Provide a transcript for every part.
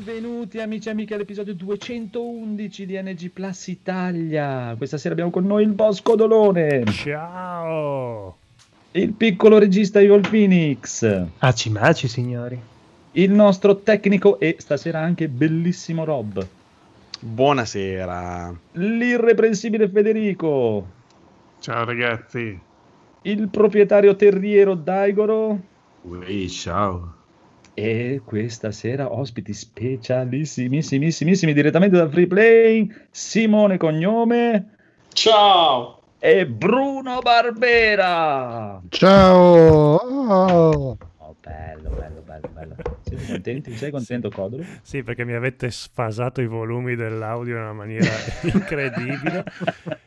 Benvenuti amici e amiche all'episodio 211 di NG Plus Italia. Questa sera abbiamo con noi il boss Codolone, Ciao! il piccolo regista Evil Phoenix, Aci maci, signori. il nostro tecnico e stasera anche bellissimo Rob, Buonasera. l'irreprensibile Federico, Ciao ragazzi. il proprietario terriero Daigoro Ui, ciao. E questa sera ospiti specialissimissimissimi direttamente da Free Play, Simone Cognome Ciao! e Bruno Barbera. Ciao! Oh. Oh, bello, bello, bello, bello. Siete contenti? Sei contento, Codolo? Sì, perché mi avete sfasato i volumi dell'audio in una maniera incredibile.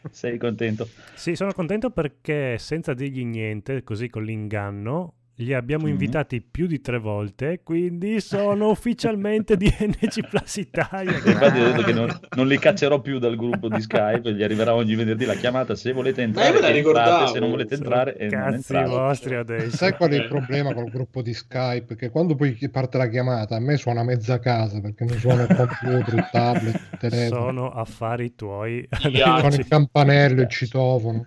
Sei contento? Sì, sono contento perché senza dirgli niente, così con l'inganno, li abbiamo Mhm. invitati più di tre volte, quindi sono ufficialmente di NG Plus Italia. Infatti ho detto che non, non li caccerò più dal gruppo di Skype, gli arriverà ogni venerdì la chiamata se volete entrare, Ma io me la entrate, se non volete entrare e non entrate. vostri adesso. Sai qual è il problema col gruppo di Skype? Che quando poi parte la chiamata a me suona mezza casa perché mi suona il computer, il tablet, il telefono, Sono affari tuoi. Con il campanello, il citofono.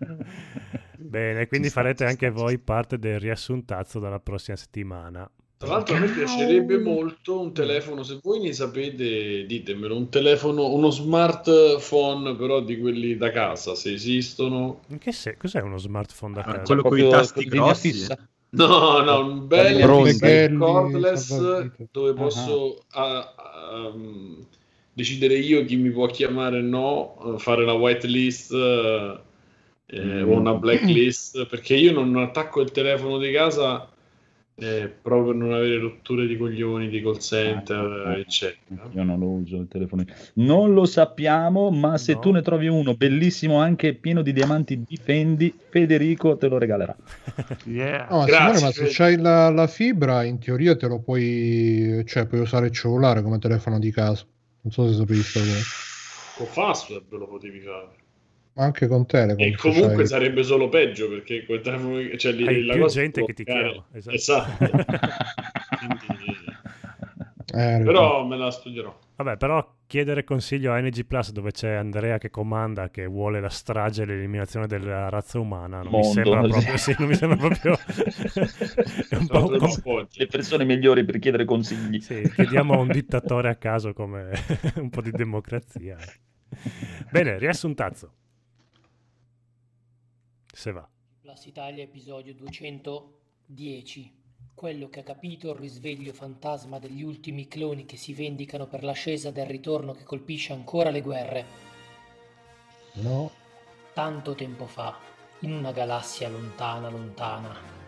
Bene, quindi farete anche voi sta. parte del riassuntazzo dalla prossima settimana. Tra l'altro a me piacerebbe molto un telefono, se voi ne sapete ditemelo, un telefono, uno smartphone però di quelli da casa, se esistono. In che se- Cos'è uno smartphone da Ah, casa? quello con i tasti grossi, fissa. No, no, un bel cordless dove Ah. posso ah, ah, um, decidere io chi mi può chiamare e no, fare la whitelist eh, eh, Mm. o una blacklist, perché io non attacco il telefono di casa eh, proprio per non avere rotture di coglioni di call center, Ah, eccetera. Io non lo uso il telefono. Non lo sappiamo, ma se No. tu ne trovi uno bellissimo, anche pieno di diamanti, difendi, Federico te lo regalerà. Yeah. No, ma Grazie, Simone, ma se c'hai la, la fibra, in teoria te lo puoi, cioè puoi usare il cellulare come telefono di casa. Non so se cosa. Con Fastweb lo potevi fare. Ma anche con Telecom. E comunque c'hai- sarebbe solo peggio perché quel telefono, cioè, lì, Hai la più cosa gente può che ti chiama, esatto. Esatto. Quindi- Eh, però me la studierò. Vabbè, però chiedere consiglio a NG Plus dove c'è Andrea che comanda, che vuole la strage e l'eliminazione della razza umana, non mi Mondo. sembra proprio, sì, non mi sembra proprio... è un po' tre appoggi. Le persone migliori per chiedere consigli. Sì, chiediamo a un dittatore a caso come un po' di democrazia. Bene, riassuntazzo. Se va. Plus Italia episodio 210. Quello che ha capito il risveglio fantasma degli ultimi cloni che si vendicano per l'ascesa del ritorno che colpisce ancora le guerre. No. Tanto tempo fa, in una galassia lontana lontana.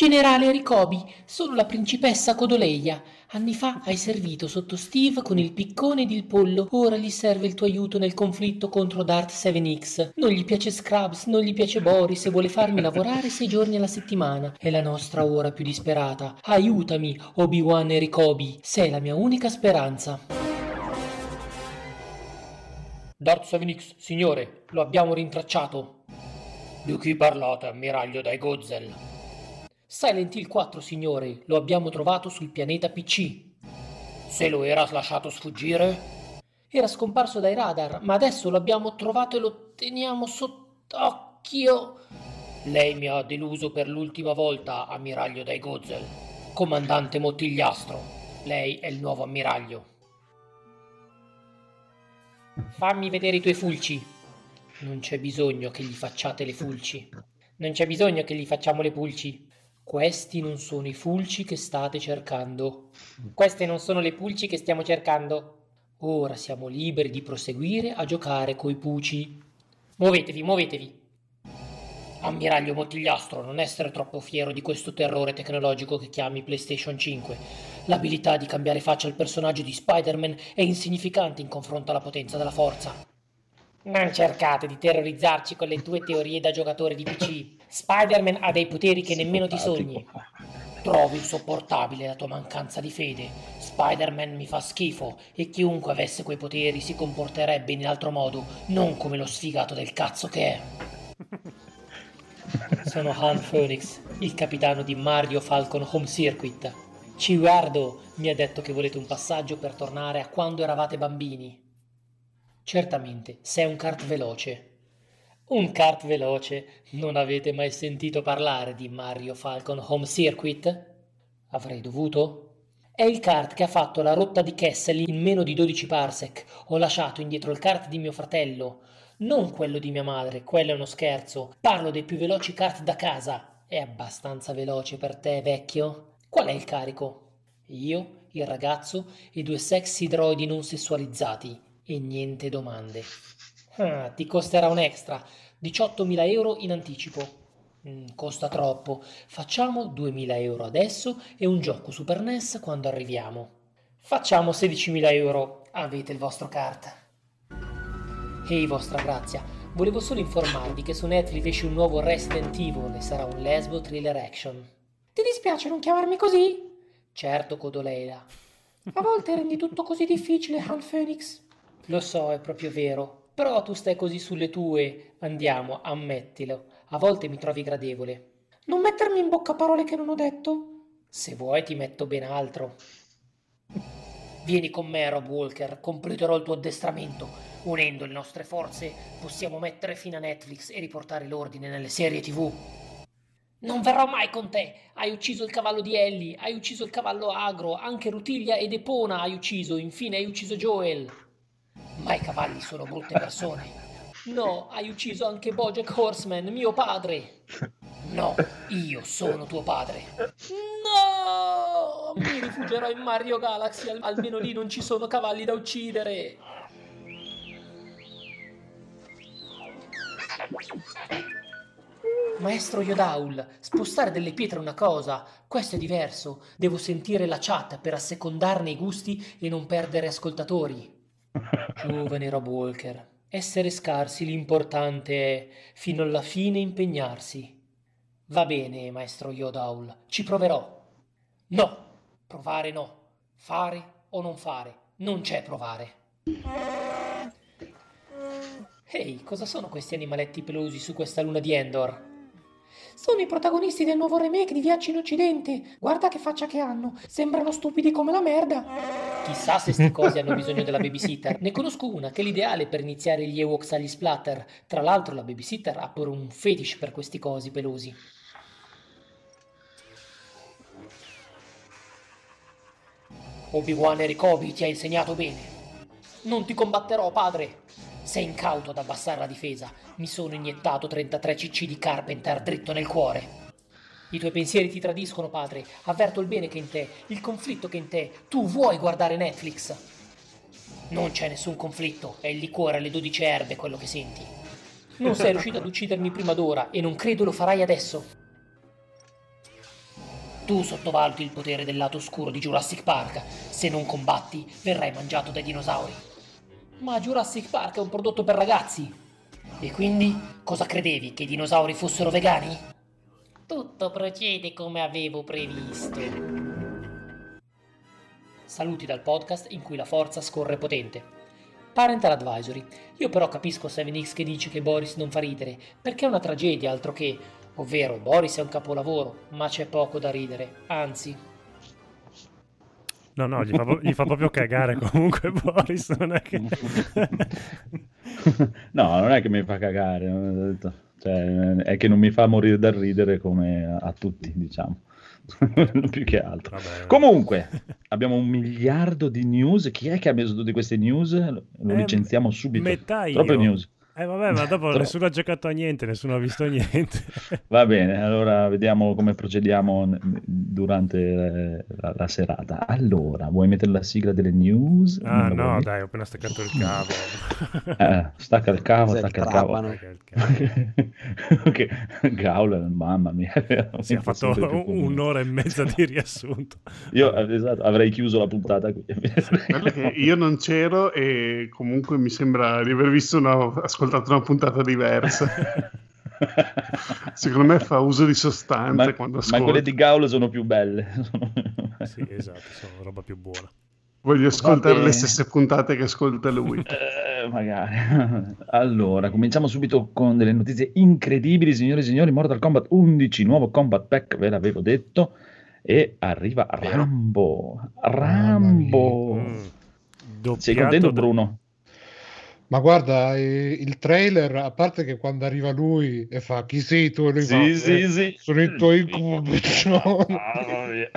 Generale Ricobi, sono la principessa Codoleia. Anni fa hai servito sotto Steve con il piccone ed il pollo. Ora gli serve il tuo aiuto nel conflitto contro Dart 7X. Non gli piace Scrubs, non gli piace Boris e vuole farmi lavorare sei giorni alla settimana. È la nostra ora più disperata. Aiutami, Obi-Wan e Ricobi. Sei la mia unica speranza. Dart 7X, signore, lo abbiamo rintracciato. Di chi parlate, ammiraglio dai Gozel? Silent Hill 4, signore, lo abbiamo trovato sul pianeta PC. Se lo era lasciato sfuggire? Era scomparso dai radar, ma adesso lo abbiamo trovato e lo teniamo sott'occhio. Lei mi ha deluso per l'ultima volta, ammiraglio dai Gozel. Comandante Mottigliastro, lei è il nuovo ammiraglio. Fammi vedere i tuoi fulci. Non c'è bisogno che gli facciate le fulci. Non c'è bisogno che gli facciamo le pulci. Questi non sono i fulci che state cercando. Queste non sono le pulci che stiamo cercando. Ora siamo liberi di proseguire a giocare coi puci. Muovetevi, muovetevi. Ammiraglio Mottigliastro, non essere troppo fiero di questo terrore tecnologico che chiami PlayStation 5. L'abilità di cambiare faccia al personaggio di Spider-Man è insignificante in confronto alla potenza della forza. Non cercate di terrorizzarci con le tue teorie da giocatore di PC. Spider-Man ha dei poteri che nemmeno ti sogni. Trovo insopportabile la tua mancanza di fede. Spider-Man mi fa schifo e chiunque avesse quei poteri si comporterebbe in altro modo, non come lo sfigato del cazzo che è. Sono Han Phoenix, il capitano di Mario Falcon Home Circuit. Ci guardo, mi ha detto che volete un passaggio per tornare a quando eravate bambini. Certamente, sei un kart veloce. Un kart veloce? Non avete mai sentito parlare di Mario Falcon Home Circuit? Avrei dovuto? È il kart che ha fatto la rotta di Kessel in meno di 12 parsec. Ho lasciato indietro il kart di mio fratello. Non quello di mia madre, quello è uno scherzo. Parlo dei più veloci kart da casa. È abbastanza veloce per te, vecchio? Qual è il carico? Io, il ragazzo e due sexy droidi non sessualizzati. E niente domande. Ah, ti costerà un extra. 18.000 euro in anticipo. Mm, costa troppo. Facciamo 2000 euro adesso e un gioco Super NES quando arriviamo. Facciamo 16.000 euro. Avete il vostro kart. Ehi, vostra grazia, volevo solo informarvi che su Netflix esce un nuovo Resident Evil e sarà un lesbo thriller action. Ti dispiace non chiamarmi così? Certo, Codoleila. A volte rendi tutto così difficile, Han Phoenix. Lo so, è proprio vero. Però tu stai così sulle tue. Andiamo, ammettilo. A volte mi trovi gradevole. Non mettermi in bocca parole che non ho detto. Se vuoi ti metto ben altro. Vieni con me, Rob Walker, completerò il tuo addestramento. Unendo le nostre forze possiamo mettere fine a Netflix e riportare l'ordine nelle serie TV. Non verrò mai con te. Hai ucciso il cavallo di Ellie, hai ucciso il cavallo agro, anche Rutiglia ed Epona hai ucciso, infine hai ucciso Joel. Ma i cavalli sono brutte persone. No, hai ucciso anche Bojack Horseman, mio padre. No, io sono tuo padre. No! Mi rifugierò in Mario Galaxy, al- almeno lì non ci sono cavalli da uccidere. Maestro Yodaul, spostare delle pietre è una cosa, questo è diverso. Devo sentire la chat per assecondarne i gusti e non perdere ascoltatori. Giovane Rob Walker, essere scarsi l'importante è fino alla fine impegnarsi. Va bene, maestro Yodaul, ci proverò. No, provare no. Fare o non fare, non c'è provare. Ehi, cosa sono questi animaletti pelosi su questa luna di Endor? Sono i protagonisti del nuovo remake di Viaggi in Occidente. Guarda che faccia che hanno. Sembrano stupidi come la merda. Chissà se sti cosi hanno bisogno della babysitter. Ne conosco una che è l'ideale per iniziare gli Ewoks agli splatter. Tra l'altro la babysitter ha pure un fetish per questi cosi pelosi. Obi-Wan Erikobi ti ha insegnato bene. Non ti combatterò, padre. Sei incauto ad abbassare la difesa. Mi sono iniettato 33 cc di Carpenter dritto nel cuore. I tuoi pensieri ti tradiscono, padre. Avverto il bene che è in te, il conflitto che è in te. Tu vuoi guardare Netflix. Non c'è nessun conflitto, è il liquore alle 12 erbe quello che senti. Non sei riuscito ad uccidermi prima d'ora e non credo lo farai adesso. Tu sottovaluti il potere del lato oscuro di Jurassic Park. Se non combatti, verrai mangiato dai dinosauri. Ma Jurassic Park è un prodotto per ragazzi. E quindi cosa credevi? Che i dinosauri fossero vegani? Tutto procede come avevo previsto. Saluti dal podcast in cui la forza scorre potente. Parental Advisory. Io però capisco 7X che dice che Boris non fa ridere, perché è una tragedia altro che, ovvero Boris è un capolavoro, ma c'è poco da ridere, anzi. No, no, gli fa, gli fa proprio cagare comunque Boris, non è che... no, non è che mi fa cagare. Cioè, è che non mi fa morire dal ridere come a, a tutti, diciamo. Più che altro. Vabbè. Comunque, abbiamo un miliardo di news. Chi è che ha messo tutte queste news? Lo Eh, licenziamo subito. metà io. Troppe news. Eh vabbè, ma dopo nessuno ha giocato a niente, nessuno ha visto niente. Va bene, allora vediamo come procediamo durante eh, la, la serata. Allora, vuoi mettere la sigla delle news? ah no, vuoi? dai, ho appena staccato il cavo. Eh, stacca il cavo, stacca il cavo. trapano? Stacca il cavo. ok, Gaul, mamma mia. Si è fatto un'ora e mezza di riassunto. Io eh, esatto, avrei chiuso la puntata qui. Io non c'ero e comunque mi sembra di aver visto una, ascoltato una puntata diversa. Secondo me fa uso di sostanze ma, quando ma ascolta. quelle di Gaul sono più belle. Sì, esatto, sono roba più buona. Voglio ascoltare le stesse puntate che ascolta lui. Eh, magari. Allora, cominciamo subito con delle notizie incredibili, signore e signori. Mortal Kombat 11, nuovo Combat Pack, ve l'avevo detto. E arriva Rambo. Rambo. Mm. Sei contento, da- Bruno? Ma guarda, il trailer, a parte che quando arriva lui e fa chi sei tu? E lui fa, Sì, "Eh, sì, sì. Sono il tuo incubo, piccione."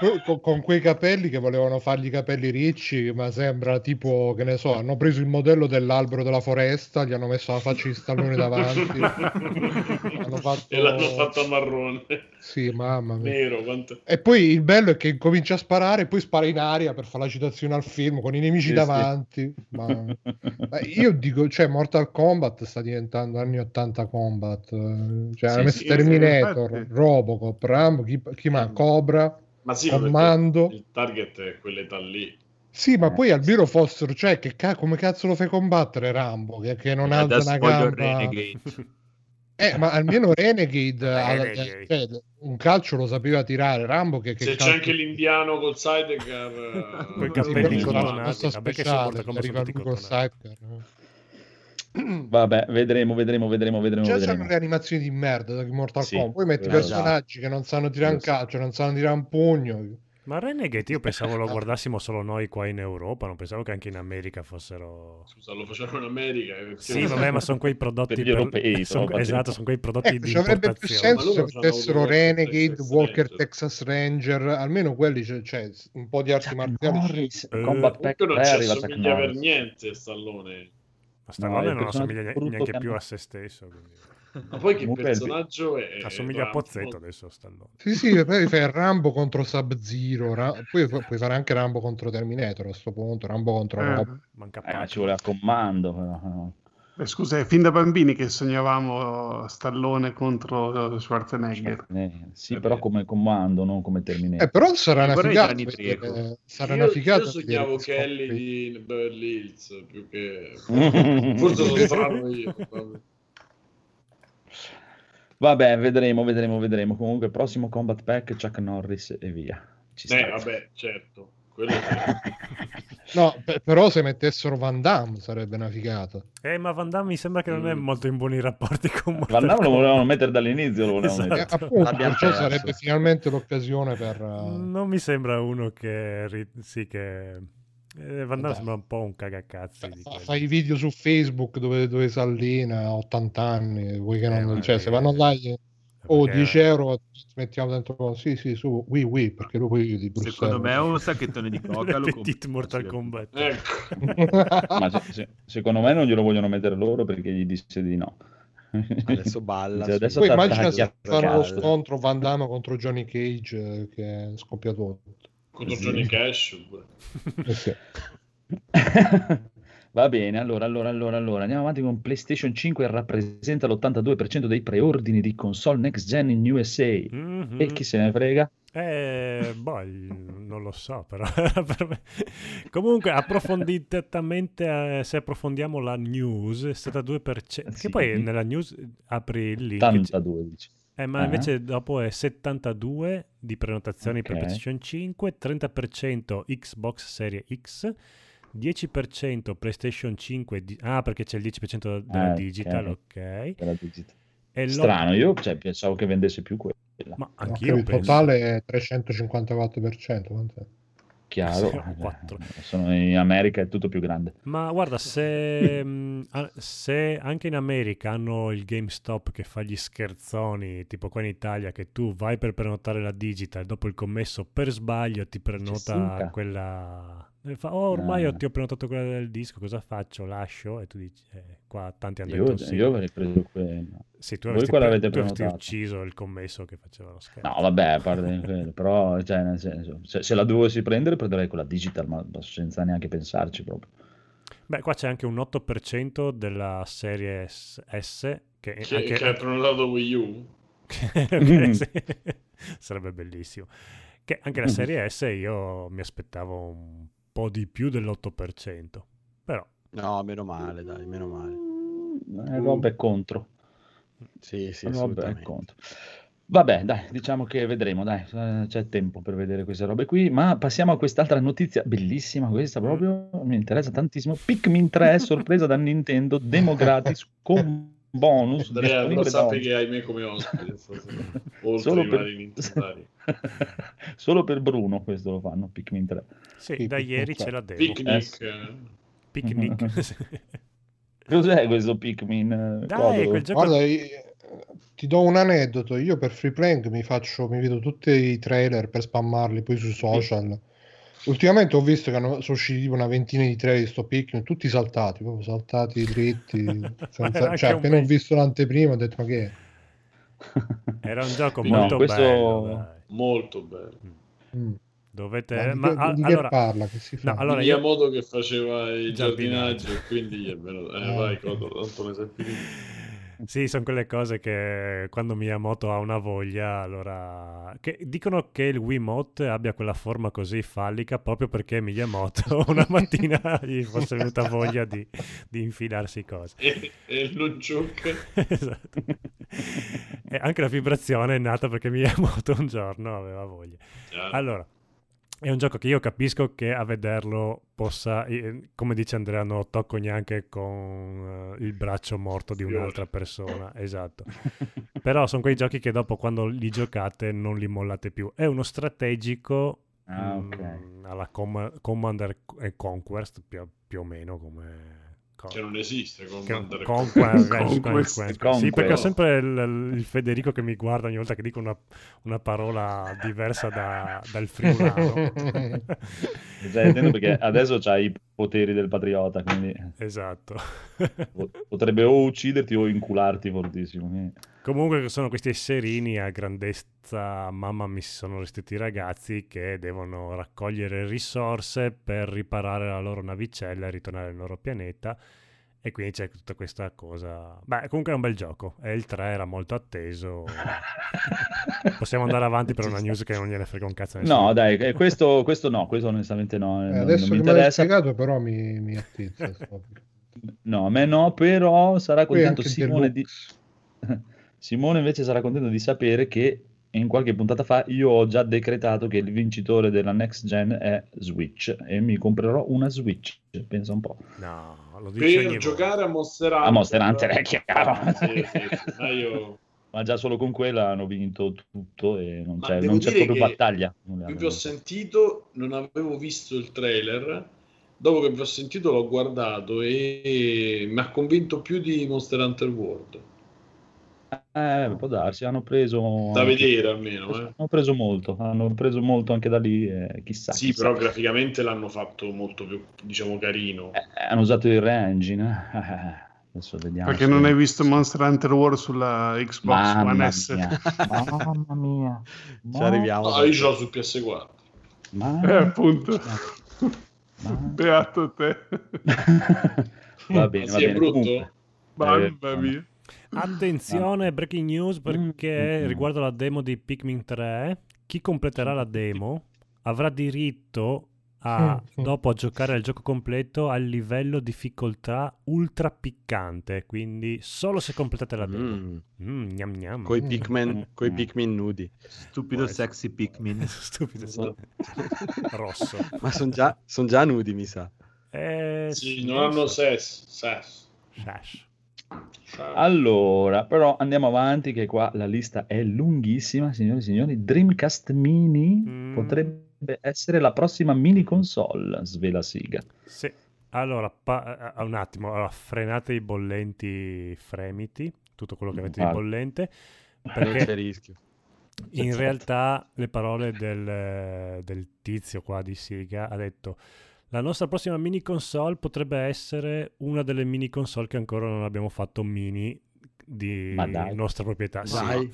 Con, con quei capelli che volevano fargli i capelli ricci, ma sembra tipo, che ne so, hanno preso il modello dell'albero della foresta, gli hanno messo la faccia di stallone davanti. hanno fatto... E l'hanno fatto a marrone. Sì, mamma mia. Nero, quanto... E poi il bello è che comincia a sparare e poi spara in aria per fare la citazione al film con i nemici Sì, sì. davanti. Ma... ma io dico, cioè, Mortal Kombat sta diventando anni 80 Combat. eh, Cioè, Sì, hanno messo sì, Terminator. Robocop, Rambo, chi, chi ma- Cobra. Ma sì, Comando. il target è quell'età lì. Sì, ma Eh, poi almeno fossero, cioè, che ca- come cazzo lo fai combattere Rambo? Che, che non E alza adesso una gamba. Renegade. Eh, ma almeno Renegade, alla- Renegade. cioè, un calcio lo sapeva tirare. Rambo che, che Se c'è calcio- anche l'indiano col sidecar... Quei eh, capelli però sì, sarà una cotonati. mossa Vabbè che si speciale, Vabbè, vedremo, vedremo, vedremo, vedremo. Già vedremo. c'hanno le animazioni di merda da Mortal Sì, Kombat. Poi metti quello personaggi che non sanno tirare un calcio, non sanno tirare un pugno. Ma Renegade io pensavo lo guardassimo solo noi qua in Europa, non pensavo che anche in America fossero... Scusa, lo facevano in America. eh, Sì, vabbè, ma sono quei prodotti Per gli europei, son- sono esatto, sono quei prodotti Eh, di ci avrebbe più senso se mettessero Renegade, Texas Walker Ranger. Texas Ranger, almeno quelli c'è, c'è un po' di arti marziali. Eh, Combat Pack non 3 ci assomiglia per niente Stallone. Stallone No, non assomiglia neanche che più a se stesso. quindi. Ma poi che Comunque personaggio è... Assomiglia a Rambo? Pozzetto adesso Stallone. Sì, sì, poi fai Rambo contro Sub-Zero, Ra- poi pu- puoi fare anche Rambo contro Terminator a questo punto, Rambo contro Eh, Rob. Manca Eh, ci voleva comando. però, no. Beh, scusa, è fin da bambini che sognavamo Stallone contro Schwarzenegger. Eh, sì, Eh, però beh. come comando, non come Terminator. Eh, però sarà una figata. Treco. Sarà io, una figata. io sognavo Kelly scoppi. di Beverly Hills più che... Forse sono strano io. vabbè. Vabbè, vedremo, vedremo, vedremo. Comunque, prossimo Combat Pack, Chuck Norris e via. Ci sta. Eh, vabbè, certo. Quello sì. No, pe- però se mettessero Van Damme sarebbe una figata. Eh, ma Van Damme mi sembra che non è Mm. molto in buoni rapporti con Mortal Van Damme lo volevano mettere dall'inizio, lo volevano Esatto. Eh, mettere. appunto, perciò perso. sarebbe finalmente l'occasione per... uh, Non mi sembra uno che... Sì, che... eh, Van Damme sembra un po' un cagacazzi di fa- i video su Facebook dove, dove si allena a 80 anni, vuoi che Eh, non... ma cioè, se vanno là... gli- Oh, perché- 10 euro, mettiamo dentro... Sì, sì, su, oui, oui, perché lui di Bruxelles. Secondo me un sacchettone di coca lo Petit. Mortal. Kombat. Ecco. Ma se- se- secondo me non glielo vogliono mettere loro perché gli disse di no. Adesso balla. Su- adesso Poi immagina se fanno lo scontro Van Damme contro Johnny Cage eh, che è scoppiato tutto. Contro Sì. Johnny Cash. Eh sì. Va bene, allora, allora, allora, allora, andiamo avanti con PlayStation 5 rappresenta l'82% dei preordini di console next gen in USA. Mhm. E chi se ne frega? Eh, boh, non lo so, però per Comunque, approfonditamente, eh, se approfondiamo la news, 72%, Sì. che poi nella news apri il link, c'è- 82 dici. eh, ma invece dopo è 72 di prenotazioni per Ok. PlayStation 5, 30% Xbox Serie X, 10% PlayStation 5, di- ah perché c'è il 10% della ok. digital, ok. Della digital. Strano, io cioè, pensavo che vendesse più quella. Ma No, anch'io il penso. totale è 354%. quant'è? Chiaro, eh, quattro. sono in America è tutto più grande. Ma guarda, se, a- se anche in America hanno il GameStop che fa gli scherzoni, tipo qua in Italia, che tu vai per prenotare la digital, dopo il commesso per sbaglio ti prenota quella... fa, oh, ormai Ah. ho- ti ho prenotato quella del disco, cosa faccio? Lascio? E tu dici, eh, qua tanti hanno Io, detto sì. io avrei preso quello. Sì, tu voi avresti, quale pre- avete tu avresti ucciso il commesso che faceva lo scherzo. No, vabbè, a parte quello, però cioè, nel senso, se, se la dovessi prendere prenderei quella digital, ma senza neanche pensarci proprio. Beh, qua c'è anche un 8% della serie S, S che, Che, anche- che ha prenotato Wii U. Ok, sì. Sarebbe bellissimo. Che anche la serie S io mi aspettavo un po' di più dell'8%. Però No, meno male, dai, meno male. Eh, roba è contro. Sì, sì, roba è assolutamente. contro. Vabbè, dai, diciamo che vedremo, dai, eh, c'è tempo per vedere queste robe qui, ma passiamo a quest'altra notizia, bellissima questa proprio, mi interessa tantissimo, Pikmin 3 sorpresa da Nintendo, demo gratis con bonus Andrea, lo disponibile da sappi oggi. che hai me come ospite Solo per-. Solo per Bruno questo lo fanno, Pikmin 3. Sì, Sì, da ieri cioè. c'è la demo. Picnic, Eh, eh. Picnic. Cos'è questo Pikmin? eh, Dai, quel gioco... Guarda, io- ti do un aneddoto. Io per Free Playing mi faccio, mi vedo tutti i trailer per spammarli poi sui social. Ultimamente ho visto che hanno, sono usciti tipo una ventina di trailer di sto Pikmin, tutti saltati, proprio saltati dritti. Senza- cioè, appena ho visto l'anteprima ho detto ma che è? Era un gioco No, molto questo- bello. dai. molto bello. Mm. Dovete... Ma di, Ma, che, di che allora... parla? Che si fa? No, allora io... Miyamoto che faceva il Giardinaggio. e quindi gli è venuto... Eh, Eh. vai, Codo, tanto ne più me. Sì, sono quelle cose che quando Miyamoto ha una voglia, allora... Che dicono che il Wiimote abbia quella forma così fallica proprio perché Miyamoto una mattina gli fosse venuta voglia di, di infilarsi cose. E, e nunchuk esatto. E anche la vibrazione è nata perché Miyamoto un giorno aveva voglia. Allora, è un gioco che io capisco che a vederlo possa, eh, come dice Andrea, non lo tocco neanche con eh, il braccio morto di un'altra persona, esatto. Però sono quei giochi che dopo quando li giocate non li mollate più. È uno strategico Ah, mm, alla Com- Commander Conquest più, più o meno come... co- che non esiste che- Commander Conquest, Conquest. Conquest. Sì, perché ho sempre il, il Federico che mi guarda ogni volta che dico una, una parola diversa da- dal friulano. Mi stai perché adesso c'hai i poteri del patriota, quindi esatto. po- potrebbe o ucciderti o incularti fortissimo. quindi- Comunque sono questi esserini a grandezza, mamma mi si sono vestiti i ragazzi che devono raccogliere risorse per riparare la loro navicella e ritornare al loro pianeta. E quindi c'è tutta questa cosa. Beh, comunque è un bel gioco. E il 3 era molto atteso. Possiamo andare avanti per una news che non gliene frega un cazzo nessuno. No, dai, eh, questo, questo no, questo onestamente no, eh, non, adesso non mi che me l'hai interessa. spiegato però mi, mi attizza. No, a me no, però sarà contento Simone di... Simone invece sarà contento di sapere che in qualche puntata fa io ho già decretato che il vincitore della next gen è Switch e mi comprerò una Switch, pensa un po'. No, lo dice per volta. giocare a Monster Hunter A Monster Hunter è chiaro. sì, sì, sì. Ma io Ma già solo con quella hanno vinto tutto e non Ma c'è, non c'è proprio battaglia. Hanno vi ho sentito, non avevo visto il trailer. Dopo che vi ho sentito, l'ho guardato e mi ha convinto più di Monster Hunter World. Eh, può darsi, hanno preso... Da vedere almeno. Eh. Hanno preso molto, hanno preso molto anche da lì, e chissà. Sì, chissà. però graficamente l'hanno fatto molto più, diciamo, carino. Eh, hanno usato il re-engine. eh. Adesso vediamo. Perché se- non hai visto Monster Hunter World sulla Xbox Mamma One S? mia, mamma mia. Ci arriviamo. No, io ce l'ho sul PS4. Ma... Eh, appunto. ma- Beato te. va bene, Ma va sì, è bene. brutto? Comunque, Mamma Eh, mia. Attenzione, breaking news perché Mm. riguardo la demo di Pikmin 3, chi completerà la demo avrà diritto a, Mm, mm. dopo a giocare al gioco completo al livello difficoltà ultra piccante, quindi solo se completate la demo. Mm, Mm, gnam gnam. coi Mm. Pikmin, coi Mm. Pikmin nudi. Stupido essere. sexy Pikmin. Stupido, sì. rosso. Ma sono già, son già nudi, mi sa. Eh, Sì, non hanno sesso. sesso. Sash. allora, però andiamo avanti che qua la lista è lunghissima, signori e signori. Dreamcast Mini Mm. potrebbe essere la prossima mini console, svela Siga. Sì. Allora, pa- eh, un attimo, allora, frenate i bollenti fremiti, tutto quello che avete di bollente, perché c'è rischio. in Esatto. realtà le parole del, del tizio qua di Siga ha detto la nostra prossima mini console potrebbe essere una delle mini console che ancora non abbiamo fatto mini di nostra proprietà. Sì.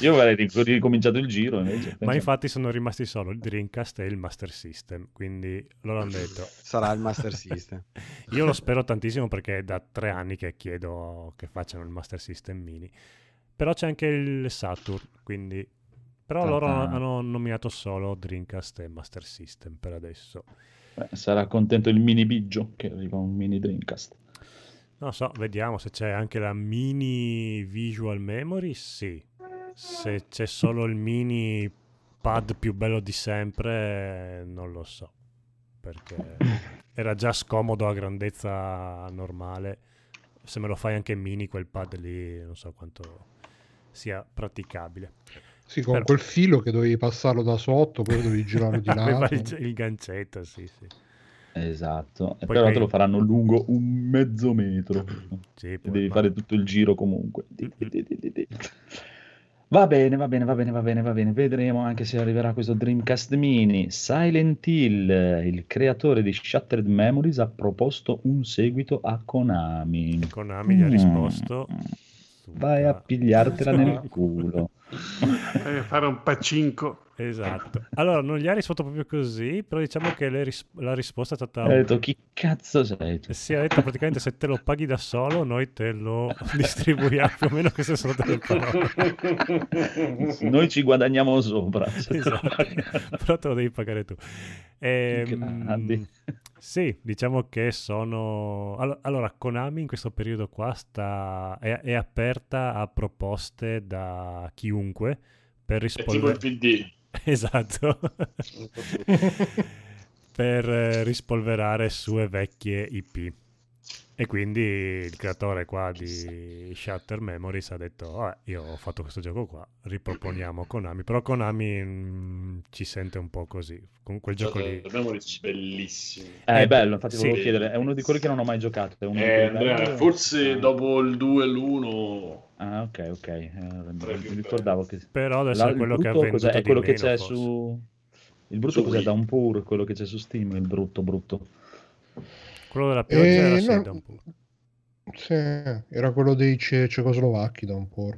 Io avrei ric- ricominciato il giro invece. Ma infatti sono rimasti solo il Dreamcast e il Master System, quindi loro hanno detto Sarà il Master System. Io lo spero tantissimo perché è da tre anni che chiedo che facciano il Master System mini. Però c'è anche il Saturn, quindi... Però loro Ta-ta. hanno nominato solo Dreamcast e Master System per adesso. Beh, sarà contento il mini Biggio che arriva un mini Dreamcast. Non so, vediamo se c'è anche la mini Visual Memory, sì. Se c'è solo il mini pad più bello di sempre, non lo so. Perché era già scomodo a grandezza normale. Se me lo fai anche mini quel pad lì, non so quanto sia praticabile. Sì, con Però- quel filo che dovevi passarlo da sotto, poi dovevi girarlo di Aveva lato. il, il gancetto, sì, sì. Esatto, e Poi però che- te lo faranno lungo un mezzo metro. Sì, E poi- devi ma- fare tutto il giro comunque. Va bene, va bene, va bene, va bene, va bene. Vedremo anche se arriverà questo Dreamcast Mini. Silent Hill, il creatore di Shattered Memories, ha proposto un seguito a Konami. Konami gli ha Mm. Vai a pigliartela nel culo. Eh, fare un pacinco. Esatto. Allora, non gli ha risposto proprio così, però diciamo che le ris- la risposta è stata... Ha detto, chi cazzo sei tu? Si è detto praticamente se te lo paghi da solo, noi te lo distribuiamo più o meno queste sono delle parole. Noi ci guadagniamo sopra. Esatto. Però te lo devi pagare tu. Ehm, sì, diciamo che sono... allo- Allora, Konami in questo periodo qua sta... è, è aperta a proposte da chiunque per È tipo il rispondere... PD. Esatto. per eh, rispolverare sue vecchie IP. E quindi il creatore qua di Shatter Memories ha detto, "Vabbè, io ho fatto questo gioco qua, riproponiamo Konami, però Konami mm, ci sente un po' così, con quel gioco lì. Cioè, Memories bellissimo. Eh, è bello, infatti Sì. volevo chiedere, è uno di quelli che non ho mai giocato. È uno di Eh, Andrea, forse Ah. dopo il 2 e l'1 Ah, ok, ok. Eh, mi ricordavo che... Però adesso La- è quello che ha venduto cos'è? È di quello che meno, c'è forse. su... Il brutto Su cos'è? Wii. Downpour, quello che c'è su Steam, il brutto brutto. Quello della pioggia Eh, era no, sì, era quello dei ce- cecoslovacchi da un po'.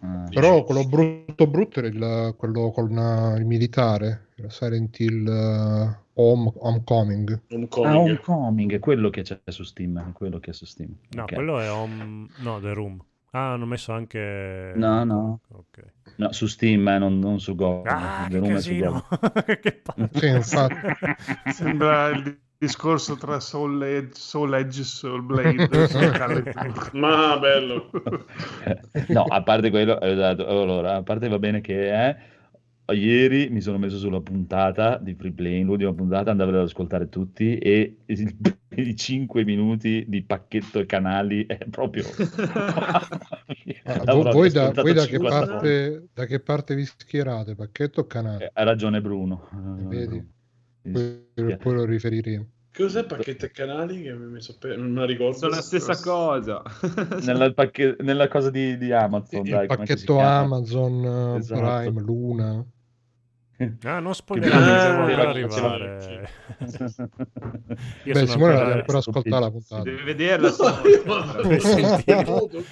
Ah. Però quello brutto brutto era il- quello con uh, il militare, era Silent Hill uh, Home, Homecoming. Homecoming. Ah, Homecoming, è quello che c'è su Steam, quello che è su Steam. No, Ok. quello è Home... No, The Room. Ah, hanno messo anche... No, no. Ok. No, su Steam, eh, non, non su Go. Ah, The che Room è su casino! Go. che palle. Sì, infatti. Sembra il discorso tra Soul Edge, Soul Edge e Soul Blade. Ma bello. no, a parte quello, esatto, allora, a parte va bene che è, ieri mi sono messo sulla puntata di Free Play, l'ultima puntata, andavo ad ascoltare tutti e i 5 minuti di pacchetto e canali è proprio... Ah, voi, da, voi da, che 50 volte. parte, da che parte vi schierate? Pacchetto o canale? Eh, Ha ragione Bruno. Vedi? Poi, lo riferiremo. Cos'è pacchetto e canali che mi hai messo per... Non ricordo. Sono la stessa cosa. Nella, pacche- nella cosa di, di Amazon, Il dai, pacchetto? Amazon uh, Esatto. Prime, Luna. Ah, non ancora faceva- arrivare. Io Beh, Simone deve ancora ascoltare la puntata. Devi vederla. Simone.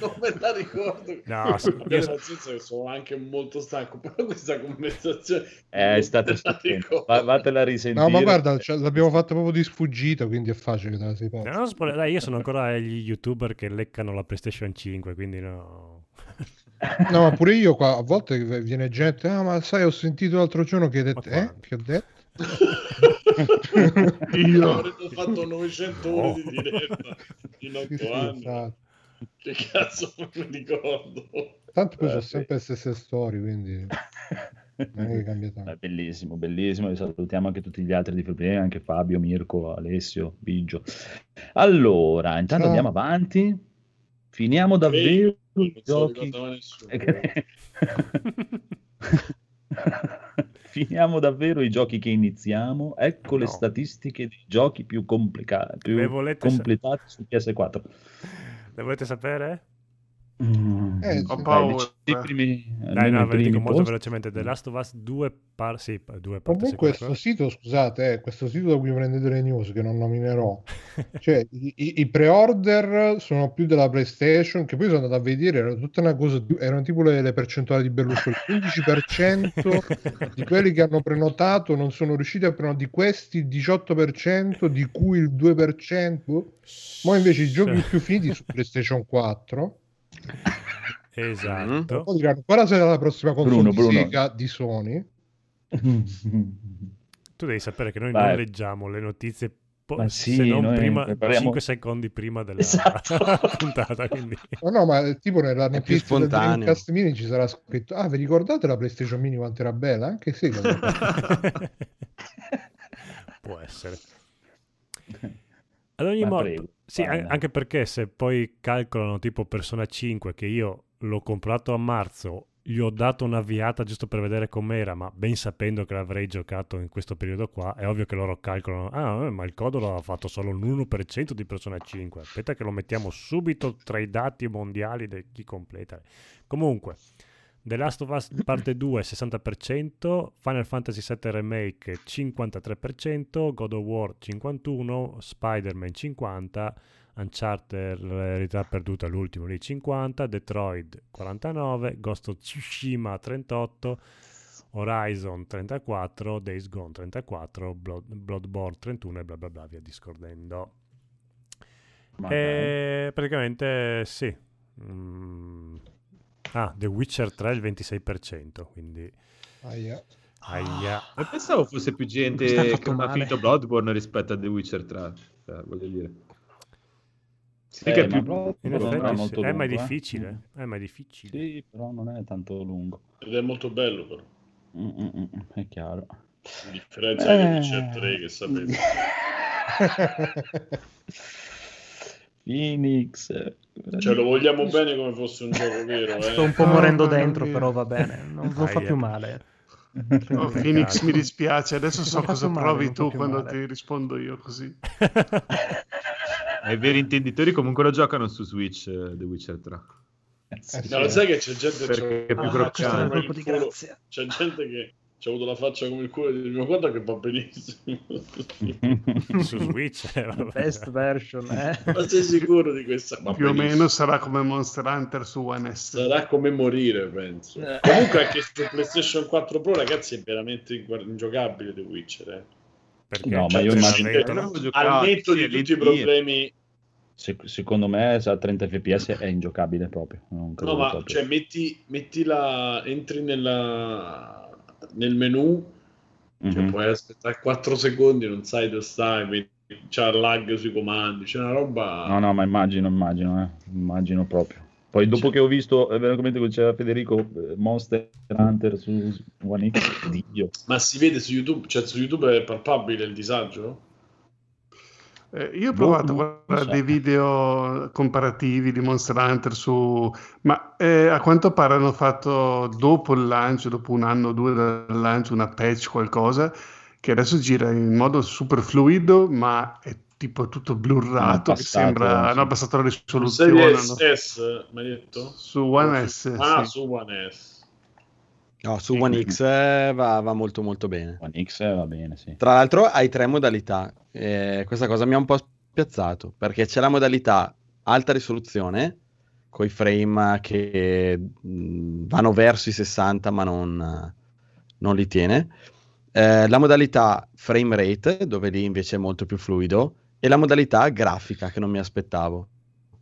non me la ricordo. No, sì, io- Nel senso che sono anche molto stanco, però questa conversazione È stupendo. ricordo. Va- Vatela a risentire. No, ma guarda, cioè, l'abbiamo fatto proprio di sfuggita, quindi è facile che te la si possa. No, non spoiler- dai, io sono ancora gli youtuber che leccano la PlayStation 5, quindi no. No, ma pure io qua a volte viene gente, ah, ma sai, ho sentito l'altro giorno che hai detto, eh, che ho detto? Io. Avremmo fatto 900 ore di diretta in Sì, 8 sì, anni. esatto. Che cazzo non mi ricordo. Tanto poi Eh, sono sì. sempre le stesse storie, quindi non è che cambia tanto. È bellissimo, bellissimo. E salutiamo anche tutti gli altri di Freeplay, anche Fabio, Mirko, Alessio, Biggio. Allora, intanto Ciao. andiamo avanti. Finiamo davvero i giochi. nessuno. Finiamo davvero i giochi che iniziamo. Ecco le No. statistiche dei giochi più complicati, più Le volete sa- completati su PS4. Le volete sapere? Mm. Eh, Ho sì. paura. Dai, primi, Dai, almeno no, ve lo dico molto post. velocemente. The Last of Us 2 par- sì, due parte Comunque questo sito, scusate, eh, questo sito da cui prendete le news che non nominerò, cioè i, i- i pre-order sono più della PlayStation, che poi sono andato a vedere, era tutta una cosa, erano tipo le, le percentuali di Berlusconi, il 15% di quelli che hanno prenotato non sono riusciti a prenotare, di questi il 18%, di cui il 2%, ma invece i giochi più finiti su PlayStation 4, Esatto. diranno, quale sarà la prossima console Bruno, di Bruno. Sega di Sony? Tu devi sapere che noi Vai. non leggiamo le notizie po- sì, se non prima, prepariamo- 5 secondi prima della Esatto. puntata. Quindi... No, no, ma tipo nella notizia del. Dreamcast Mini ci sarà scritto Ah, vi ricordate la PlayStation Mini quanto era bella? Anche sì. Può essere. Ad ogni modo, sì, an- anche perché se poi calcolano tipo Persona 5 che io l'ho comprato a marzo, gli ho dato un'avviata giusto per vedere com'era, ma ben sapendo che l'avrei giocato in questo periodo qua, è ovvio che loro calcolano, ah, eh, ma il codolo ha fatto solo l'1% di Persona 5, aspetta che lo mettiamo subito tra i dati mondiali di chi completa. Comunque, The Last of Us parte 2 60%, Final Fantasy VII Remake 53%, God of War 51%, Spider-Man 50%, Uncharted Realtà Perduta l'ultimo lì 50%, Detroit 49%, Ghost of Tsushima 38%, Horizon 34%, Days Gone 34%, Blood, Bloodborne 31% e bla bla bla via discordendo. Ma E praticamente sì. Mm. Ah, The Witcher 3 il 26%, quindi Aia. aia. E pensavo fosse più gente che ha finito Bloodborne rispetto a The Witcher 3. Cioè, voglio dire. Sì, Eh, che è più... Bloodborne In effetti è sì. molto Eh, ma è lungo, eh. difficile. Eh, ma è difficile. Sì, però non è tanto lungo. Ed è molto bello però. Mm, mm, mm, è chiaro. A differenza di Eh. Witcher 3 che sapete. Phoenix. Cioè lo vogliamo bene come fosse un gioco vero, Sto eh. un po' No, morendo dentro, io- però va bene, non, non fa più male. Oh, Phoenix mi dispiace, adesso so cosa male, provi tu quando male. ti rispondo io così. I veri intenditori comunque lo giocano su Switch eh, The Witcher 3. Eh, sì. Sì. No, lo sai che c'è gente Perché è più Ah, croccante. questo è un colpo il di culo- grazia. C'è gente che ci ha avuto la faccia come il culo di mio guarda che va benissimo. Su Switch. eh, vabbè. Best version, eh. Ma sei sicuro di questa? Va Più o benissimo. meno sarà come Monster Hunter su One S. Sarà come morire, penso. Eh. Comunque anche su PlayStation 4 Pro, ragazzi, è veramente ingiocabile The Witcher. Eh. Perché No, ma c'è io immagino- giocato, Al netto di è tutti i problemi... Se- secondo me a 30 fps è ingiocabile proprio. Non credo No, ma proprio. cioè, metti, metti la... entri nella... nel menu, cioè, Mhm. puoi aspettare 4 secondi, non sai dove stai, vedi- c'è lag sui comandi, c'è una roba... No, no, ma immagino, immagino, eh. immagino proprio. Poi dopo Cioè- che ho visto, eh, veramente come diceva Federico, eh, Monster Hunter su One X, Dio. Ma si vede su YouTube, cioè su YouTube è palpabile il disagio? Eh, io ho Boh, provato a guardare so. dei video comparativi di Monster Hunter su... Ma eh, a quanto pare hanno fatto dopo il lancio, dopo un anno o due dal lancio, una patch qualcosa, che adesso gira in modo super fluido, ma è tipo tutto blurrato, che Abbassato, sembra... Hanno abbassato la Su risoluzione. serie hanno- S, mi hai detto? Su One S, Ah, sì. su One S. No, su Sì. One X va, va molto molto bene. One X eh, va bene, sì. Tra l'altro hai tre modalità. Eh, questa cosa mi ha un po' spiazzato perché c'è la modalità alta risoluzione con i frame che mh, vanno verso i 60 ma non, non li tiene. Eh, la modalità frame rate dove lì invece è molto più fluido e la modalità grafica che non mi aspettavo.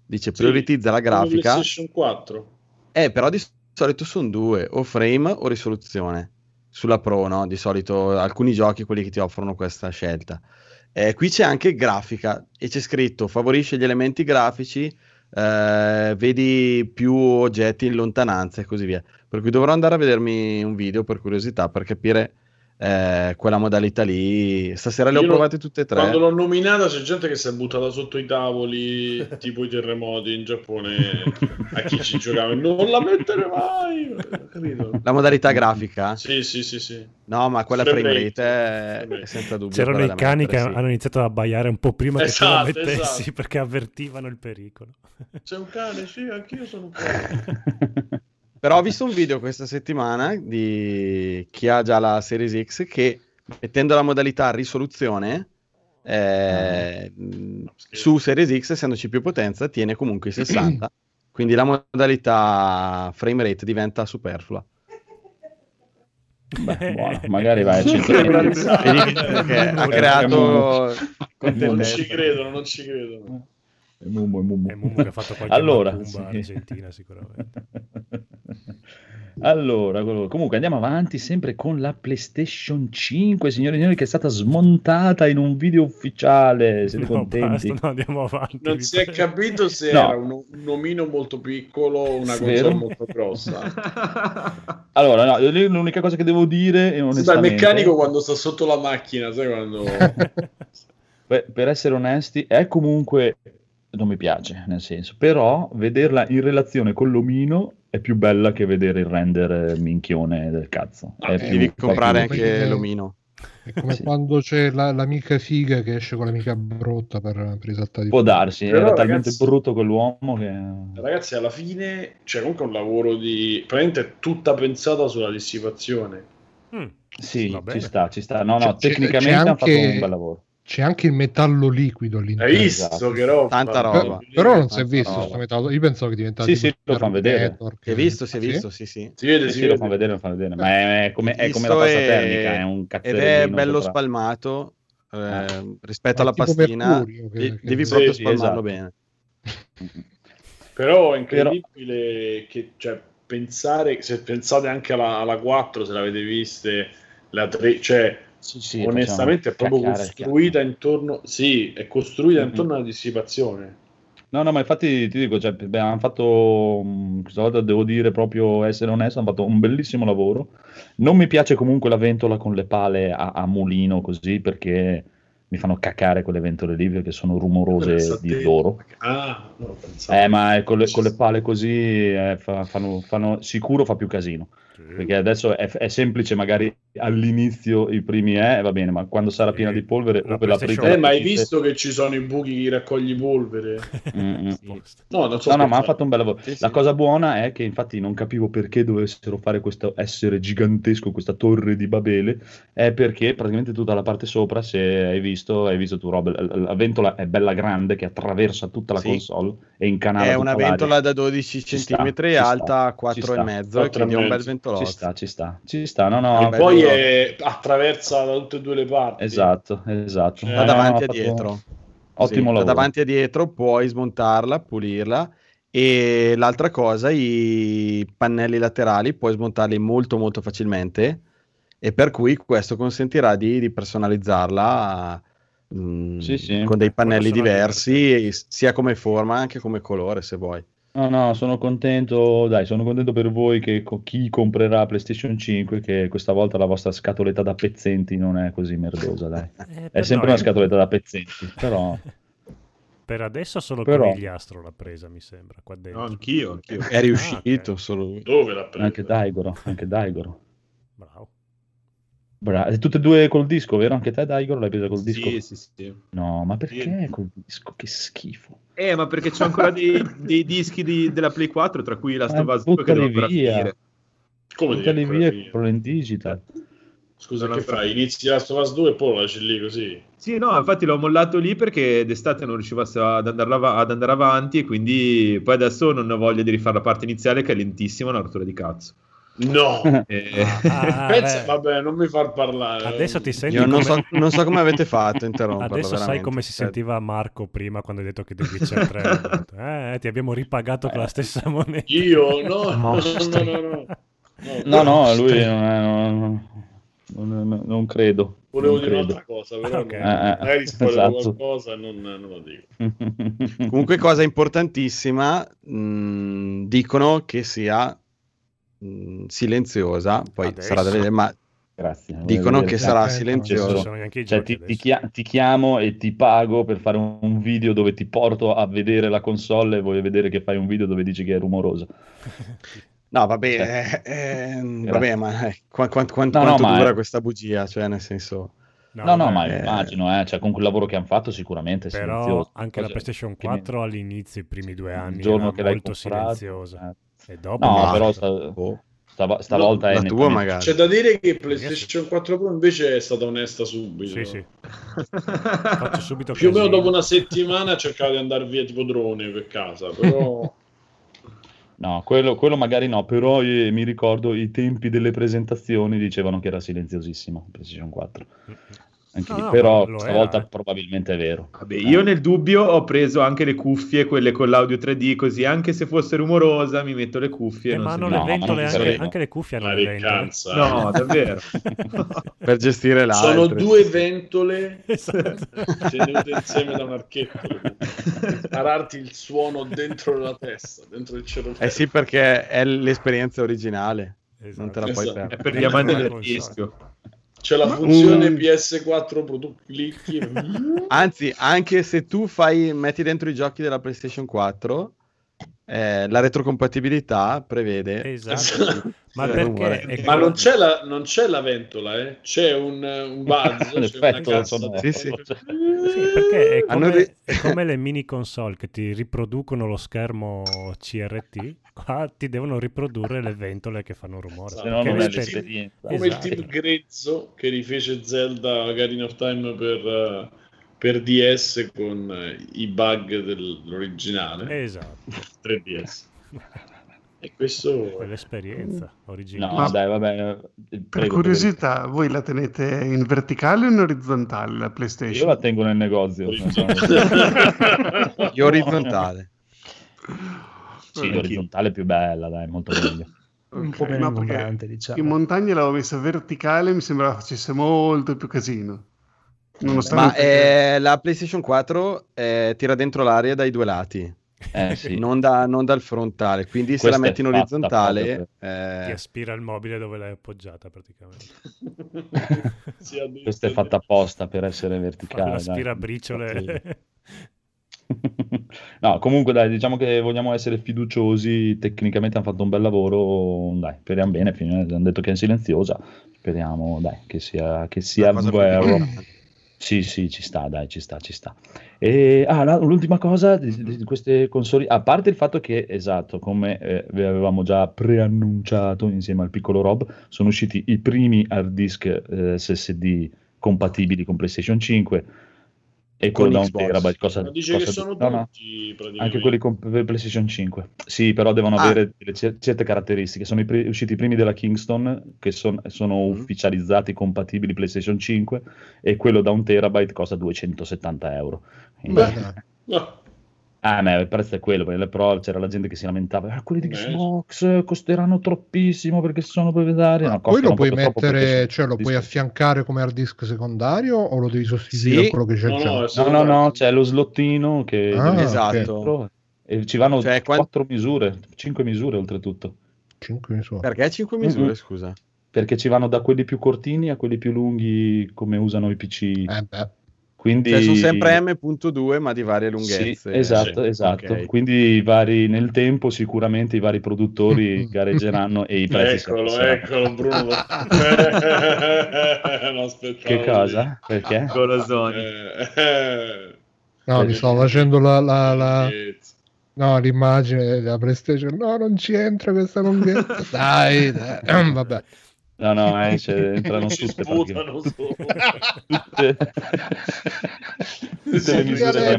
Dice Sì, prioritizza la come grafica. PlayStation 4. Eh, però di solito sono due, o frame o risoluzione. Sulla Pro, no? Di solito alcuni giochi, quelli che ti offrono questa scelta. Eh, qui c'è anche grafica e c'è scritto favorisce gli elementi grafici, eh, vedi più oggetti in lontananza e così via. Per cui dovrò andare a vedermi un video per curiosità per capire eh, quella modalità lì. Stasera le ho Io lo- provate tutte e tre. Quando l'ho nominata c'è gente che si è buttata sotto i tavoli, tipo i terremoti in Giappone, a chi ci giocava. Non la mettere mai! Capito? La modalità grafica? Sì, sì, sì, sì. No, ma quella Frame frame rate. è, senza dubbio. C'erano i cani che mettere, sì. hanno iniziato ad abbaiare un po' prima che tu Esatto, la mettessi esatto. perché avvertivano il pericolo. C'è un cane, sì, anch'io sono un cane. Però ho visto un video questa settimana di chi ha già la Series X che mettendo la modalità risoluzione eh, mh, su Series X, essendoci più potenza, tiene comunque i 60. quindi la modalità frame rate diventa superflua. Beh, buono, magari vai a 120. Vedi che ha creato Non ci credono, non ci credono. È Mummo, è Mummo. È Mummo che ha fatto qualche allora, sì. argentina sicuramente. Allora, comunque andiamo avanti sempre con la PlayStation 5, signori e signori, che è stata smontata in un video ufficiale. Siete No, contenti? basta, no, andiamo avanti. Non si è capito se No. era un, un omino molto piccolo o una console molto grossa. Allora, no, l'unica cosa che devo dire è Sembra il onestamente... meccanico quando sta sotto la macchina, sai quando... per, per essere onesti, è comunque non mi piace, nel senso, però vederla in relazione con l'omino è più bella che vedere il render eh, minchione del cazzo. Ah, È eh, più- Devi comprare anche l'omino. È come Sì. quando c'è la- l'amica figa che esce con l'amica brutta per, per esaltare Può darsi, Però, era talmente ragazzi- brutto quell'uomo che... Ragazzi, alla fine c'è comunque un lavoro di... Praticamente tutta pensata sulla dissipazione. Mm, Sì, ci sta, ci sta. No, no, c'è- tecnicamente c'è hanno fatto anche- un bel lavoro. C'è anche il metallo liquido all'interno. Hai visto Esatto. che roba? Tanta roba. però non si è visto roba. sto metallo. Io pensavo che diventasse Sì, sì, lo fan vedere. Si è che- visto, si è Ah, sì? visto, sì, sì. Si vede, Eh si sì, lo vede. fanno vedere, lo fanno vedere, ma è, è come, è come la pasta e- termica, è un Ed cazzerellino è bello sopra. spalmato eh, Ah. rispetto È alla tipo pastina. Mercurio che- che- devi Sì, proprio sì, spalmarlo esatto. bene. Però è incredibile che, cioè, pensare, se pensate anche alla, alla 4, se l'avete viste, la 3, cioè, Sì, sì, onestamente è proprio cacchiare, costruita intorno, sì, è costruita Mhm. intorno alla dissipazione. No, no, ma infatti ti dico, cioè, beh, hanno fatto, mh, questa volta devo dire proprio essere onesto, hanno fatto un bellissimo lavoro. Non mi piace comunque la ventola con le pale a, a mulino così, perché mi fanno cacare quelle ventole lì, perché sono rumorose di loro. Ah, no. Eh, ma con le, con le pale così eh, fa- fanno, fanno- sicuro fa più casino. Perché adesso è, è semplice, magari all'inizio i primi eh, va bene, ma quando sarà piena di polvere La per la aprite Eh, ma hai visto che ci sono i buchi che raccogli polvere? Mm, mm. No, non so No, no, ma ha fatto un bel lavoro. Sì, sì. La cosa buona è che infatti non capivo perché dovessero fare questo essere gigantesco, questa torre di Babele, è perché praticamente tutta la parte sopra, se hai visto, hai visto tu Rob, la, la ventola è bella grande che attraversa tutta la Sì. console e incanala È una l'aria. ventola da 12 Ci sta, cm sta, alta ci 4 sta. e mezzo, Quattro quindi è un bel mezzo. ventolotto. Ci sta, ci sta, ci sta, no, no, Che E poi è attraversa da tutte e due le parti. esatto, esatto. Da Da No, no, davanti ha a fatto dietro. Ottimo Sì, lavoro. Da davanti a dietro puoi smontarla, pulirla e l'altra cosa, i pannelli laterali puoi smontarli molto molto facilmente e per cui questo consentirà di, di personalizzarla mm, Sì, sì. con dei pannelli diversi sia come forma anche come colore se vuoi. No, no, sono contento, dai, sono contento per voi che co- chi comprerà PlayStation 5 che questa volta la vostra scatoletta da pezzenti non è così merdosa, dai. Eh, È sempre noi- una scatoletta da pezzenti, però Per adesso solo Però- Conigliastro l'ha presa, mi sembra, qua dentro. No, anch'io, anch'io. È riuscito ok. solo lui. Dove l'ha preso? anche Daigoro, anche Daigoro. Bravo. Bra- e tutte e due col disco, vero? Anche te Daigoro l'hai presa col disco? Sì, sì, sì. No, ma perché Sì. col disco? Che schifo. Eh, ma perché c'ho ancora dei, dei dischi di- della Play 4, tra cui la Ma Stovaz 2 che devo ancora via. finire. Come Buttali via finire? compralo in digital. Scusa, Non che fai? Inizi Last of Us 2 e poi lo lasci lì così? Sì, no, infatti l'ho mollato lì perché d'estate non riuscivo a- ad andare, av- ad andare avanti e quindi poi adesso non ho voglia di rifare la parte iniziale che è lentissima, una rottura di cazzo. No! E- Ah, Pensa, beh. vabbè, non mi far parlare. Adesso ti senti Io non come... so, non so come avete fatto interromperlo. Adesso sai come si Cioè, sentiva Marco prima quando hai detto che The Witcher 3. Ha detto, eh, ti abbiamo ripagato con la stessa moneta. Io? No, no, no, no, no. No, no, lui non, è- non- non- non credo. Volevo non dire un'altra cosa, però Ok. non- Eh, eh, magari esatto. qualcosa e non, non lo dico. Comunque, cosa importantissima, mh, dicono che sia mh, silenziosa, poi Adesso. sarà da vedere, ma Grazie. dicono che sarà Eh, i Cioè, ti, ti chia- ti chiamo e ti pago per fare un, video dove ti porto a vedere la console e voglio vedere che fai un video dove dici che è rumorosa. No, vabbè, eh, ehm, vabbè ma eh, qua- qua- qua- No, no, quanto ma dura è- questa bugia? Cioè, nel senso... No, no, ma eh, immagino, eh, cioè, con quel lavoro che hanno fatto sicuramente Però silenzioso. anche la Cioè, PlayStation che mi- 4 all'inizio, i primi due anni, il giorno era che molto comprato, silenziosa. E dopo No, Ma- però sta- stava- stavolta è la tua magari. C'è da dire che PlayStation 4 Pro invece è stata onesta subito. Sì, sì. Faccio subito Più o meno dopo una settimana cercava di andare via tipo drone per casa, però No, quello, quello magari no, però io mi ricordo i tempi delle presentazioni dicevano che era silenziosissima PlayStation 4. Anche No, lì, no, però lo stavolta era, eh. probabilmente è vero. Vabbè, io nel dubbio ho preso anche le cuffie, quelle con l'audio 3D, così anche se fosse rumorosa mi metto le cuffie. Eh, non ma si hanno no, le ventole, anche, anche le cuffie hanno le ventole. No, davvero. per gestire l'altro. Sono due ventole Esatto. tenute insieme da un archetto. Spararti il suono dentro la testa, dentro il cervello. Eh sì, perché è l'esperienza originale. Esatto. Non te la puoi Esatto. È perdere. per gli amanti del console. rischio. C'è la funzione un- PS4 Pro, clicchi. Anzi, anche se tu fai, metti dentro i giochi della PlayStation 4, eh, la retrocompatibilità prevede Esatto. Ma perché? Ma non c'è, la, non c'è la ventola, eh? c'è un, un buzz, c'è una L'effetto cassa sonoro. Sì, sì. Sì, perché è come, ri- è come le mini console che ti riproducono lo schermo CRT, qua ti devono riprodurre le ventole che fanno rumore. Se no non è l'esperienza. Come Esatto. il team grezzo che rifece Zelda Ocarina of Time per, eh, per DS con eh, i bug dell'originale Esatto, 3DS. E questo quell'esperienza No, originale. Ma- dai, vabbè. Per prego, curiosità, voi la tenete in verticale o in orizzontale la prego. Io PlayStation? la tengo nel negozio. Io orizzontale. sì, l'orizzontale è più bella, dai, molto meglio. Un po' meno no, diciamo. In montagna l'avevo messa verticale, mi sembrava facesse molto più casino. Ma Nonostante eh, la PlayStation 4 eh, tira dentro l'aria dai due lati, Eh sì. non, da- non dal frontale. Quindi se Questa la è metti in fatta orizzontale, Ti eh, aspira il mobile dove l'hai appoggiata praticamente. Questa è fatta apposta per essere Fa verticale. dai. l'aspirabriciole. No, comunque dai, diciamo che vogliamo essere fiduciosi, tecnicamente hanno fatto un bel lavoro, dai, speriamo bene, hanno detto che è silenziosa, speriamo dai, che sia, che sia vero. importante. Sì, sì, ci sta, dai, ci sta, ci sta. E, ah, la- l'ultima cosa di, di- queste console, a parte il fatto che, esatto, come eh, vi avevamo già preannunciato insieme al piccolo Rob, sono usciti i primi hard disk eh, SSD compatibili con PlayStation 5 e Con quello da un terabyte. Cosa, Ma dice cosa- che sono no, no, tutti praticamente. anche quelli con PlayStation 5. Sì, però devono Ah. avere certe caratteristiche. Sono i pri- usciti i primi della Kingston che son- sono Mhm. ufficializzati compatibili PlayStation 5 e quello da un terabyte costa 270 euro. Quindi- Beh. No. Ah, ma il prezzo è quello, perché però c'era la gente che si lamentava, ah, quelli di. Xbox costeranno troppissimo perché sono proprietari. No, Poi lo puoi mettere, cioè lo puoi affiancare come hard disk secondario o lo devi sostituire Sì. a quello che c'è No, già? no, solo no, no, c'è lo slottino che Ah, Esatto. dentro e ci vanno Cioè, quan- quattro misure, cinque misure oltretutto. 5 misure. Perché 5 misure, Mhm. scusa? perché ci vanno da quelli più cortini a quelli più lunghi come usano i PC. Eh beh. Quindi Cioè sono sempre M.2 ma di varie Sì, lunghezze. esatto, Sì, esatto. ok. Quindi vari, nel tempo sicuramente i vari produttori gareggeranno e i prezzi Eccolo, abbasseranno. eccolo Bruno. Che cosa? Perché? Golosoni. Eh, No, mi stavo facendo la, la- la- no, l'immagine della PlayStation. No, non ci entra questa lunghezza. dai, dai. vabbè. No, no, eh, cioè, entrano si tutte, sputano praticamente. su. tutte, tutte le misure le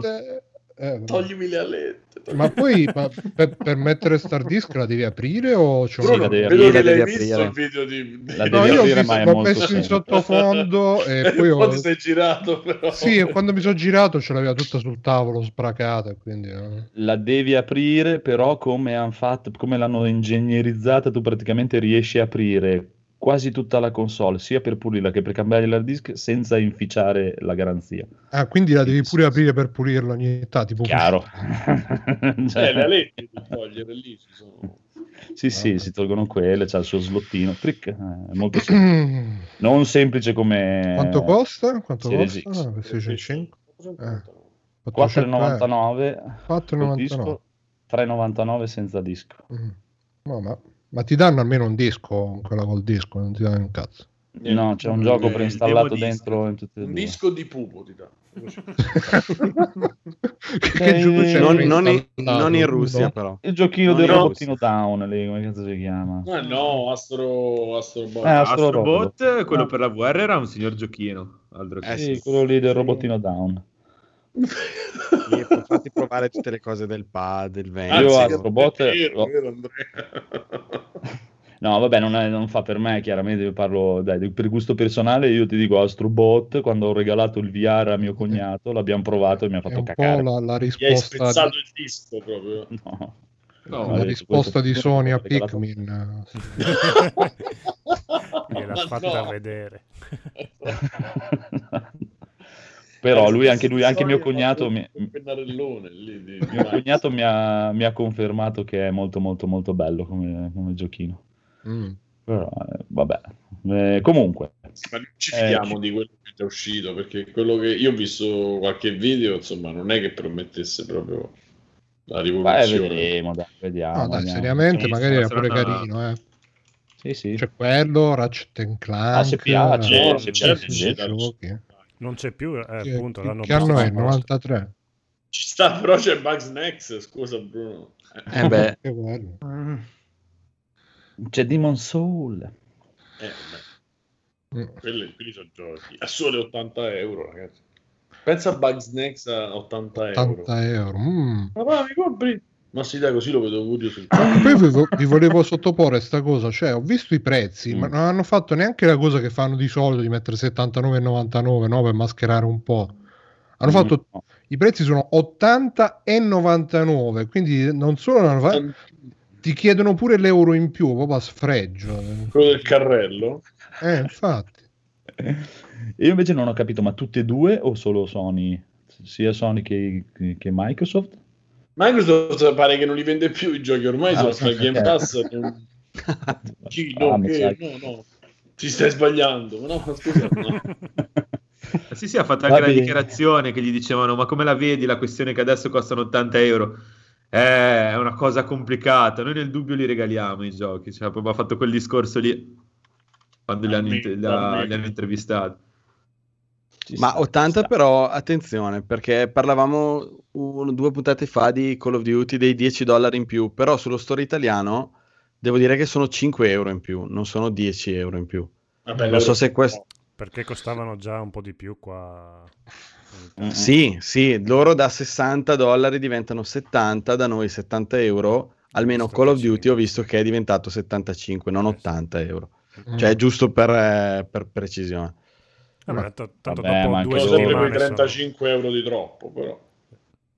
da Eh. Toglimi le alette. Ma poi ma per, per mettere Star Disk la devi aprire o c'è Sì, un... la devi vedo aprire, che la l'hai devi visto aprire. il video di... La No, io ho aprire, visto, ma è l'ho molto messo in sottofondo e poi ho... ti sei girato però. Sì, e quando mi sono girato ce l'aveva tutta sul tavolo spracata, quindi... eh. La devi aprire, però come han fatto, come l'hanno ingegnerizzata, tu praticamente riesci a aprire quasi tutta la console, sia per pulirla che per cambiare l'hard disk senza inficiare la garanzia. Ah, quindi la devi pure aprire per pulirla ogni tanto, tipo... Chiaro. Cioè, Eh, le alette da togliere lì ci sono. Sì, sì, si tolgono quelle, c'ha il suo slottino, trick, eh, è molto semplice. Non semplice come Quanto costa? Quanto Series costa? Ah, PlayStation 5? Eh. 4,99 col 4,99. disco, 3,99 senza disco. Mm. No, ma, ti danno almeno un disco, quella col disco, non ti danno un cazzo. No, c'è un gioco Eh, preinstallato demo disc. dentro in tutte e Un due. disco di pupo ti dà. che Eh, gioco c'è Non, non in, non in Russia però. Il giochino Non del in robottino down, lì, come cazzo si chiama? Ma no, Astro, Astro Boy. Eh, Astro Astrobot, quello No. per la VR era un signor giochino. Altro che Eh, sì. quello lì del robottino down. Sì, per farti provare tutte le cose del pad, del vento. Io Astrobot vero, vero. No, vabbè, non, è- non fa per me, chiaramente io parlo dai, per gusto personale, io ti dico Astrobot, quando ho regalato il VR a mio cognato, l'abbiamo provato e mi ha fatto cacare. po' la, la Gli hai risposta, spezzato il disco proprio. No. No, la Vabbè, risposta di Sony a Pikmin. Gliel'ha fatta no. vedere. Però Eh, lui, anche lui, anche mio cognato, mi, lì di- mio cognato mi ha, mi ha confermato che è molto molto molto bello come, come giochino. Mm. Però, eh, vabbè. Eh, comunque, Ma non ci Eh, fidiamo ci- di quello che è già uscito, perché quello che io ho visto qualche video, insomma, non è che promettesse proprio la beh, rivoluzione. vedremo, dai, vediamo. No, dai, vediamo. seriamente, Sì, magari era pure una- carino, eh. Sì, sì. C'è quello, Ratchet and Clank, Ah, se piace, eh, se sì, piace, sì, sì, sì, giochi. Non c'è più, eh, Che, appunto, che- l'hanno che anno è? postato. 93? Ci sta, però c'è Bugs Next, scusa Bruno. Eh beh, Che quello. Mm. C'è Demon Soul. Eh, beh, Mm. quelli, quelli sono giochi. A sole 80 euro, ragazzi. Pensa a Bugs Next a 80 euro. 80 euro. mm. Ma va, mi compri? Ma sì, dai, così lo vedo io sul Ah, Poi vi, vi volevo sottoporre sta cosa, cioè ho visto i prezzi, Mm. ma non hanno fatto neanche la cosa che fanno di solito di mettere 79,99 no, per mascherare un po'. Hanno Mm, fatto i prezzi sono 80 e 99, quindi non solo non fa- ti chiedono pure l'euro in più, proprio a sfregio. Quello del carrello? Eh, infatti. Io invece non ho capito, ma tutte e due o solo Sony? Sia Sony che, che Microsoft? Microsoft pare che non li vende più i giochi, ormai Ah, sono sul Game. Pass. non- Chi? No, Ah, che? no, no, ti stai sbagliando. No, scusa, no. Sì, sì, ha fatto Va anche la dichiarazione che gli dicevano: Ma come la vedi la questione che adesso costano 80 euro? Eh, è una cosa complicata. Noi nel dubbio li regaliamo i giochi. Cioè, proprio ha fatto quel discorso lì quando li hanno, la- li hanno intervistati. Ci ma sta, 80 ci sta. però, attenzione, perché parlavamo un- due puntate fa di Call of Duty dei 10 dollari in più, però sullo store italiano devo dire che sono 5 euro in più, non sono 10 euro in più. Vabbè, Non so se questo... Perché costavano già un po' di più qua. Sì, sì, loro da 60 dollari diventano 70, da noi 70 euro, almeno Call of Duty ho visto che è diventato 75, non 80 euro. Mm. Cioè, giusto per, eh, per precisione. Vabbè, t- tanto Vabbè, ma dopo anche due Sono loro- sempre quei settimane sono- 35 euro di troppo, però.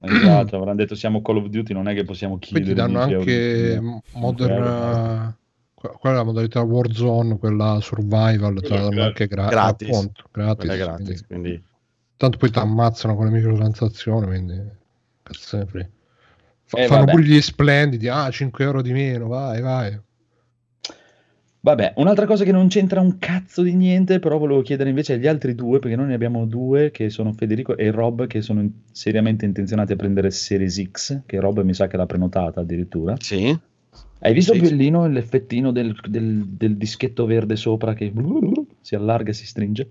Esatto, avranno detto siamo Call of Duty, non è che possiamo chiedere ti danno 10 euro anche. Modern... Quella è la modalità Warzone, quella survival, te la danno Quella anche gra- gratis. appunto, gratis, gratis, quindi- quindi... Tanto poi ti ammazzano con le microtransazioni, quindi cazzo se ne frega. Fa- Eh, fanno vabbè. pure gli splendidi, ah 5 euro di meno, vai vai. Vabbè, un'altra cosa che non c'entra un cazzo di niente, però volevo chiedere invece agli altri due, perché noi ne abbiamo due, che sono Federico e Rob, che sono in- seriamente intenzionati a prendere Series X, che Rob mi sa che l'ha prenotata addirittura. Sì, Hai visto Sì, Bellino l'effettino del, del- del dischetto verde sopra che si allarga e si stringe?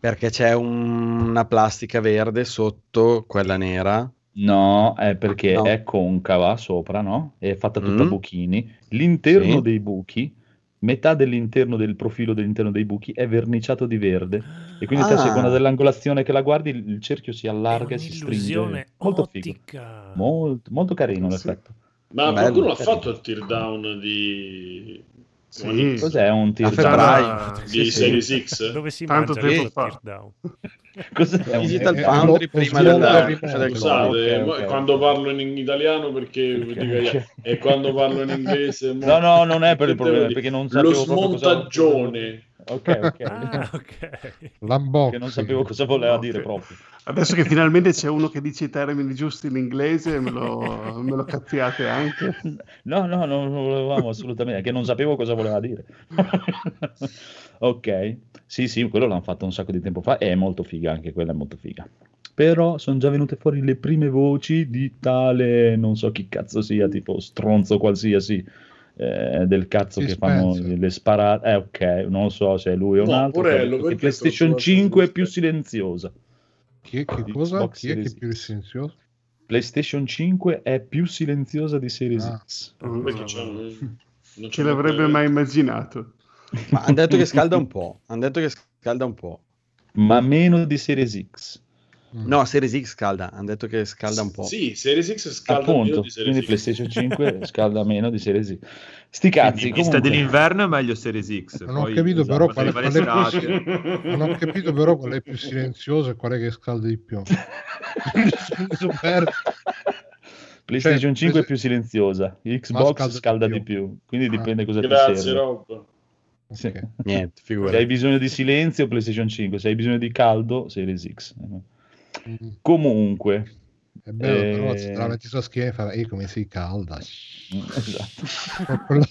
perché c'è un- una plastica verde sotto quella nera. No, è perché No. è concava sopra, no? È fatta tutta a Mm. buchini. L'interno Sì. dei buchi, metà dell'interno del profilo dell'interno dei buchi è verniciato di verde. E quindi te a Ah. seconda dell'angolazione che la guardi, il cerchio si allarga e si stringe. Molto figo. ottica. Molto, molto carino Sì. l'effetto. Ma Bello, qualcuno ha fatto il teardown di... Sì. Cos'è un A tear febbraio. Ah, di Sì, sì. Series X? Dove si Tanto mangia tempo fa. teardown? Cos'è un Digital Foundry lo- prima lo del. Scusate, quando parlo in italiano perché ok. e quando parlo in inglese No, no, non è per il problema, perché non lo sapevo proprio cosa- smontaggione Ok, ok. Ah. Che non sapevo cosa voleva Ok. dire proprio. Adesso che finalmente c'è uno che dice i termini giusti in inglese, me lo, me lo cazziate anche. No, no, non lo volevamo assolutamente, che non sapevo cosa voleva dire. ok, sì, sì, quello l'hanno fatto un sacco di tempo fa e è molto figa, anche quella è molto figa. Però sono già venute fuori le prime voci di tale, non so chi cazzo sia, tipo stronzo qualsiasi, eh, del cazzo Phil che fanno le sparate. Eh, ok, non lo so se è lui o un No, altro. detto che perché PlayStation sono sulla 5 è più silenziosa. Chi, che Di cosa? Xbox Chi è che è più X. silenzioso? PlayStation 5 è più silenziosa di Series Ah. X. non Chi c'hanno l'avrebbe mai immaginato? Ma hanno detto che scalda un po'. Hanno detto che scalda un po'. ma meno di Series X. Mm. No, Series X scalda, hanno detto che scalda un po'. Sì, Series X scalda meno Appunto, di Series quindi X. PlayStation 5 scalda meno di Series X. Sti cazzi, in vista comunque. dell'inverno è meglio Series X. Non ho poi, capito esatto, però quale- quale- l'estate- Non ho capito però qual è più silenzioso e qual è che scalda di più. PlayStation Cioè, 5 è più silenziosa, Xbox scalda scalda di di più. più, quindi Ah. dipende cosa ti Grazie, serve. Rob. Sì. Ok. Niente, Se hai bisogno di silenzio, PlayStation 5, se hai bisogno di caldo, Series X. Mm. Comunque, È bello, Eh, però se te la metti sulla schiena e fa, ehi come sei calda. esatto. Con la-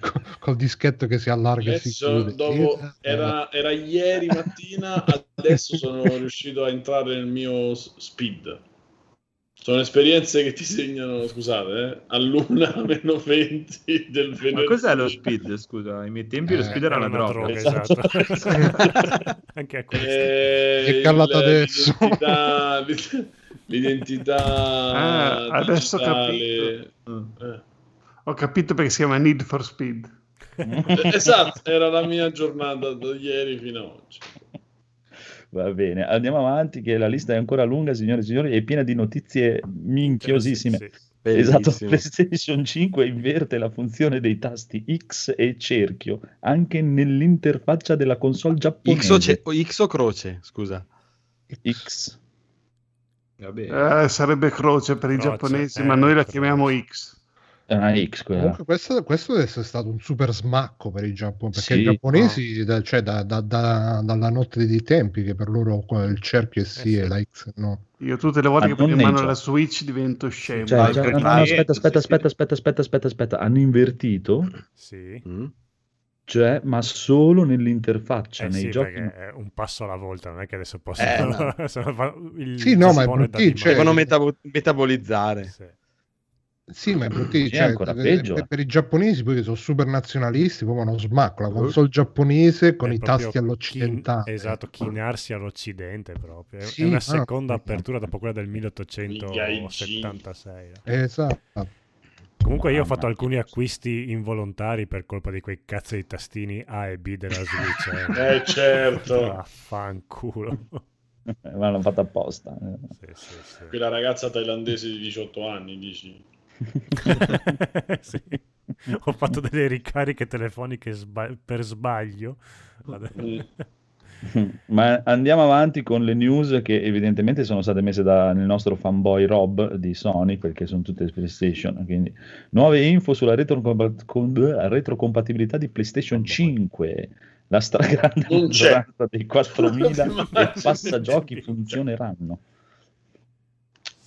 col- col dischetto che si allarga e si Adesso, chiude. dopo, Eh, era, era ieri mattina, adesso sono riuscito a entrare nel mio speed. Sono esperienze che ti segnano, scusate, eh, all'una meno 20 del venerdì. Ma cos'è lo speed? Scusa, ai miei tempi lo Eh, speed era una, droga. Esatto. esatto. Anche a questo. Eh, È calato il- adesso. L'identità, l'identità Ah, adesso ho. Mm. Eh. Ho capito perché si chiama Need for Speed. Eh, Esatto, era la mia giornata da ieri fino a oggi. Va bene, andiamo avanti che la lista è ancora lunga, signore e signori, è piena di notizie minchiosissime. Sì, sì. Esatto, Bellissimo. PlayStation 5 inverte la funzione dei tasti X e cerchio anche nell'interfaccia della console giapponese. X o, ce- o X o croce, scusa. X. Vabbè. Eh, sarebbe croce per i Croce, giapponesi, eh, ma noi la croce. chiamiamo X. È una X quella. Comunque questo, questo deve essere stato un super smacco per i giapponesi, perché Sì, i giapponesi, da- cioè da- da- da- dalla notte dei tempi, che per loro il cerchio è sì Eh, e sì. la X no. Io tutte le volte Ah, che prendo in mano la Switch divento scemo. Cioè, Vai, già- no, no, aspetta, aspetta, aspetta, aspetta, aspetta, aspetta, aspetta, hanno invertito, Sì. Mm? cioè, ma solo nell'interfaccia, Eh nei sì, giochi. è un passo alla volta, non è che adesso posso... Eh, no. no il Sì, no, ma è Giappone bruttino, cioè-. Devono metabo- metabolizzare. Sì. Sì, ma è bruttino, Sì, cioè, ancora per, peggio, per- eh. per i giapponesi poi che sono super nazionalisti, proprio uno smacco, la console giapponese con È i tasti all'occidentale. chin- esatto, chinarsi all'occidente proprio. È- Sì, è una no, seconda no. apertura dopo quella del 1876. Esatto. Comunque io ho fatto alcuni acquisti involontari per colpa di quei cazzo di tastini A e B della Switch. eh. Eh, certo. Vaffanculo. ma l'hanno fatto apposta. Sì, sì, sì. Quella ragazza thailandese di 18 anni, dici? Sì. Ho fatto delle ricariche telefoniche sba- per sbaglio. Ma andiamo avanti con le news che evidentemente sono state messe da- nel nostro fanboy Rob di Sony perché sono tutte PlayStation. Quindi nuove info sulla retrocompa- con- retrocompatibilità di PlayStation 5. La stragrande maggioranza dei 4000 Immagini. e passagiochi funzioneranno.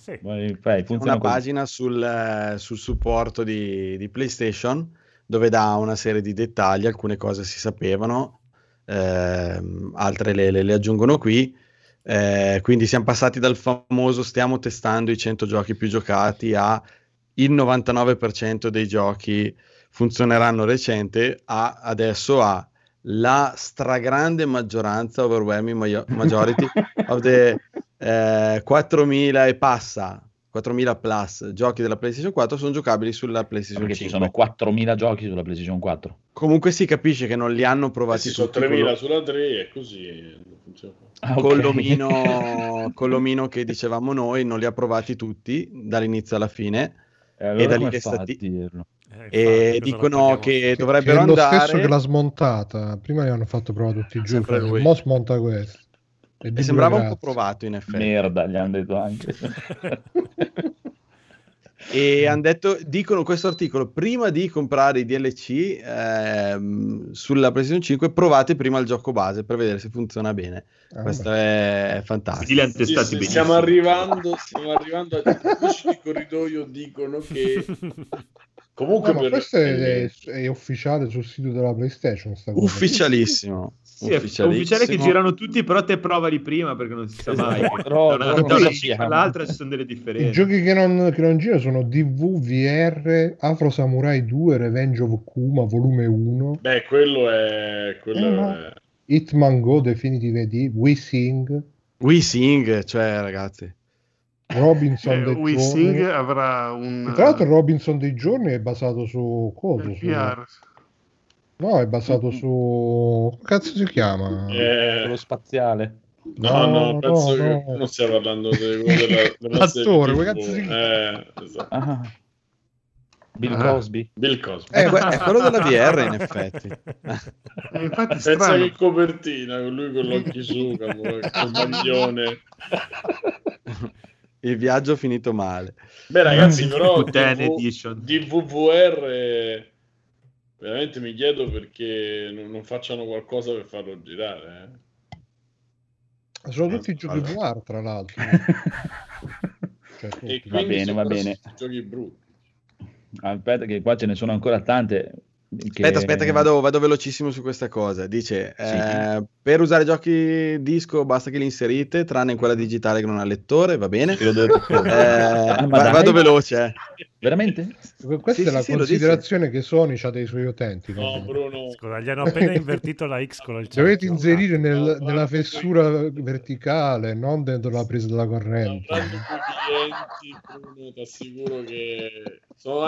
Sì. Vai, funziona una così. pagina sul, eh, sul supporto di, di PlayStation dove dà una serie di dettagli, alcune cose si sapevano, ehm, altre le, le- le aggiungono qui. Eh, quindi siamo passati dal famoso stiamo testando i 100 giochi più giocati a il 99% dei giochi funzioneranno recente a adesso a la stragrande maggioranza, overwhelming majority of the eh, 4000 e passa 4000 plus giochi della PlayStation 4 sono giocabili sulla PlayStation Perché ci 5. sono 4000 giochi sulla PlayStation 4. Comunque si capisce che non li hanno Eh provati sì, sono tutti 3000 con, sulla 3 e così funziona. Ah, con ok. l'omino, con l'omino che dicevamo noi, non li ha provati tutti dall'inizio alla fine. E allora e da lì che fa sta a di- dirlo? Eh, E dicono che Che- dovrebbero che è lo andare. stesso che l'ha smontata. Prima gli hanno fatto provare tutti giù. Sempre fa- lui. Mo smonta questo. E sembrava due un po' provato in effetti. Merda, gli hanno detto anche. E hanno detto, dicono questo articolo, prima di comprare i DLC ehm, sulla PlayStation 5, provate prima il gioco base per vedere se funziona bene. Ah, Questo vabbè. è fantastico. Sì, sì, benissimo. stiamo arrivando, stiamo arrivando a di corridoio dicono che comunque No, ma per- questo è, è ufficiale sul sito della PlayStation. Sta cosa. Ufficialissimo. Sì, è ufficiale che girano tutti, però te provali prima perché non si sa mai. Esatto, però- da una, però da all'altra ci sono delle I differenze. giochi che non, che non girano sono DV, VR, Afro Samurai 2, Revenge of Kuma, volume 1, Beh, quello è quello Eh, no. è- Hitman Go Definitive ED, We Sing, We Sing, cioè ragazzi. Robinson Eh, dei We giorni. Sing avrà un E Tra l'altro Robinson dei giorni è basato su cosa? Su... No, è basato su... Che cazzo si chiama? è- Quello spaziale. No, no, No, penso no, che no. non stia parlando de- della, della L'attore, come cazzo si Eh, esatto. Ah. Bill Ah. Cosby. Bill Cosby. Eh, è quello della VR, in effetti. Eh, infatti è Pensa che copertina, con lui con gli occhi su, con il maglione. Il viaggio finito male. Beh ragazzi, però DV Edition. DVVR eh, veramente mi chiedo perché non, non facciano qualcosa per farlo girare. eh. Sono tutti giochi Allora. VR, tra l'altro. Cioè, tutti. E Va bene, va bene. giochi brutti. Aspetta che qua ce ne sono ancora tante. Che- Aspetta, aspetta, che vado, vado velocissimo su questa cosa. Dice: Sì. eh, per usare giochi disco basta che li inserite, tranne in quella digitale che non ha lettore, va bene. Eh, Ah, ma va- dai. vado veloce. eh. Veramente? Questa Sì, è la sì, considerazione che Sony ha dei suoi utenti. No, no? Bruno. Scusa, gli hanno appena invertito la X con il Dovete cerchio. inserire nel- No, nella no, fessura verticale, non dentro la presa della corrente. Clienti, Bruno, ti assicuro che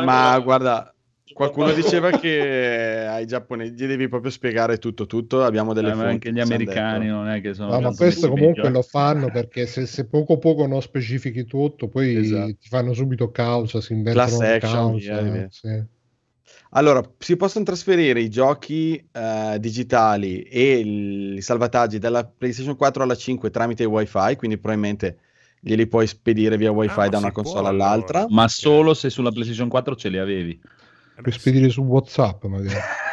Ma guarda, qualcuno diceva che ai giapponesi gli devi proprio spiegare tutto, tutto. Abbiamo delle Eh, fonti anche gli americani detto. non è che sono... No, ma questo comunque peggio, lo eh. fanno perché se, se poco poco non specifichi tutto, poi Esatto. ti fanno subito causa, si inventano Class una action, causa. via, via. sì. Allora, si possono trasferire i giochi eh, digitali e il- i salvataggi dalla PlayStation 4 alla 5 tramite wifi, quindi probabilmente glieli puoi spedire via wifi Ah, da una può, console allora. all'altra. Ma solo se sulla PlayStation 4 ce li avevi. Puoi spedire su WhatsApp magari.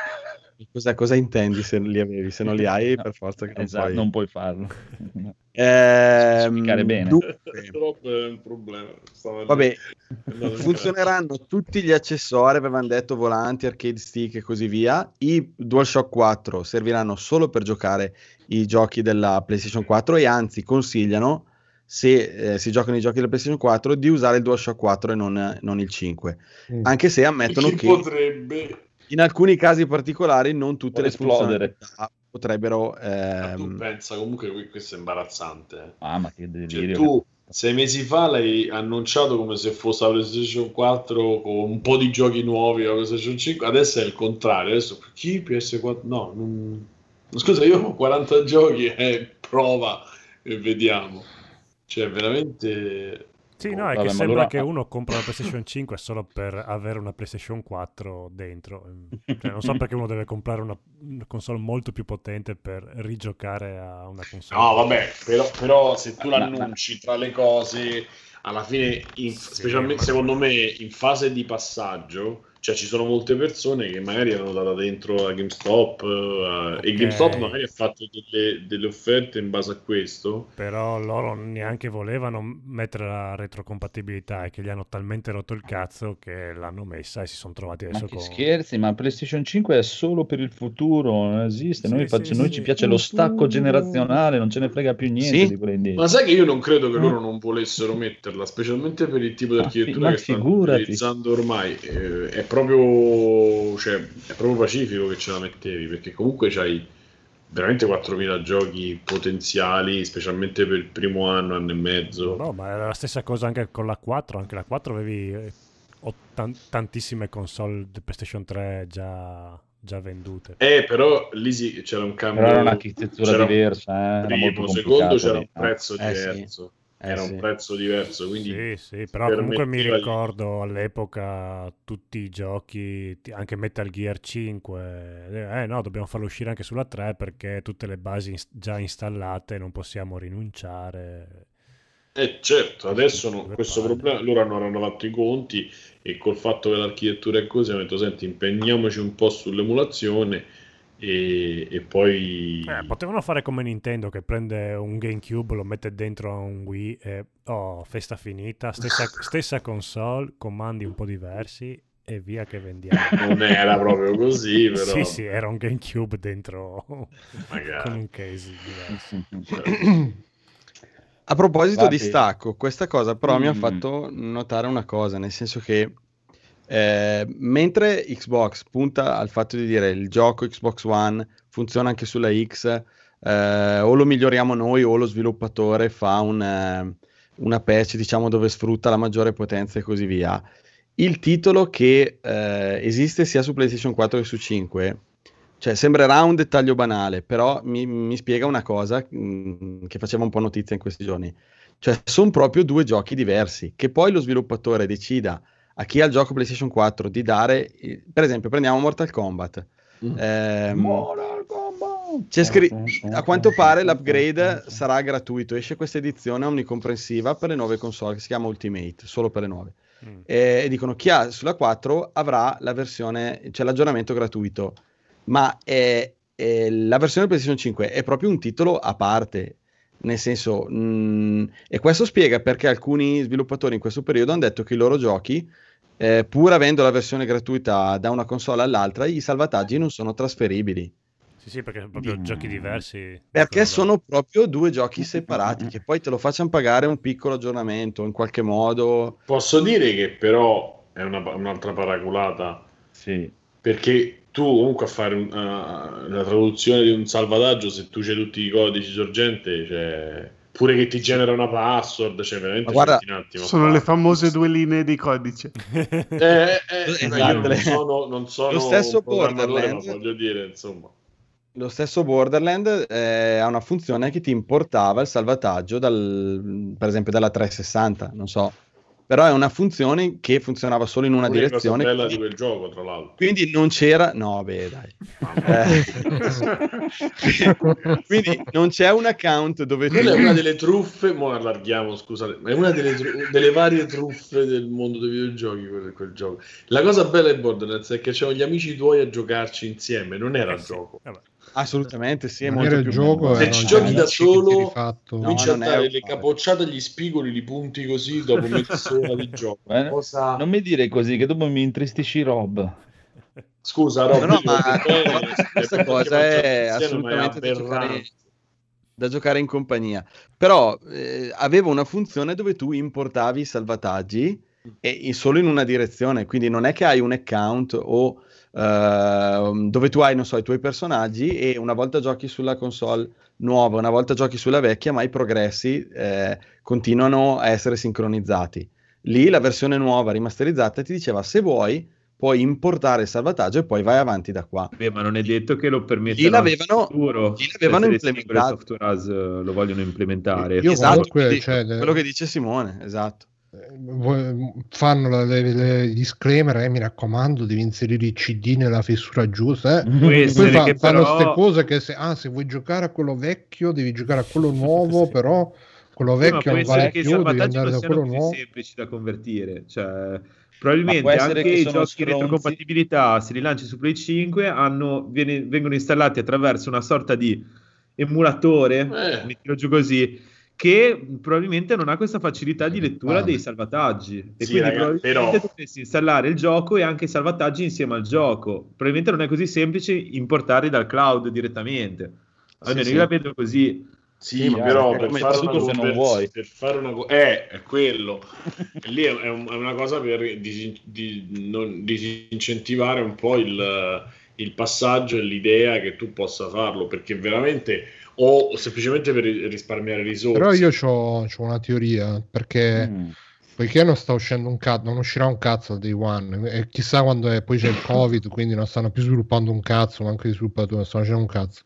Cosa, cosa intendi se li avevi? Se non li hai, per forza che non Esatto, puoi. non puoi farlo. Specificare bene. dunque, Purtroppo è un problema. Stavo vabbè, funzioneranno tutti gli accessori, avevano detto volanti, arcade stick e così via. I DualShock 4 serviranno solo per giocare i giochi della PlayStation 4 e anzi consigliano, se eh, si giocano i giochi della PlayStation 4, di usare il DualShock 4 e non, non il 5. Mm. Anche se ammettono che potrebbe in alcuni casi particolari non tutte Può le esplodere. potrebbero... Ma tu ehm, pensa comunque que- questo è imbarazzante. eh. Ah, ma che Cioè, delirio. tu sei mesi fa l'hai annunciato come se fosse la PlayStation 4 con un po' di giochi nuovi la PlayStation 5, adesso è il contrario. Adesso chi PS4? No, non... scusa, io ho 40 giochi e prova e vediamo. Cioè, veramente Sì, no, è Vabbè, che sembra allora- che uno compra la PlayStation 5 solo per avere una PlayStation 4 dentro. Cioè, non so perché uno deve comprare una, una console molto più potente per rigiocare a una console. No, vabbè, però, però se tu Ma- l'annunci tra le cose, alla fine, in- Sì, specialmente ma- secondo me, in fase di passaggio, cioè ci sono molte persone che magari erano data dentro a GameStop eh, e Ok. GameStop magari ha fatto delle, delle offerte in base a questo. Però loro neanche volevano mettere la retrocompatibilità e che gli hanno talmente rotto il cazzo che l'hanno messa e si sono trovati Ma adesso che con... scherzi, ma PlayStation 5 è solo per il futuro, non esiste. Sì, Noi, sì, faccio- noi sì. ci piace lo stacco generazionale, non ce ne frega più niente. Ma sai che io non credo che Mm. loro non volessero metterla, specialmente per il tipo di Ma architettura ma che stanno utilizzando ormai. eh, è, proprio, cioè, è proprio pacifico che ce la mettevi, perché comunque c'hai veramente 4.000 giochi potenziali, specialmente per il primo anno, anno e mezzo. No, ma era la stessa cosa anche con la 4. Anche la 4 avevi eh, ottan- tantissime console di PlayStation 3 già, già vendute. Eh, però lì sì, c'era un cambio. Però era un'architettura diversa, eh, era primo, molto secondo c'era un prezzo Eh, sì. diverso. eh, era sì. un prezzo diverso, quindi Sì, sì, però comunque mi ricordo all'epoca tutti i giochi, anche Metal Gear 5, eh no, dobbiamo farlo uscire anche sulla 3 perché tutte le basi già installate non possiamo rinunciare. Eh certo, adesso no- Due questo problema loro hanno, hanno fatto i conti e col fatto che l'architettura è così hanno detto senti impegniamoci un po' sull'emulazione e, e poi Eh, potevano fare come Nintendo che prende un GameCube, lo mette dentro a un Wii e oh, festa finita, stessa, stessa console, comandi un po' diversi e via che vendiamo. non era proprio così però Sì, sì, era un GameCube dentro magari. con un case diverso. A proposito Va di stacco, questa cosa però mi ha Mm. fatto notare una cosa, nel senso che eh, mentre Xbox punta al fatto di dire il gioco Xbox One funziona anche sulla X, eh, o lo miglioriamo noi o lo sviluppatore fa un, eh, una patch diciamo dove sfrutta la maggiore potenza e così via. Il titolo che eh, esiste sia su PlayStation 4 che su 5 Cioè, sembrerà un dettaglio banale, però mi, mi spiega una cosa mh, che faceva un po' notizia in questi giorni. Cioè, sono proprio due giochi diversi. Che poi lo sviluppatore decida a chi ha il gioco PlayStation 4 di dare, eh, per esempio, prendiamo Mortal Kombat. Mm. Ehm, Mortal Kombat! c'è scri- a quanto pare l'upgrade sarà gratuito. Esce questa edizione omnicomprensiva per le nuove console che si chiama Ultimate, solo per le nuove. Mm. E, e dicono chi ha sulla 4 avrà la versione, cioè l'aggiornamento gratuito, ma è- è- la versione PlayStation 5 è proprio un titolo a parte. Nel senso, mh, e questo spiega perché alcuni sviluppatori in questo periodo hanno detto che i loro giochi, eh, pur avendo la versione gratuita da una console all'altra, i salvataggi non sono trasferibili. Sì, sì, perché sono proprio giochi diversi. Perché Sono- sono proprio due giochi separati, che poi te lo facciano pagare un piccolo aggiornamento in qualche modo. Posso dire che però è una- un'altra paraculata Sì. perché tu comunque a fare un- uh, la traduzione di un salvataggio se tu c'hai tutti i codici sorgente cioè, pure che ti genera una password cioè veramente Ma guarda, Sono fare. le famose due linee di codice. Eh, eh, Esatto. io non sono, non sono Lo stesso Borderlands. voglio dire insomma Lo stesso Borderland eh, ha una funzione che ti importava il salvataggio dal, per esempio dalla 360, non so. Però è una funzione che funzionava solo in una L'unica direzione. cosa bella di Quindi, quel gioco tra l'altro quindi non c'era... No, beh, dai. Eh, quindi non c'è un account dove tu... quella è una delle truffe mo allarghiamo scusate ma è una delle, tru- delle varie truffe del mondo dei videogiochi quel, quel gioco la cosa bella di Borderlands è che c'erano gli amici tuoi a giocarci insieme non era Eh il sì, gioco vabbè. Assolutamente sì, è Non molto più gioco. Se ci gli giochi da solo, fatto. No, cominci a è dare un- le capocciate agli spigoli li punti così dopo mezz'ora di gioco Eh, Cosa- Non mi dire così, che dopo mi intristisci Rob. scusa Rob, No, no, ma questa cosa è assolutamente da giocare, da giocare in compagnia. Però eh, aveva una funzione dove tu importavi i salvataggi e in- solo in una direzione, quindi non è che hai un account o ehm, dove tu hai, non so, i tuoi personaggi e una volta giochi sulla console nuova, una volta giochi sulla vecchia, ma i progressi eh, continuano a essere sincronizzati. Lì la versione nuova rimasterizzata ti diceva se vuoi puoi importare il salvataggio e poi vai avanti da qua. Beh, ma non è detto che lo permetteranno Lì l'avevano- in futuro. lì l'avevano implementato. software eh, lo vogliono implementare. Io esatto, cioè, quello che dice Simone, esatto. Fanno la- le, le disclaimer eh, mi raccomando devi inserire il cd nella fessura giusta eh. Poi fa- che fanno però- queste cose che se, ah, se vuoi giocare a quello vecchio devi giocare a quello nuovo però quello Sì, vecchio può non vale i più devi salvataggi andare non da siano quello così nuovo semplici da convertire. Cioè, probabilmente anche che i giochi stronzi. retrocompatibilità, se li lanci su Play 5, hanno- viene- vengono installati attraverso una sorta di emulatore, Eh. mettilo giù così, che probabilmente non ha questa facilità di lettura Ah. dei salvataggi. E Sì, quindi raga, probabilmente però- dovresti installare il gioco e anche i salvataggi insieme al gioco. Probabilmente non è così semplice importarli dal cloud direttamente. Almeno Sì, io la sì. vedo così. Sì, Sì, ma però per fare, tutto una se non vuoi. per fare una co- eh, è quello. Lì è, è un- è una cosa per dis- di- non- disincentivare un po' il, il passaggio e l'idea che tu possa farlo, perché veramente o semplicemente per ri- risparmiare risorse. però io ho una teoria perché Mm. poiché non sta uscendo un cazzo non uscirà un cazzo al day one e chissà quando è, poi c'è il covid quindi non stanno più sviluppando un cazzo ma anche gli sviluppatori non stanno facendo un cazzo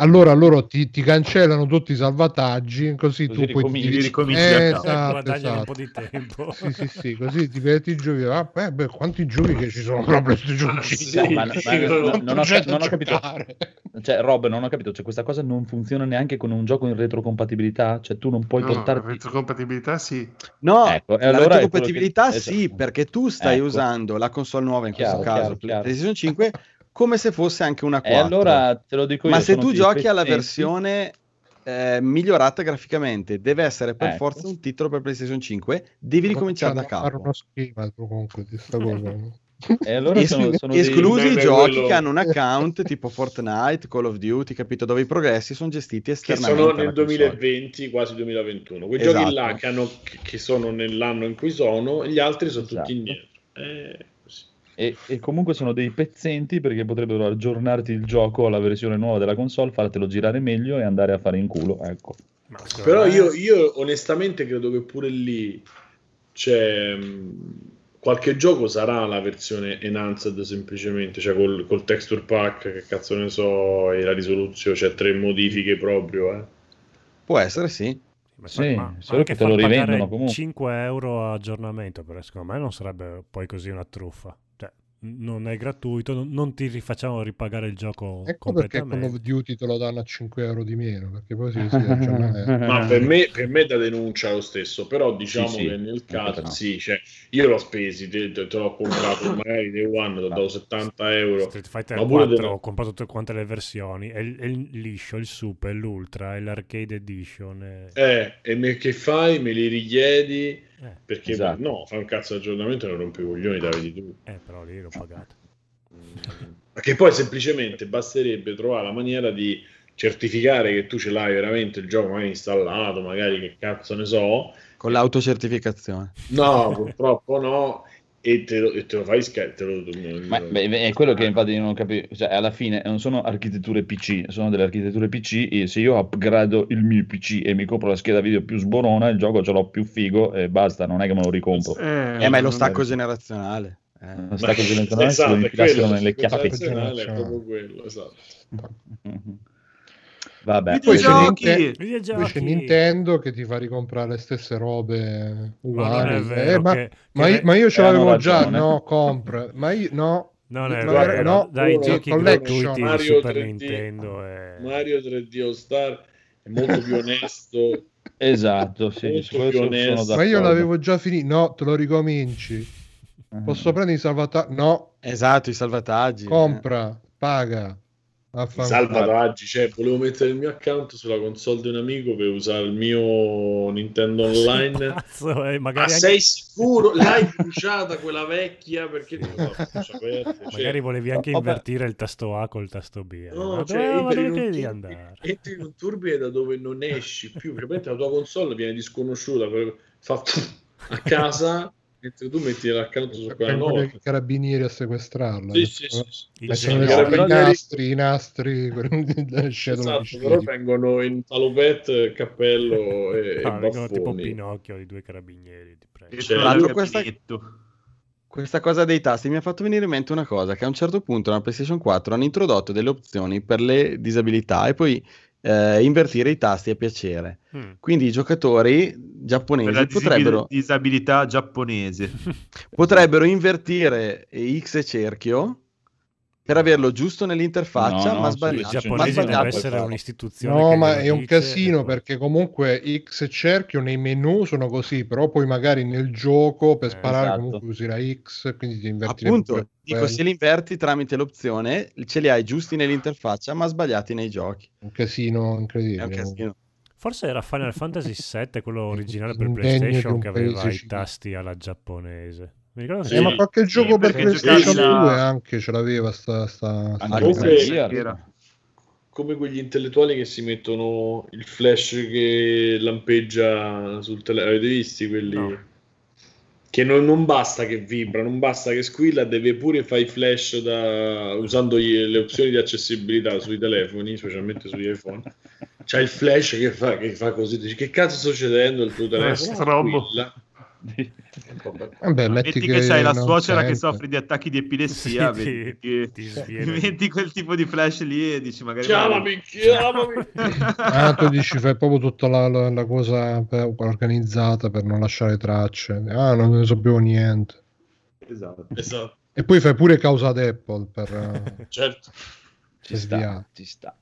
allora loro ti, ti cancellano tutti i salvataggi così, Così tu puoi ricominci. divi- Ricominci Eh, da capo. esatto, un esatto. po' di tempo. sì sì sì così ti metti i giochi ah, beh, beh, quanti giochi che ci sono per PlayStation 5 sì. No, ma- ma- Quanto non ho, non capito. Cioè, Rob, non ho capito. Cioè, questa cosa non funziona neanche con un gioco in retrocompatibilità. Cioè, tu non puoi No, portarti. retrocompatibilità sì. No, Ecco, e la allora retrocompatibilità che- sì, esatto. perché tu stai Ecco. usando la console nuova, in Chiaro, questo caso chiaro, chiaro. PlayStation 5, come se fosse anche una 4. E allora te lo dico io. Ma se sono tu dei giochi alla versione eh, migliorata graficamente, deve essere per Ecco. forza un titolo per PlayStation 5, devi ricominciare da a fare capo. uno schema comunque di sta cosa E allora sono, sono dei- esclusi i Beh, giochi quello- che hanno un account tipo Fortnite, Call of Duty, capito? Dove i progressi sono gestiti che esternamente. sono alla nel console. 2020, quasi 2021. Quei Esatto. giochi là che, hanno- che- che sono nell'anno in cui sono, gli altri sono Esatto. tutti indietro. Eh. E, e comunque sono dei pezzenti perché potrebbero aggiornarti il gioco alla versione nuova della console, fartelo girare meglio e andare a fare in culo. Ecco. Però io, io onestamente credo che pure lì c'è, mh, qualche gioco sarà la versione enhanced semplicemente, cioè col, col texture pack, che cazzo ne so, e la risoluzione, cioè tre modifiche proprio, eh. Può essere, sì. Ma, Sì, ma solo che te lo rivendono comunque. 5 euro aggiornamento, però secondo me non sarebbe poi così una truffa. Cioè, non è gratuito, non, non ti rifacciamo ripagare il gioco Ecco perché Call of Duty te lo danno a 5 euro di meno, perché poi si, aggiorna- Ma per me, per me è da denuncia lo stesso, però diciamo Sì, sì, che nel caso, no. sì, cioè, io l'ho spesi, te, te- te l'ho comprato magari Day One, ti ho dato 70 euro, Street Fighter ma pure 4 delle- ho comprato tutte quante le versioni, è il, è il liscio, il super, l'ultra, e l'arcade edition. e- Eh, e me, che fai? Me li richiedi? Eh, Perché Esatto. no, fa un cazzo di aggiornamento e non rompi i coglioni, vedi tu. eh, però lì l'ho pagato. Ma che poi semplicemente basterebbe trovare la maniera di certificare che tu ce l'hai veramente il gioco magari installato, magari che cazzo ne so. Con l'autocertificazione. No, purtroppo no. E te lo, e te lo fai sca- te lo- Ma beh, beh, è quello che infatti io non capisco, cioè alla fine non sono architetture PC, sono delle architetture PC e se io upgrado il mio PC e mi compro la scheda video più sborona, il gioco ce l'ho più figo e basta, non è che me lo ricompro. Eh, Eh, ma è lo stacco generazionale. Eh. Lo stacco generazionale se esatto, lo è infilassero quello, nelle chiappe. generazionale è proprio quello, esatto. Vabbè, Poi c'è! Ninte- poi c'è Nintendo che ti fa ricomprare le stesse robe Ma uguali. è vero Eh, ma, che- ma che- io, ma io ce eh, l'avevo già, no, compra. Ma io no. Non è Ma vero, no, dai uno- giochi collection. gratuiti di Mario Super 3D. Nintendo e... Mario 3D All Star è molto più onesto. Esatto, sì, Molto più onesto. Ma io l'avevo già finito. No, te lo ricominci. Mhm. Posso prendere i salvataggi? No, Esatto, i salvataggi. compra, paga. Salvataggi, cioè volevo mettere il mio account sulla console di un amico per usare il mio Nintendo Online. Pazzo, eh, Ma magari, anche- sei sicuro? L'hai bruciata quella vecchia? Perché no, cioè, magari volevi anche vabbè. invertire il tasto A col tasto B. eh. No, ma cioè, dove, entri dove in turbine- andare? entri in un turbine da dove non esci più. Praticamente la tua console viene disconosciuta, fa a casa, mentre tu metti l'account su quella nuova. i carabinieri a sequestrarla. Sì, sì, sì, sì. Mettono i carabinieri- nastri, i nastri, Esatto, però vengono in salopette, cappello e, Ah, e vengono tipo. Pinocchio, i due carabinieri, ti prego. Cioè, tra l'altro questa... Questa cosa dei tasti mi ha fatto venire in mente una cosa, che a un certo punto nella PlayStation 4 hanno introdotto delle opzioni per le disabilità e poi eh, invertire i tasti a piacere. Mm. Quindi i giocatori per la giapponesi disabil- potrebbero, disabilità giapponese. potrebbero invertire X e cerchio per averlo giusto nell'interfaccia, No, no, ma sbagliato. giapponesi sbagliato. deve essere un'istituzione. No, che ma è un casino e perché comunque X e cerchio nei menu sono così, però poi magari nel gioco per Eh, sparare esatto. comunque usi la X, quindi ti inverti Appunto, dico, se li inverti tramite l'opzione, ce li hai giusti nell'interfaccia, ma sbagliati nei giochi. un casino È incredibile. un casino. Forse era Final Fantasy VII, quello originale per PlayStation, che aveva i tasti alla giapponese. Mi ricordo che Sì. Eh, ma qualche gioco per perché PlayStation giocavi 2 la- anche ce l'aveva sta, sta, sta Anche Comunque- come quegli intellettuali che si mettono il flash che lampeggia sul telefono. Avete visti quelli? No. Che non, non basta che vibra, non basta che squilla, deve pure fare i flash da- usando gli- le opzioni di accessibilità sui telefoni, specialmente sugli iPhone. C'è il flash che fa, che fa così, dici che cazzo sta succedendo il tuo telefono? Vabbè. Metti, Metti che c'hai la suocera che sente. soffre di attacchi di epilessia, Sì, vedi ti- che- ti sviene. metti quel tipo di flash lì e dici magari... Chiamami, chiamami! Ah, tu dici fai proprio tutta la, la- la cosa per- organizzata per non lasciare tracce. Ah, non ne sapevo niente. esatto. Esatto, E poi fai pure causa ad Apple per... eh, certo. Ci sta, ci sta.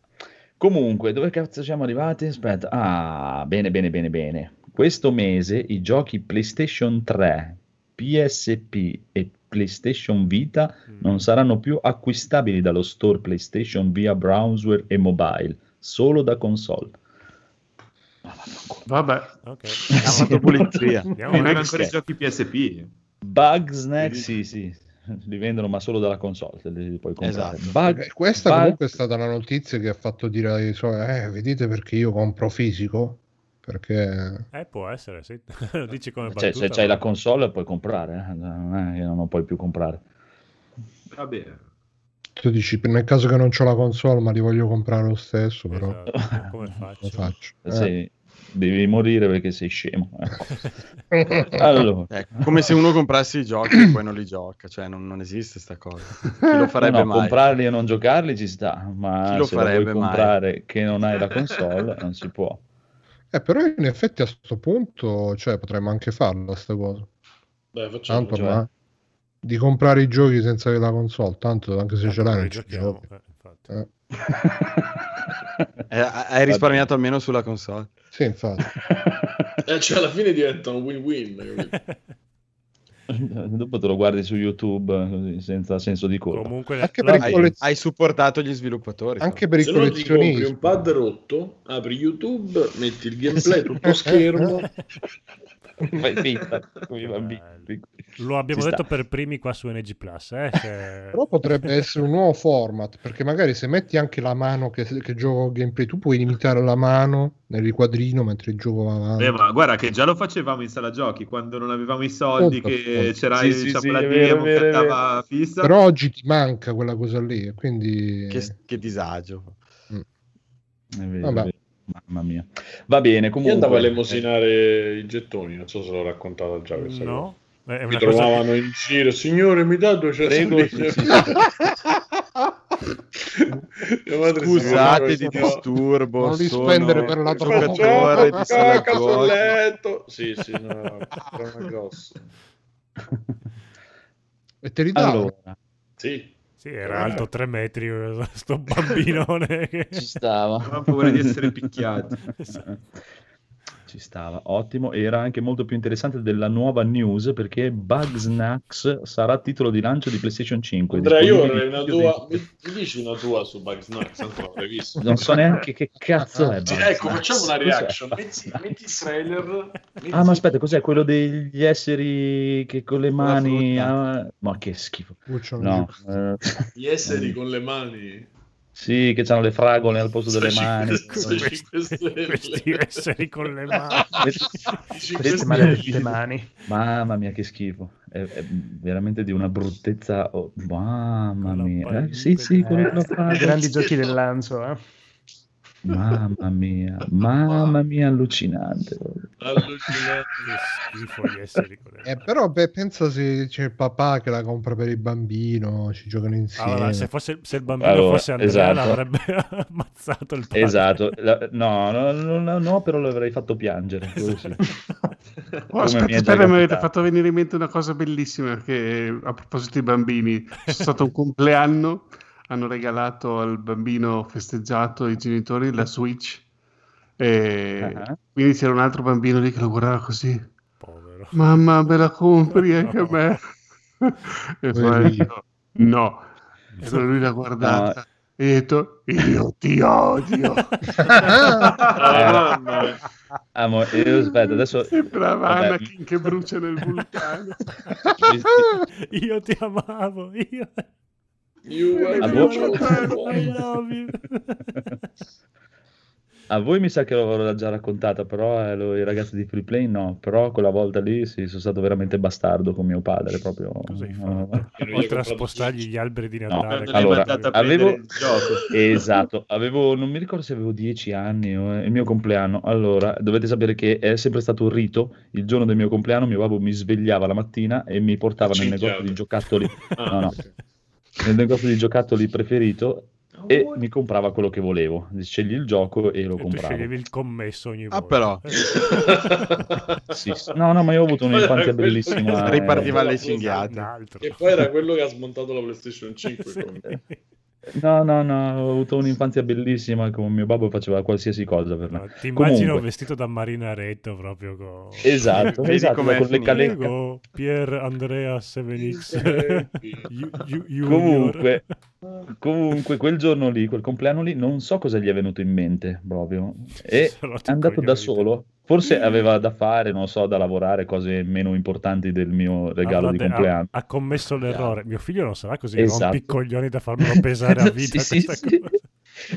Comunque, dove cazzo siamo arrivati? Aspetta. Ah, bene, bene, bene, bene. Questo mese i giochi PlayStation 3, PSP e PlayStation Vita Mm. non saranno più acquistabili dallo store PlayStation via browser e mobile, solo da console. Vabbè, Ok. Ha fatto pulizia. Avanti. ancora i giochi PSP. Bugsnax, sì, sì, li vendono ma solo dalla console, li puoi comprare. Esatto. Bug- Eh, Questa Bug- comunque è stata la notizia che ha fatto dire ai suoi, eh, vedete perché io compro fisico? Perché Eh, può essere, sì. Lo dici come cioè, battuta. se c'hai ma- la console puoi comprare, eh, non è che non puoi più comprare. Vabbè. tu dici, nel caso che non ho la console ma li voglio comprare lo stesso, però Esatto. Come lo faccio? faccio. Eh, Sì. devi morire perché sei scemo. ecco. Allora, Eh, come se uno comprasse i giochi e poi non li gioca, cioè non, non esiste sta cosa. Chi lo farebbe no, mai? comprarli e non giocarli ci sta, Chi ma lo se la vuoi farebbe mai? comprare che non hai la console non si può. Eh, però in effetti a sto punto, cioè, potremmo anche farla sta cosa. Dai, facciamo. Tanto, cioè. ma di comprare i giochi senza avere la console, tanto anche se ce l'hai non giochiamo, giochi. eh, infatti. Eh, Eh, hai risparmiato almeno sulla console. sì, infatti. Eh, cioè, alla fine diventa un win-win. Dopo te lo guardi su YouTube così, senza senso di colpa. Comunque, Anche per i Hai, collez- hai supportato gli sviluppatori. Anche per i Se no ti compri collezionisti. un pad rotto, apri YouTube, metti il gameplay tutto schermo. Fai finta, come i bambini. lo abbiamo Ci detto sta. per primi qua su NG Plus. Eh, se- Però potrebbe essere un nuovo format, perché magari se metti anche la mano che, che gioco gameplay, tu puoi imitare la mano nel riquadrino mentre il gioco va avanti. Eh, ma guarda che già lo facevamo in sala giochi quando non avevamo i soldi, Appunto, che c'era Sì, il- sì, diciamo, sì, la demo che andava fissa. Però oggi ti manca quella cosa lì, quindi... Che, che disagio. È vero, Vabbè. è vero. Mamma mia. Va bene, Io comunque. andavo a elemosinare i gettoni, non so se l'ho raccontata già questa cosa. no? Eh, È Mi trovavano che- in giro, signore mi dà 200 Prego, lire?" sì, Scusate di disturbo. Non li sono spendere per la giocatore di sala Cacca sul giochi. letto. Sì, sì, no, una grossa. E te li dà? Allora, Sì. Sì, era alto 3 metri, sto bambinone. che- ci stava. Avevamo paura di essere picchiati. Ci stava, ottimo. Era anche molto più interessante della nuova news perché Bugsnax sarà titolo di lancio di PlayStation 5. Andrea, io vorrei una tua. Mi, mi dici una tua su Bugsnax? Visto. dei- Non so neanche che cazzo è. Bugsnax. ecco, facciamo una reaction. Metti, metti il trailer. metti- Ah, ma aspetta, cos'è quello degli esseri che con le mani. ah, Ma che schifo. No, eh, Gli esseri con le mani. Sì, che hanno le fragole al posto delle mani. Questi, questi esseri con le mani. Queste maledette mani. Mamma mia, che schifo. È, è veramente di una bruttezza. oh, mamma mia. Eh, sì, sì, quello Eh, grandi giochi del lancio, eh. Mamma mia, mamma mia, allucinante. Allucinante. Che schifo Eh, però beh, pensa se c'è il papà che la compra per il bambino, ci giocano insieme. Allora, se, fosse, se il bambino Allora, fosse Andrea esatto. l'avrebbe ammazzato il padre. Esatto, La- no, no, no, no, no, però lo avrei fatto piangere. quello sì. Oh, aspetta, mi è già aspetta, mi avete fatto venire in mente una cosa bellissima perché a proposito di bambini, c'è stato un compleanno, hanno regalato al bambino festeggiato i genitori la Switch e Ah. quindi c'era un altro bambino lì che lo guardava così, Povero. mamma me la compri anche a me? e poi io, no, e allora lui l'ha guardata e ha detto io ti odio. Mia. Amo, io, aspetta, adesso Sembrava Vabbè. Anakin che brucia nel vulcano. Io ti amavo, io... You are A voi- chosen I one. love you. A voi mi sa che l'avrò già raccontata, però eh, lo- i ragazzi di Free Play no, però quella volta lì sì, sono stato veramente bastardo con mio padre, proprio. Cosa hai eh, fatto? Oltre a spostargli gli alberi di No, Natale. L'hai allora, avevo-. Esatto, avevo, non mi ricordo se avevo 10 anni o è il mio compleanno. Allora, dovete sapere che è sempre stato un rito. Il giorno del mio compleanno mio babbo mi svegliava la mattina e mi portava nel negozio di giocattoli, Ah, no, no, ok. Nel negozio di giocattoli preferito e mi comprava quello che volevo. Scegli il gioco e lo E compravo. sceglievi il commesso ogni Ah, volta. però. Sì, sì. No, no, ma io ho avuto un'infanzia bellissima. Ripartiva eh. alle Un cinghiate. E poi era quello che ha smontato la PlayStation 5. No, no, no, ho avuto un'infanzia bellissima con mio babbo faceva qualsiasi cosa per me. No, ti immagino Comunque. vestito da marinaretto proprio con... Esatto, Vedi esatto, con le calecche. Pier Andrea 7X Ju- Ju- Junior. Comunque, comunque, quel giorno lì, quel compleanno lì, non so cosa gli è venuto in mente proprio. E è andato da solo. Forse aveva da fare, non so, da lavorare, cose meno importanti del mio regalo Avrà di de- ha- compleanno. Ha, commesso l'errore. Mio figlio non sarà così Esatto. rompicoglioni da farmelo pesare a vita Sì, sì, sì.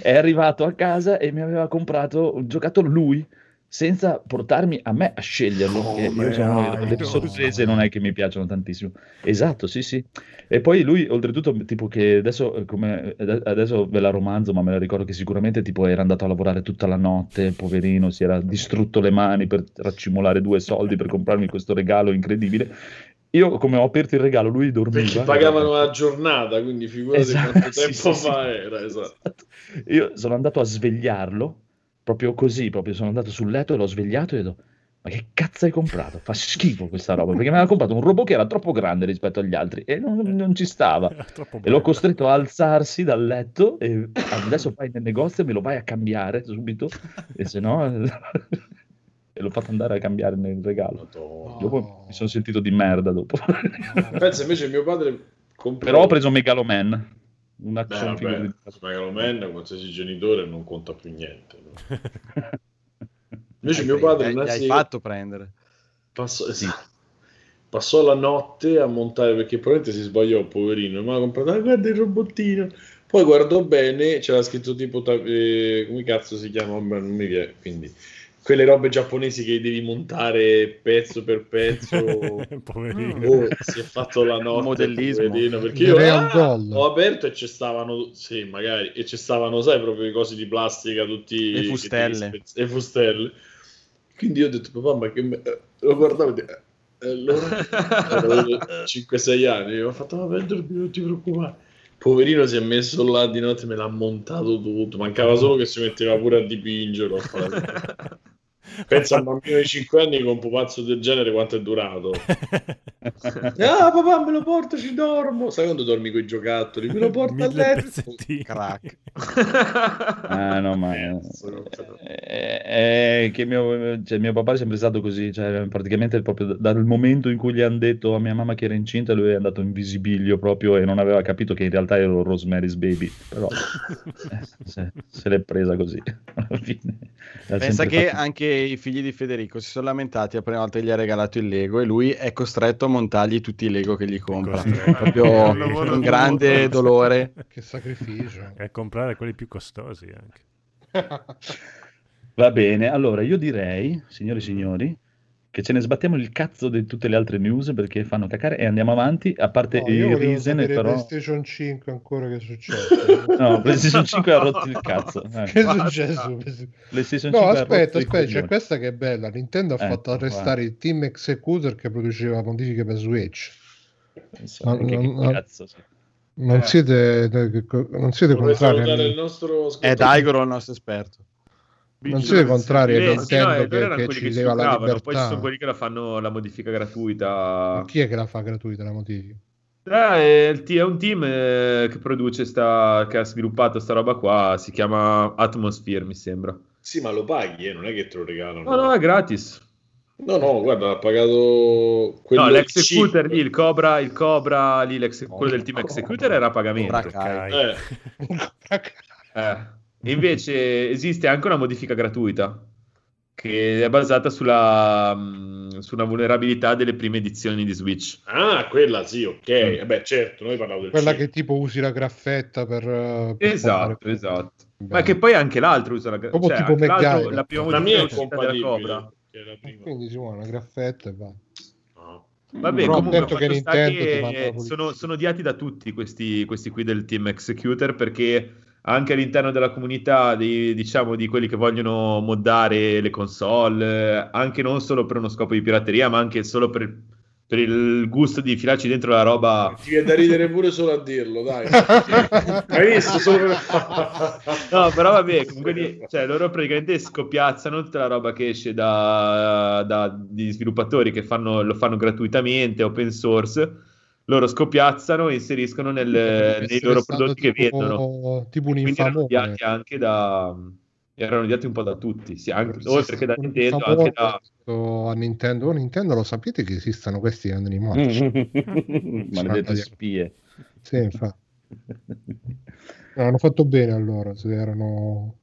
È arrivato a casa e mi aveva comprato un giocattolo lui. Senza portarmi a me a sceglierlo. Che io sono, le sorprese non è che mi piacciono tantissimo. Esatto, sì, sì. E poi lui, oltretutto, tipo che adesso, eh, come, adesso ve la romanzo, ma me la ricordo che sicuramente tipo era andato a lavorare tutta la notte, poverino, si era distrutto le mani per raccimolare due soldi per comprarmi questo regalo incredibile. Io, come ho aperto il regalo, lui dormiva. Perché pagavano a giornata, quindi figurati Esatto, quanto sì, tempo sì, sì. fa era. Esatto. Io sono andato a svegliarlo, proprio così, proprio sono andato sul letto e l'ho svegliato e ho detto, ma che cazzo hai comprato? Fa schifo questa roba, perché mi aveva comprato un robot che era troppo grande rispetto agli altri e non, non ci stava. E l'ho costretto a alzarsi dal letto e adesso vai nel negozio e me lo vai a cambiare subito, e se no... e l'ho fatto andare a cambiare nel regalo. Madonna. Dopo mi sono sentito di merda dopo. Pensa invece mio padre comprò... Però ho preso Megaloman, un Beh, action figure vabbè, di- Megaloman, qualsiasi genitore non conta più niente. no? Invece Hai mio padre hai- hai sera fatto prendere. passò, esatto, passò la notte a montare perché probabilmente si sbagliò, poverino. Ma ha comprato, "Ah, guarda il robottino. Poi guardò bene, c'era scritto tipo, eh, come cazzo si chiama? Non mi viene. Quindi, quelle robe giapponesi che devi montare pezzo per pezzo. Poverino. Oh, si è fatto la notte Modellismo. poverino, perché io ah, ho aperto e ci stavano sì magari e ci stavano sai proprio i cosi di plastica tutti Le che fustelle. spezz- e fustelle quindi io ho detto papà ma che me... lo guardavo e dico, allora avevo 5-6 anni e ho fatto vabbè dormi non ti preoccupare poverino si è messo là di notte me l'ha montato tutto. Mancava solo che si metteva pure a dipingerlo pensa a un bambino di 5 anni con un pupazzo del genere quanto è durato Ah, papà, me lo porto, ci dormo. Sai quando dormi con i giocattoli? Me lo porto a letto. Crack. Ah, no, ma è, è- è che mio, cioè, mio papà è sempre stato così, cioè, praticamente proprio da- dal momento in cui gli hanno detto a mia mamma che era incinta, lui è andato in visibilio proprio e non aveva capito che in realtà ero Rosemary's Baby, però eh, se, se l'è presa così alla fine. Pensa che fatto- anche i figli di Federico si sono lamentati la prima volta che gli ha regalato il Lego e lui è costretto a montargli tutti i Lego che gli compra. costretto. Proprio un grande dolore. Che sacrificio. E comprare quelli più costosi anche. Va bene, allora io direi, signori e signori, che ce ne sbattiamo il cazzo di tutte le altre news perché fanno cacare e andiamo avanti, a parte No, i Risen, però... PlayStation 5 ancora che è successo. No, PlayStation 5 ha rotto il cazzo. eh. che è successo? PlayStation No, 5 ha aspetta, aspetta, c'è coglioni. questa che è bella. Nintendo ha Ecco, fatto arrestare il team executor che produceva modifiche per Switch. Non so, No, che no, cazzo sia. Non Eh. siete, non siete Vorrei contrari il nostro È. Daigoro il nostro esperto. Non siete contrari a Eh, sì, no, Nintendo che, erano che ci che leva la libertà? Poi ci sono quelli che la fanno la modifica gratuita. Ma chi è che la fa gratuita la modifica? Eh, il t- è un team eh, che produce sta, che ha sviluppato sta roba qua, si chiama Atmosphere, mi sembra. Sì, ma lo paghi, eh, non è che te lo regalano. No, no, è gratis. No, no, guarda, ha pagato quello No, l'executor lì, il Cobra, il Cobra lì, l'ex- quello del team executor era a pagamento. Cobra Kai. Eh, Eh. Invece esiste anche una modifica gratuita che è basata sulla, mh, su una vulnerabilità delle prime edizioni di Switch. Ah, quella sì, ok. Eh beh, certo, noi parliamo del Quella cheap. che tipo usi la graffetta per... eh, per Esatto, fare- esatto. Ma che poi anche l'altro usa la gra- Proprio cioè, tipo anche l'altro- la prima La mia è compatibile. Cobra. Quindi si vuole una graffetta e va. No. Vabbè, Però comunque detto che Nintendo che sono, sono odiati da tutti questi, questi qui del team Executor perché anche all'interno della comunità di, diciamo, di quelli che vogliono moddare le console, anche non solo per uno scopo di pirateria, ma anche solo per, per il gusto di filarci dentro la roba. Ti viene da ridere pure solo a dirlo, dai. Hai visto? Solo. No, però vabbè, comunque lì- cioè, loro praticamente scoppiazzano tutta la roba che esce da, da- di sviluppatori che fanno- lo fanno gratuitamente, open source. Loro scoppiazzano e inseriscono nel- nei loro prodotti che tipo- vendono. Tipo un Quindi erano infamone. odiati anche da. Erano odiati un po' da tutti, sì, anche- oltre che da Nintendo, infamone anche da. a Nintendo. Oh, Nintendo lo sapete che esistono questi animali? Maledette spie. Sì, infatti. No, hanno fatto bene allora, se erano...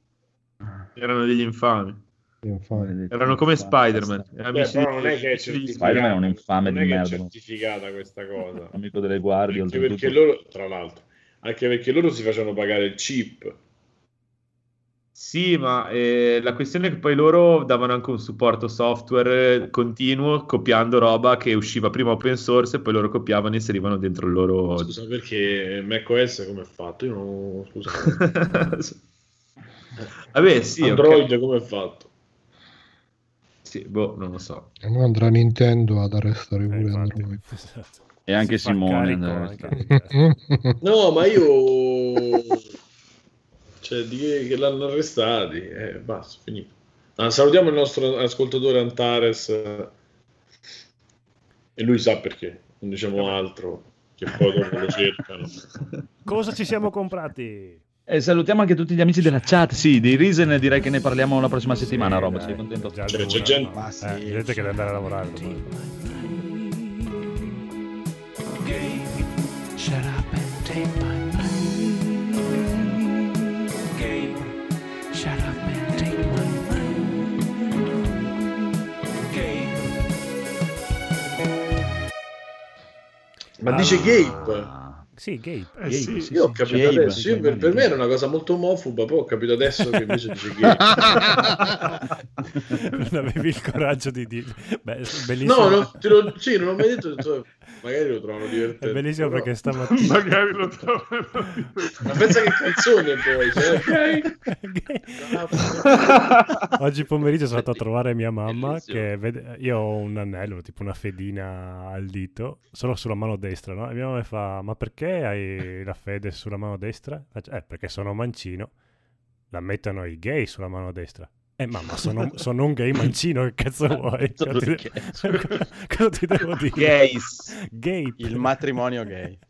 Erano degli infami. Erano come. Spider-Man. Beh, amici però di- non è che è. Spider-Man è un infame non di è che è merda. certificata questa cosa. Amico delle guardie, Anche perché loro, tra l'altro, anche perché loro si facevano pagare il chip. Sì, ma eh, la questione è che poi loro davano anche un supporto software eh, continuo, copiando roba che usciva prima open source e poi loro copiavano e inserivano dentro il loro... Scusa, perché macOS come è fatto? Io non... Scusa. Vabbè, sì. Android come è fatto? Sì, boh, non lo so. E ora andrà Nintendo ad arrestare Eh, pure infatti, Android. esatto. E anche Si Simone. carico anche- No, ma io... Cioè, di che, l'hanno arrestati. Eh, basta, finito. Ah, salutiamo il nostro ascoltatore Antares. eh, E lui sa perché. Non diciamo altro. Che poi dopo lo cercano. Cosa ci siamo comprati? E salutiamo anche tutti gli amici della chat. Sì, di Risen direi che ne parliamo la prossima settimana, Sì, Rob. dai, Sei contento? Cioè, l'una, c'è gente- no? Ma sì, Eh, gente che deve andare a lavorare domani. Shut up and take my money. Gabe, shut up and take my money. Gabe, Ma dice Ah. Gabe. Sì, Gabe. Eh sì, Io ho capito Gabe, adesso. Io per, per me era una cosa molto omofoba, poi ho capito adesso che invece dice Gabe. non avevi il coraggio di dire. Beh, bellissimo. No, no, te lo, sì, non l'ho mai detto. ho detto, magari lo trovano divertente. È bellissimo però- perché stamattina. Magari lo trovano. Ma pensa che canzone poi. Cioè, Oggi pomeriggio sono andato a trovare mia mamma Bellissimo. che vede... io ho un anello, tipo una fedina al dito, solo sulla mano destra, no? E mia mamma mi fa, ma perché hai la fede sulla mano destra? Eh, perché sono mancino, la mettono i gay sulla mano destra. Eh mamma, sono, sono un gay mancino, che cazzo vuoi? Cosa ti, Perché? cosa ti devo dire? Gays. Gay. il matrimonio gay.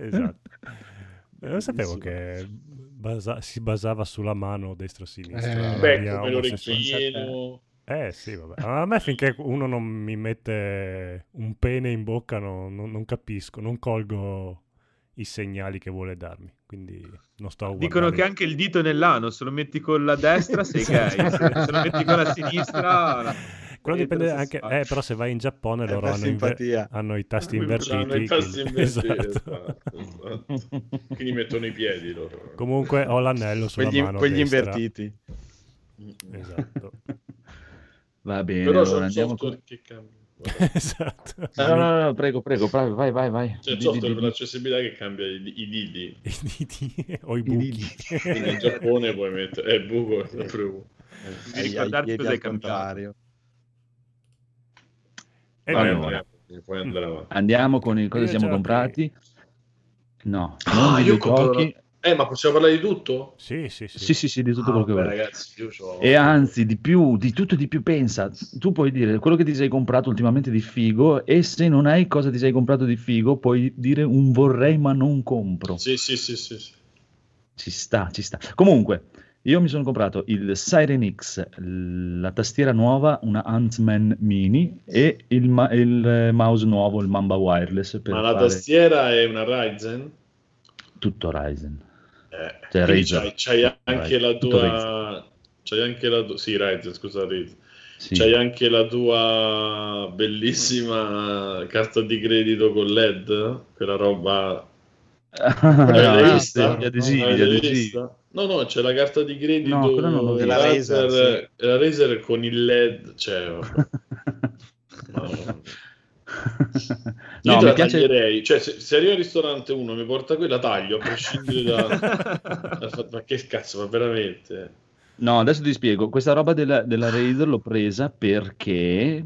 Esatto. Non sapevo che basa- si basava sulla mano destra-sinistra. Eh, Beh, come l'orecchino. Eh sì, vabbè. A me finché uno non mi mette un pene in bocca no- non, non capisco, non colgo i segnali che vuole darmi. Quindi non sto a Dicono guardare. che anche il dito nell'ano, se lo metti con la destra sei gay, se, se lo metti con la sinistra... Quello dipende anche... Eh, però se vai in Giappone È loro hanno, inve- hanno i tasti invertiti. i tasti quindi- invertiti, esatto. esatto, esatto. Quindi mettono i piedi loro. Comunque ho l'anello sulla Quegli, mano quegli destra. invertiti. Esatto. Va bene, Però allora un andiamo software con... che cambia. Esatto. No, no, no, prego, prego, vai, vai, vai. C'è il software per l'accessibilità che cambia i, i didi. I diti o i buchi. didi. In Giappone puoi mettere... Eh, buco, è sempre uno. Devi ricordarti al cambiato. E beh, Allora. andiamo, con il cosa siamo comprati. No, Ah, io ho comprato. Eh, ma possiamo parlare di tutto? Sì, sì, sì. Sì, sì, sì, di tutto Ah, quello che vuoi. ragazzi. E anzi, di più, di tutto e di più, pensa, tu puoi dire quello che ti sei comprato ultimamente di figo e se non hai cosa ti sei comprato di figo, puoi dire un vorrei ma non compro. Sì, sì, sì, sì. sì. Ci sta, ci sta. Comunque, io mi sono comprato il Siren X, la tastiera nuova, una Huntsman Mini e il, ma- il, eh, mouse nuovo, il Mamba Wireless per Ma la fare tastiera è una Ryzen? tutto Ryzen. Eh, Cioè, c'hai, c'hai anche Razer, la tua... C'hai anche la tua... Sì, Ryzen, scusa, Ryzen. Sì. C'hai anche la tua bellissima carta di credito con LED? Quella roba... Ah, vista? Gli adesivi, gli adesivi. No, no, c'è la carta di credito No, non della. Razer, Razer, la Razer con il LED, cioè... vabbè. Io no, te mi la piace. taglierei, cioè se, se arriva al ristorante uno mi porta quella taglio a prescindere da... fatto- ma che cazzo, ma veramente? No, adesso ti spiego. Questa roba della, della Razer l'ho presa perché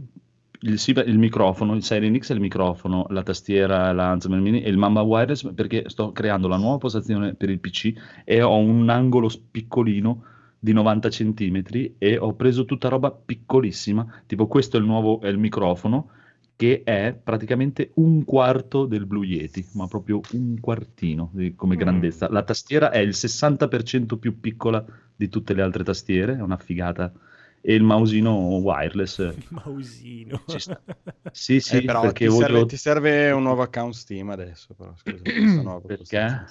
il, il microfono, il Siren X è il microfono, la tastiera, la Huntsman Mini e il Mamba Wireless perché sto creando la nuova postazione per il PC e ho un angolo piccolino di 90 centimetri e ho preso tutta roba piccolissima, tipo questo è il nuovo è il microfono che è praticamente un quarto del Blue Yeti, ma proprio un quartino di- come Mm. grandezza. La tastiera è il 60% più piccola di tutte le altre tastiere, è una figata. E il mausino wireless Il mausino. ci sta. Sì, sì, Eh, però perché ti, voglio... serve, ti serve un nuovo account Steam adesso, però scusa, questa nuova Perché?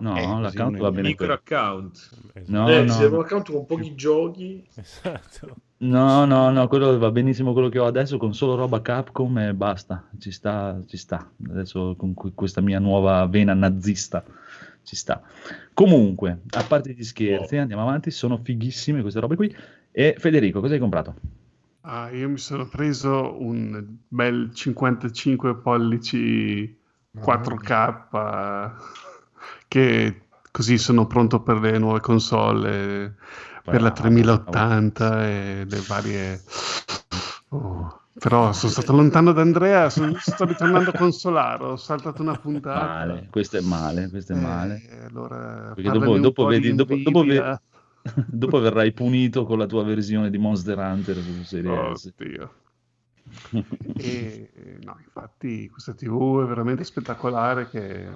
No, Eh, l'account va bene Micro account. No, eh, no, serve un account con pochi giochi. Esatto. No, no, no, quello va benissimo quello che ho adesso con solo roba Capcom e basta, ci sta, ci sta. Adesso con que- questa mia nuova vena nazista ci sta. Comunque, a parte gli scherzi, andiamo avanti, sono fighissime queste robe qui. E Federico, cosa hai comprato? Ah, io mi sono preso un bel 55 pollici 4K che così sono pronto per le nuove console, per la 3080 e le varie... Oh, Però sono stato lontano da Andrea, sono- sto ritornando con Solaro, ho saltato una puntata. Male, questo è male, questo è male. Eh, allora, Perché dopo, dopo po' di vedi, dopo, dopo dopo verrai punito con la tua versione di Monster Hunter su Serie S. Oddio. E, no, infatti questa TV è veramente spettacolare che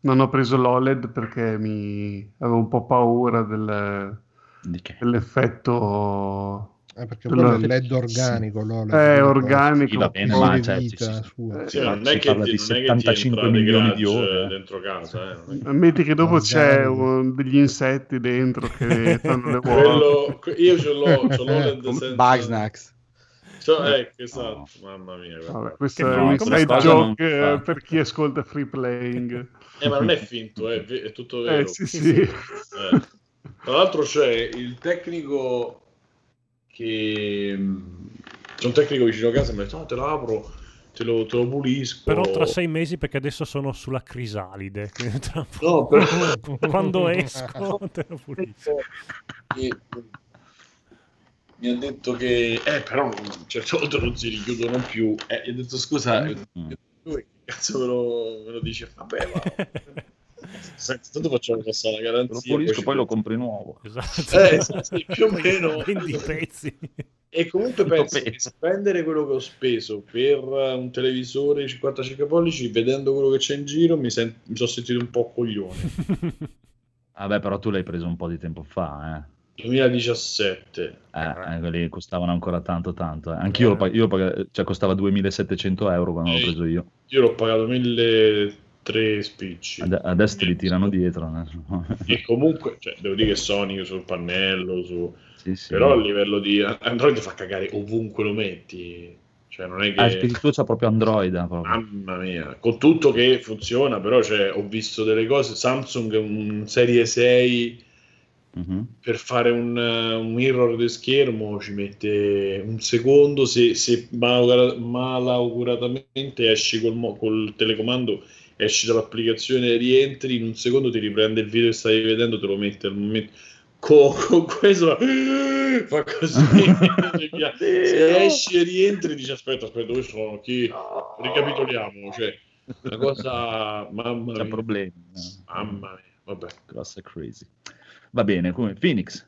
non ho preso l'OLED perché mi avevo un po' paura del- dell'effetto Eh, perché quello- è LED organico, l'OLED. Eh, organico. Sì, va bene, ma cioè, vita. Sì, ma non è che parla ti, di non è che ti 75 entra dei milioni di ore. dentro casa. Eh. è Ammetti che dopo c'è Organico. un- degli insetti dentro che fanno le uova. Io ce l'ho, ce l'ho l'OLED senza... Bugsnax. Cioè, ecco, esatto, mamma mia. Vabbè, questo Che è no, un inside joke eh, per chi ascolta free playing. Eh, ma non è finto, è, è tutto vero. Eh, sì, sì. Eh. Tra l'altro c'è il tecnico che... C'è un tecnico vicino a casa e mi ha detto, "Ah, te lo apro, te lo, te lo pulisco. Però tra sei mesi perché adesso sono sulla crisalide. No, però- Quando esco te lo pulisco. E- mi ha detto che eh però certe volte non si richiudono più eh, gli ho detto scusa Mm. che cazzo me lo, me lo dici vabbè ma senti tanto facciamo passare la Te lo garanzia pulisco, ci poi lo compri nuovo. Esatto. eh sì, più o meno Vendi i pezzi. e comunque penso che spendere quello che ho speso per un televisore 55 pollici vedendo quello che c'è in giro mi, sen- mi sono sentito un po' coglione Vabbè, però tu l'hai preso un po' di tempo fa, eh. 2017 Eh, eh, quelli costavano ancora tanto, tanto. eh. Anch'io lo pag- io lo pag- cioè costava 2700 euro quando l'ho preso io. io l'ho pagato 1.300 spicci Ade- adesso te li tirano dietro. eh. e comunque cioè, devo dire che Sony sul pannello su... Sì, sì. però a livello di Android fa cagare ovunque lo metti cioè non è che Ah, il tuo c'ha proprio Android. eh, proprio. mamma mia con tutto che funziona però cioè, ho visto delle cose Samsung un serie 6 Mhm. per fare un, un mirror di schermo ci mette un secondo se, se malaugura- malauguratamente esci col, col telecomando esci dall'applicazione rientri in un secondo ti riprende il video che stavi vedendo te lo mette al momento con, con questo fa così se esci e rientri dici aspetta aspetta dove sono chi ricapitoliamo cioè una cosa mamma mia problemi. eh. mamma mia vabbè Grossa crazy. Va bene, come Phoenix.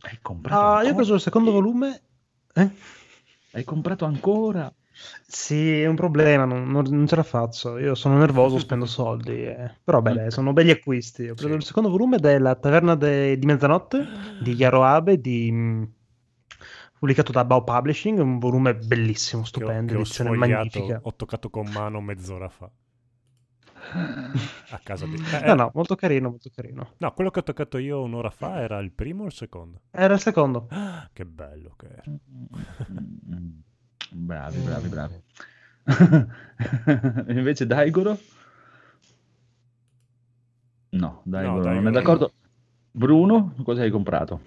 Hai comprato Ah, io ho preso il secondo volume. Eh? Hai comprato ancora? Sì, è un problema, non, non- non ce la faccio. Io sono nervoso, spendo soldi. eh. Però beh, sono belli acquisti. Ho preso Sì. il secondo volume della Taverna de- di Mezzanotte di Yaro Abe, di, mh, pubblicato da Bao Publishing, un volume bellissimo, Che ho, stupendo, che ho edizione sfogliato, magnifica. ho toccato con mano mezz'ora fa. A casa di... eh, No, no, molto carino, molto carino. no, quello che ho toccato io un'ora fa era il primo o il secondo? Era il secondo. Ah, che bello che era. Bravi, bravi, bravi. Invece Daigoro? No, Daigoro non Daigoro è d'accordo. Bruno, cosa hai comprato?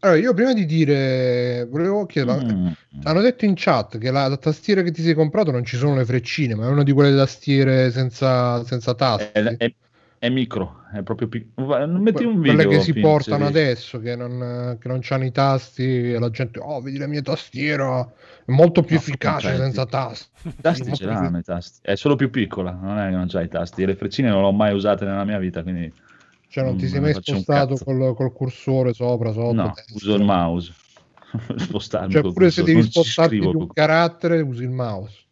Allora, io prima di dire, volevo chiedere, Mm. hanno detto in chat che la, la tastiera che ti sei comprato non ci sono le freccine, ma è una di quelle tastiere senza, senza tasti. È, è- è micro, è proprio piccolo. Metti un quelle video. che si portano se riesci. adesso, che non, che non hanno i tasti, e la gente, oh, vedi la mia tastiera, è molto più No, efficace cioè, senza ti- tasti. I tasti ce l'hanno i tasti, è solo più piccola, non è che non c'ha i tasti. Le freccine non l'ho mai usate nella mia vita, quindi Cioè, non Non ti sei mai spostato col, col cursore sopra, sotto, no, destra. uso il mouse. Spostarmi Cioè, pure se devi spostarti un carattere, usi il mouse.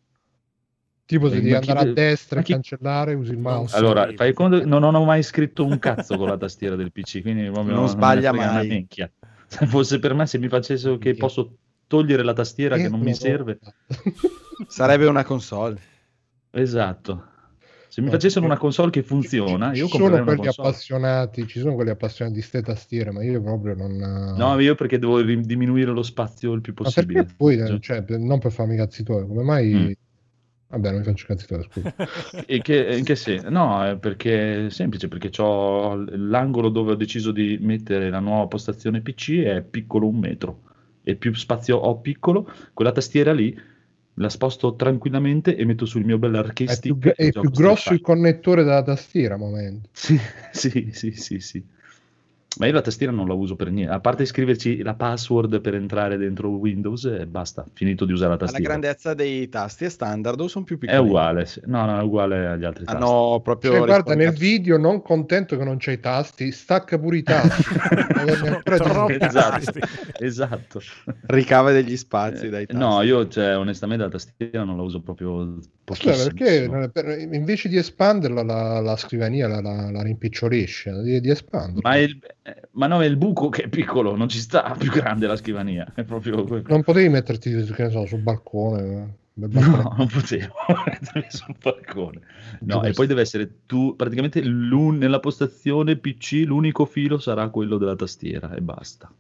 Tipo se Eh, devi ma chi andare a destra ma e chi- cancellare, usi il mouse. Allora, fai conto non ho mai scritto un cazzo con la tastiera del PC, quindi Non me sbaglia una mai. minchia. Se fosse per me, se mi facessero che posso togliere la tastiera che non mi Eh, serve, Sarebbe una console. esatto. Se mi No, facessero ci- una console che funziona, ci io sono comprerei una quelli console. appassionati, ci sono quelli appassionati di ste tastiere, ma io proprio non. No, io perché devo diminuire lo spazio il più ma possibile. perché poi, Cioè, cioè, non per farmi cazzi tuoi, come mai Mm. Vabbè, non mi faccio cazzi tuoi, scusa. E che, in che senso? No, è perché è semplice, perché l'angolo dove ho deciso di mettere la nuova postazione PC è piccolo un metro e più spazio ho piccolo, quella tastiera lì la sposto tranquillamente e metto sul mio bel arcade È più, è più grosso il connettore della tastiera a momento. Sì, sì, sì, sì, sì. Ma io la tastiera non la uso per niente, a parte scriverci la password per entrare dentro Windows e basta, finito di usare la Ma la tastiera. grandezza dei tasti è standard o sono più È piccoli? uguale, sì. no, no, è uguale agli altri tasti. Hanno proprio Cioè, guarda, nel video, non contento che non c'hai i tasti, stacca pure i tasti. Esatto, esatto. ricava degli spazi Eh, dai tasti. No, io cioè, onestamente la tastiera non la uso proprio Scusa, perché pochissimo. per- invece di espanderla la, la scrivania la, la, la rimpicciolisce, di, di espanderla. Ma, è il, ma no, è il buco che è piccolo, non ci sta più grande la scrivania. È proprio quello. Non potevi metterti, che ne so, sul balcone. eh, balcone. No, non potevo mettermi sul balcone. No, e poi deve essere tu, praticamente nella postazione PC l'unico filo sarà quello della tastiera e basta.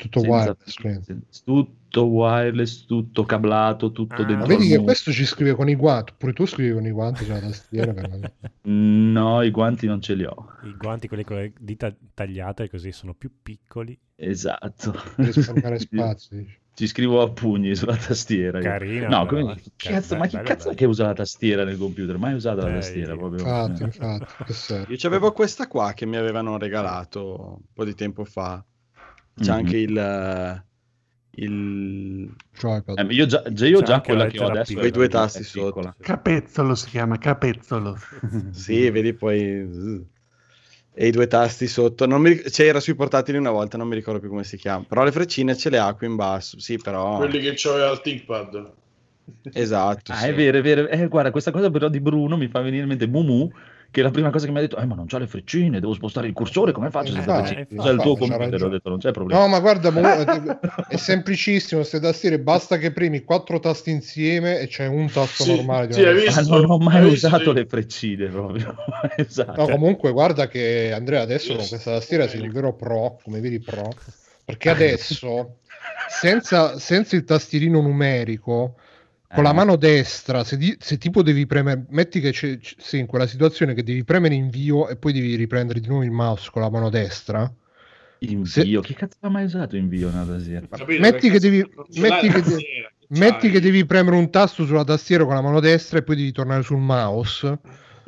Tutto Senza- wireless. quindi. sen- tutto wireless, tutto cablato, tutto Ah. dentro. Ma vedi che questo ci scrive con i guanti, pure tu scrivi con i guanti sulla tastiera. per- No, i guanti non ce li ho. I guanti, quelli con le dita tagliate così, sono più piccoli. Esatto. per spazio. Ci scrivo a pugni sulla tastiera. Carina, No, però, come- eh. cazzo- ma chi Bella, cazzo è bella. che usa la tastiera nel computer? Mai usata la Eh, tastiera proprio. Infatti, infatti, che serve? Io c'avevo questa qua che mi avevano regalato un po' di tempo fa. C'è Mhm. anche il... eh, il... Eh, io già, già- io già quella la che ho adesso Quei due tasti sotto. Capezzolo si chiama, capezzolo. Sì, vedi poi... E i due tasti sotto. Non mi... ric- C'era sui portatili una volta, non mi ricordo più come si chiama. Però le freccine ce le ha qui in basso. Sì, però... Quelli che c'aveva al ThinkPad. Esatto. Ah, sì. è vero, è vero. Eh, guarda, questa cosa però di Bruno mi fa venire in mente Mumu, che la prima cosa che mi ha detto, eh, ma non c'ha le freccine, devo spostare il cursore, come faccio senza freccine? infatti, Usa il tuo computer, ho detto, non c'è problema. No, ma guarda, è semplicissimo. Queste tastiere basta che premi quattro tasti insieme e c'è un tasto Sì, normale. sì, visto? Ah, non ho mai Hai visto? usato le freccine proprio. usate. No, comunque, guarda che Andrea adesso con questa tastiera sei il vero pro, come vedi pro, perché adesso senza, senza il tastierino numerico, con la Eh. mano destra, se, di- se tipo devi premere, metti che c'è, c- sei in quella situazione che devi premere invio e poi devi riprendere di nuovo il mouse con la mano destra, Invio, chi cazzo ha mai usato invio nella tastiera? Capito? metti che devi, metti che de- tastiera, metti che devi premere un tasto sulla tastiera con la mano destra e poi devi tornare sul mouse.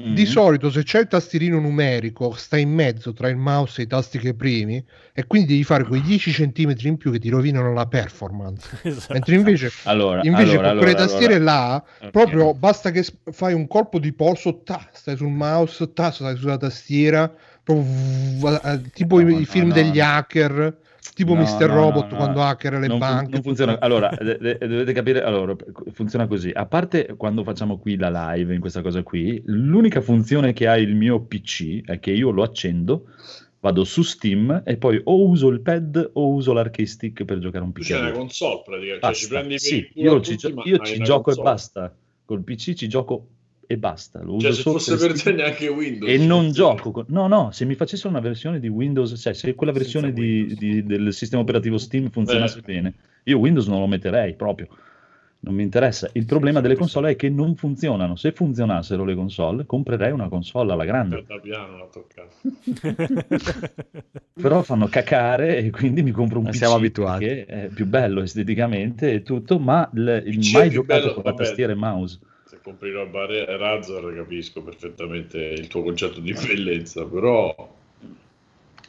Mm. Di solito, se c'è il tastierino numerico, sta in mezzo tra il mouse e i tasti che premi, e quindi devi fare quei 10 cm in più che ti rovinano la performance. Esatto. Mentre invece, Allora, invece allora, con quelle allora, tastiere allora. là, Ok. proprio basta che fai un colpo di polso, ta, stai sul mouse, ta, stai sulla tastiera, proprio v- tipo No, i, i no, film no. degli hacker, tipo No, Mr. no, Robot no, no. quando hacker le non, fun- banche. non funziona. Allora, de- de- dovete capire, allora, funziona così. A parte quando facciamo qui la live in questa cosa qui, l'unica funzione che ha il mio PC è che io lo accendo, vado su Steam e poi o uso il pad o uso l'arcade stick per giocare un Tu c'hai una console praticamente, cioè ci prendi Sì, io ci, tutti, io ci gioco e console. basta. Col PC ci gioco e basta. Lo uso Cioè se solo fosse per te neanche Windows. E non cioè, gioco con... No, no, se mi facessero una versione di Windows, cioè se quella versione di, di- del sistema operativo Steam funzionasse Eh. bene, io Windows non lo metterei proprio. Non mi interessa. Il problema delle console è che non funzionano. Se funzionassero le console, comprerei una console alla grande. Però fanno cacare e quindi mi compro un Ma PC siamo abituati. che è più bello esteticamente e tutto, ma il, il mai giocato bello, con la tastiera e mouse. Se compri roba Re- Razer capisco perfettamente il tuo concetto di bellezza, però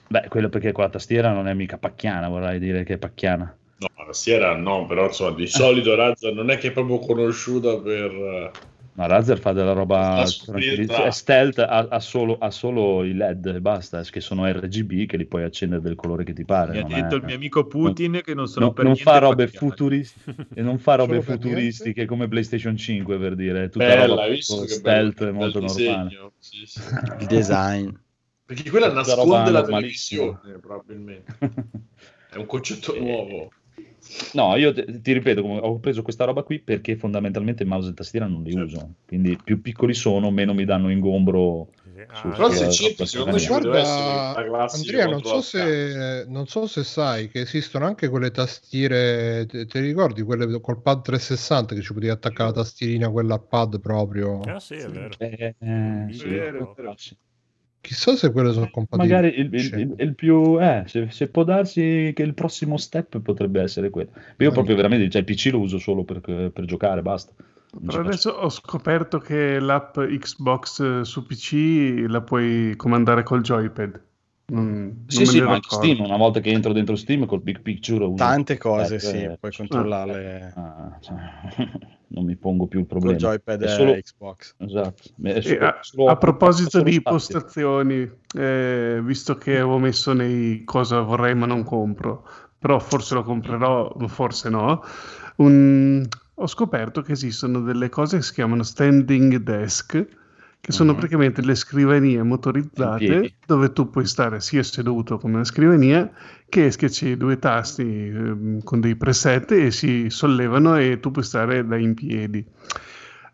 Beh, quello perché con la tastiera non è mica pacchiana, vorrei dire che è pacchiana. no, la tastiera no, però insomma di solito Razer non è che è proprio conosciuta per... eh, No, Razer fa della roba. È stealth, ha, ha solo, ha solo i LED e basta, che sono RGB che li puoi accendere del colore che ti pare. Mi ha non detto è- il mio amico Putin che non sono non, per non fa robe futuristiche e non fa robe futuristiche come PlayStation 5 per dire, è tutta Bella, roba stealth bello, e molto bel normale. disegno. Sì, sì. Il design. Perché quella Tutta nasconde la televisione, probabilmente. È un concetto nuovo. No, io te- ti ripeto, ho preso questa roba qui perché fondamentalmente mouse e tastiera non li Certo. uso, quindi più piccoli sono, meno mi danno ingombro su- Però se sulla secondo me Guarda, Andrea, non so, se, non so se sai che esistono anche quelle tastiere, te, te ricordi quelle col pad 360 che ci potevi attaccare la tastierina quella pad proprio? Ah sì, è vero. Eh, eh, sì, Vero, però sì. Chissà se quelle sono compatibili. Magari il, il- il- il più eh, se, se può darsi che il prossimo step potrebbe essere quello. Io proprio veramente, cioè il PC lo uso solo per, per giocare, basta. Però adesso ho scoperto che l'app Xbox eh, su PC la puoi comandare col joypad. Non, Sì, sì, ma anche. Steam, una volta che entro dentro Steam col Big Picture Tante cose, eh, sì, eh, puoi controllarle ah, cioè, non mi pongo più il col problema. joypad È e solo- Xbox. Esatto. È solo- a, solo- a proposito di spazio. impostazioni, eh, visto che avevo messo nei cosa vorrei ma non compro, però forse lo comprerò, forse no, un- ho scoperto che esistono delle cose che si chiamano standing desk, che sono Mhm. praticamente le scrivanie motorizzate dove tu puoi stare sia seduto come una scrivania che schiacci due tasti ehm, con dei preset e si sollevano e tu puoi stare da in piedi.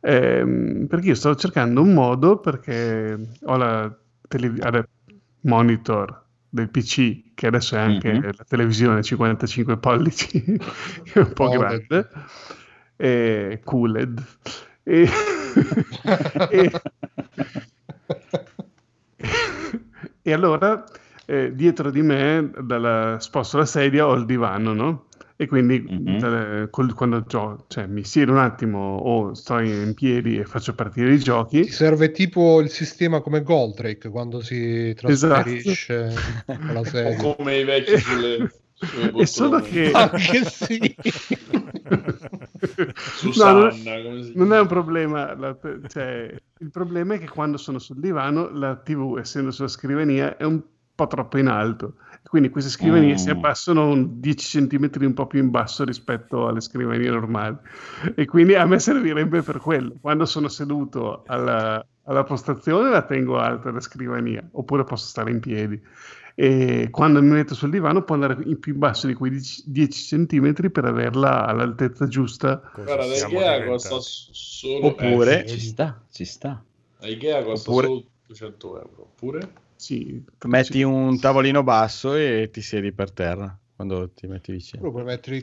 Ehm, perché io stavo cercando un modo perché ho la televi- vabbè, monitor del PC che adesso è anche Mhm. la televisione 55 pollici che è un po' OLED. grande e QLED e, e, e allora eh, dietro di me dalla, sposto la sedia ho il divano no? e quindi Mhm. eh, col- quando gio- cioè, mi siedo un attimo o sto in piedi e faccio partire i giochi Ti serve tipo il sistema come Goldrake quando si Esatto. trasferisce con la O sedia. come i vecchi sulle, e solo che Anche sì. No, Susanna, non- come si Non è un problema, la- cioè, il problema è che quando sono sul divano la TV, essendo sulla scrivania, è un po' troppo in alto. Quindi queste scrivanie Mm. si abbassano un 10 cm un po' più in basso rispetto alle scrivanie normali. E quindi a me servirebbe per quello. Quando sono seduto alla, alla postazione la tengo alta la scrivania, oppure posso stare in piedi. E quando mi metto sul divano può andare in più in basso di quei 10 10 cm per averla all'altezza giusta. Guarda, diventati? costa solo... Oppure- eh, Ci sta, ci sta. a Ikea costa Oppure- solo 200 euro. Oppure... Sì, Metti un tavolino basso e ti siedi per terra quando ti metti vicino.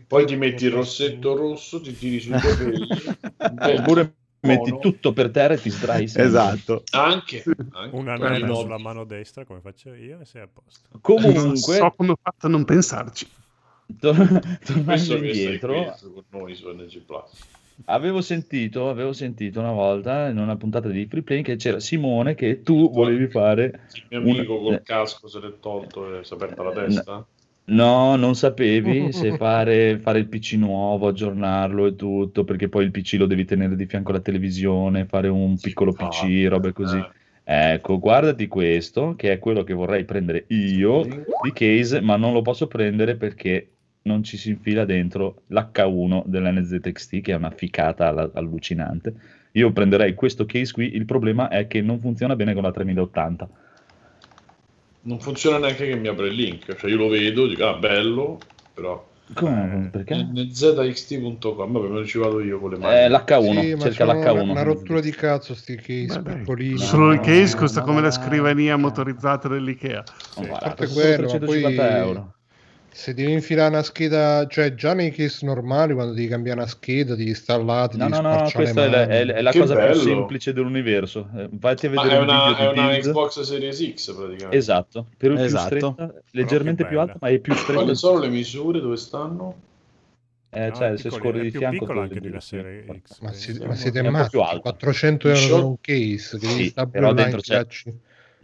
Poi ti metti il rossetto rosso, ti tiri sui capelli. Oppure metti tutto per terra e ti sdrai. Esatto. Anche, anche. Un anello no, sulla mano destra come faccio io e sei a posto. Non Comunque, so come ho fatto a non pensarci. tor- tornando indietro, noi avevo sentito, avevo sentito una volta in una puntata di Free Play che c'era Simone che tu volevi fare Il mio amico Un- col casco se l'è tolto e si è aperta la testa. No, non sapevi se fare, fare il PC nuovo, aggiornarlo e tutto, perché poi il PC lo devi tenere di fianco alla televisione, fare un piccolo Ah, PC, robe così. eh. Ecco, guardati questo, che è quello che vorrei prendere io di case, ma non lo posso prendere perché non ci si infila dentro l'H1 dell'NZXT, che è una ficata allucinante. Io prenderei questo case qui, il problema è che non funziona bene con la 3080. Non funziona neanche che mi apre il link, cioè io lo vedo, dico ah bello, però Come? Perché? nzxt.com, vabbè me lo ci vado io con le mani. Eh, l'H1, Sì, cerca c'è una, l'H1. una rottura di cazzo sti case piccolini. Solo il case costa come la scrivania motorizzata dell'IKEA. Oh, guarda, a parte costa quello, ma 350 poi- euro. Se devi infilare una scheda, cioè già nei case normali, quando devi cambiare una scheda, devi installare, No, devi no, no, questa è la, è- è la cosa bello. più semplice dell'universo. Eh, Vatti a Ma vedere è un una, video è di una build. Xbox Series X praticamente. Esatto, per più Esatto. stretta, leggermente più alta, ma è più stretta. Quali sono le misure? Dove stanno? Eh, No, cioè, è se scorri è di più fianco anche che- serie X. Ma, si- ma siete È matti? più alta. 400 euro un case, che Sì, stare però dentro c'è-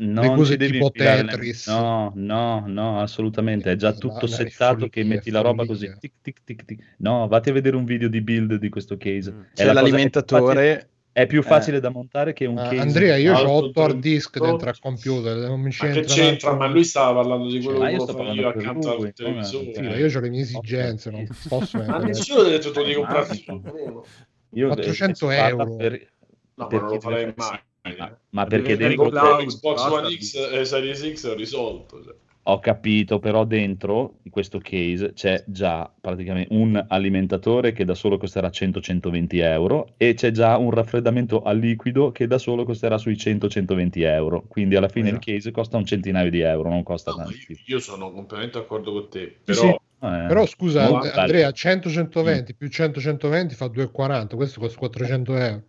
Non cose ci devi tipo infilare le- Tetris. No, no, no, assolutamente. È già La- tutto la settato che metti la roba follia. così. Tic, tic, tic, tic. No, vatti a vedere un video di build di questo case. Mm. È C'è cosa- l'alimentatore. È più Eh. facile da montare che un Ah, case. Andrea, io Alto ho 8 hard 38. disk dentro al computer, non mi Ma che c'entra. c'entra? Ma lui stava parlando di quello Ma che io sto parlando io accanto al lui, televisore. Sì, io ho le mie esigenze, non posso Ma nessuno ha detto di Eh, comprarti ma- tutto. Io 400 è stata euro. per- No, per ma non lo farei mai. Ma, ma perché devi cloud, Xbox basta. One X e Series X ho risolto. cioè. Ho capito, però dentro di questo case c'è già praticamente un alimentatore che da solo costerà 100-120 euro e c'è già un raffreddamento a liquido che da solo costerà sui 100-120 euro. Quindi alla fine il case costa un centinaio di euro, non costa tanto. più. Io sono completamente d'accordo con te, Sì, però sì. Eh, Però scusa, Andrea, bello. 100-120 più 100-120 fa 2,40, questo costa 400 euro.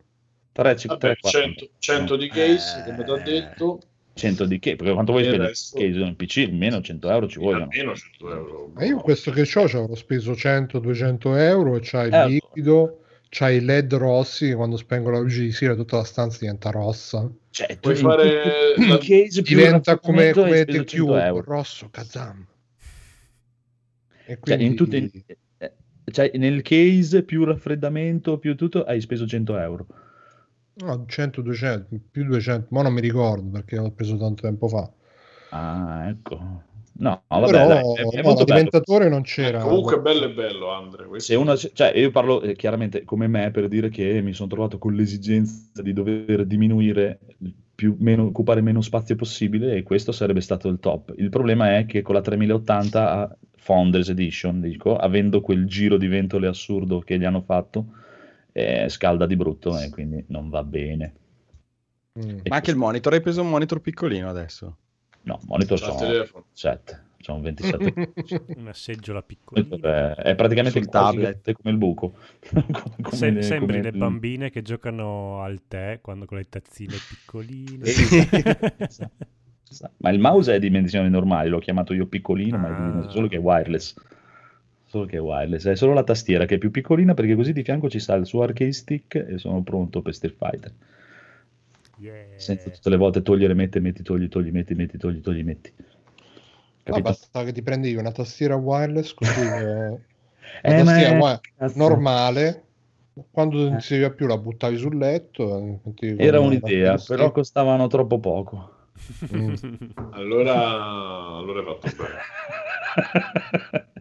3, vabbè, 100, 100 di case, come ti ho detto, 100 di che? Perché quanto vuoi Il spendere resto- case in PC? Almeno 100 euro ci vogliono. almeno 100 euro. Ma io questo che ho ci avrò speso 100-200 euro e c'ha il Eh, liquido, c'ha i led rossi che quando spengo la luce di sera tutta la stanza diventa rossa. Cioè, Puoi tu- fare in la- case più Diventa come, come The 100 Cube, rosso, kazam. E Cioè, in quindi tutte, in- eh, cioè, nel case più raffreddamento più tutto hai speso 100 euro. No, 100-200, più 200, ma non mi ricordo perché l'ho preso tanto tempo fa. Ah, ecco. No, vabbè, Però dai, è, è no, l'alimentatore non c'era. Comunque bello e bello, Andre. Se uno, cioè, io parlo eh, chiaramente come me per dire che mi sono trovato con l'esigenza di dover diminuire il più, meno, occupare meno spazio possibile e questo sarebbe stato il top. Il problema è che con la 3080 a Founders Edition, dico, avendo quel giro di ventole assurdo che gli hanno fatto, eh, scalda di brutto e quindi non va bene. Mm. Ma anche il monitor, hai preso un monitor piccolino adesso? No, monitor il sono telefono. 7, c'è un 27. Una seggiola piccolina. è, praticamente Sul quasi tablet. come il buco. come, Sem- come sembri le il- bambine che giocano al tè quando con le tazzine piccoline. Ma il mouse è di dimensioni normali, l'ho chiamato io piccolino, ma è Ah. solo che è wireless. Solo che è wireless, è solo la tastiera che è più piccolina perché così di fianco ci sta il suo arcade stick e sono pronto per Street Fighter. Yeah. Senza tutte le volte togliere, mette, metti, togli, togli, metti, metti, togli, togli, metti. No, Capito? basta che ti prendi una tastiera wireless così eh, Eh, tastiera è- normale quando non Eh. ti serviva più la buttavi sul letto eh, Era un'idea, però costavano troppo poco. Mm. Allora, allora hai fatto bene.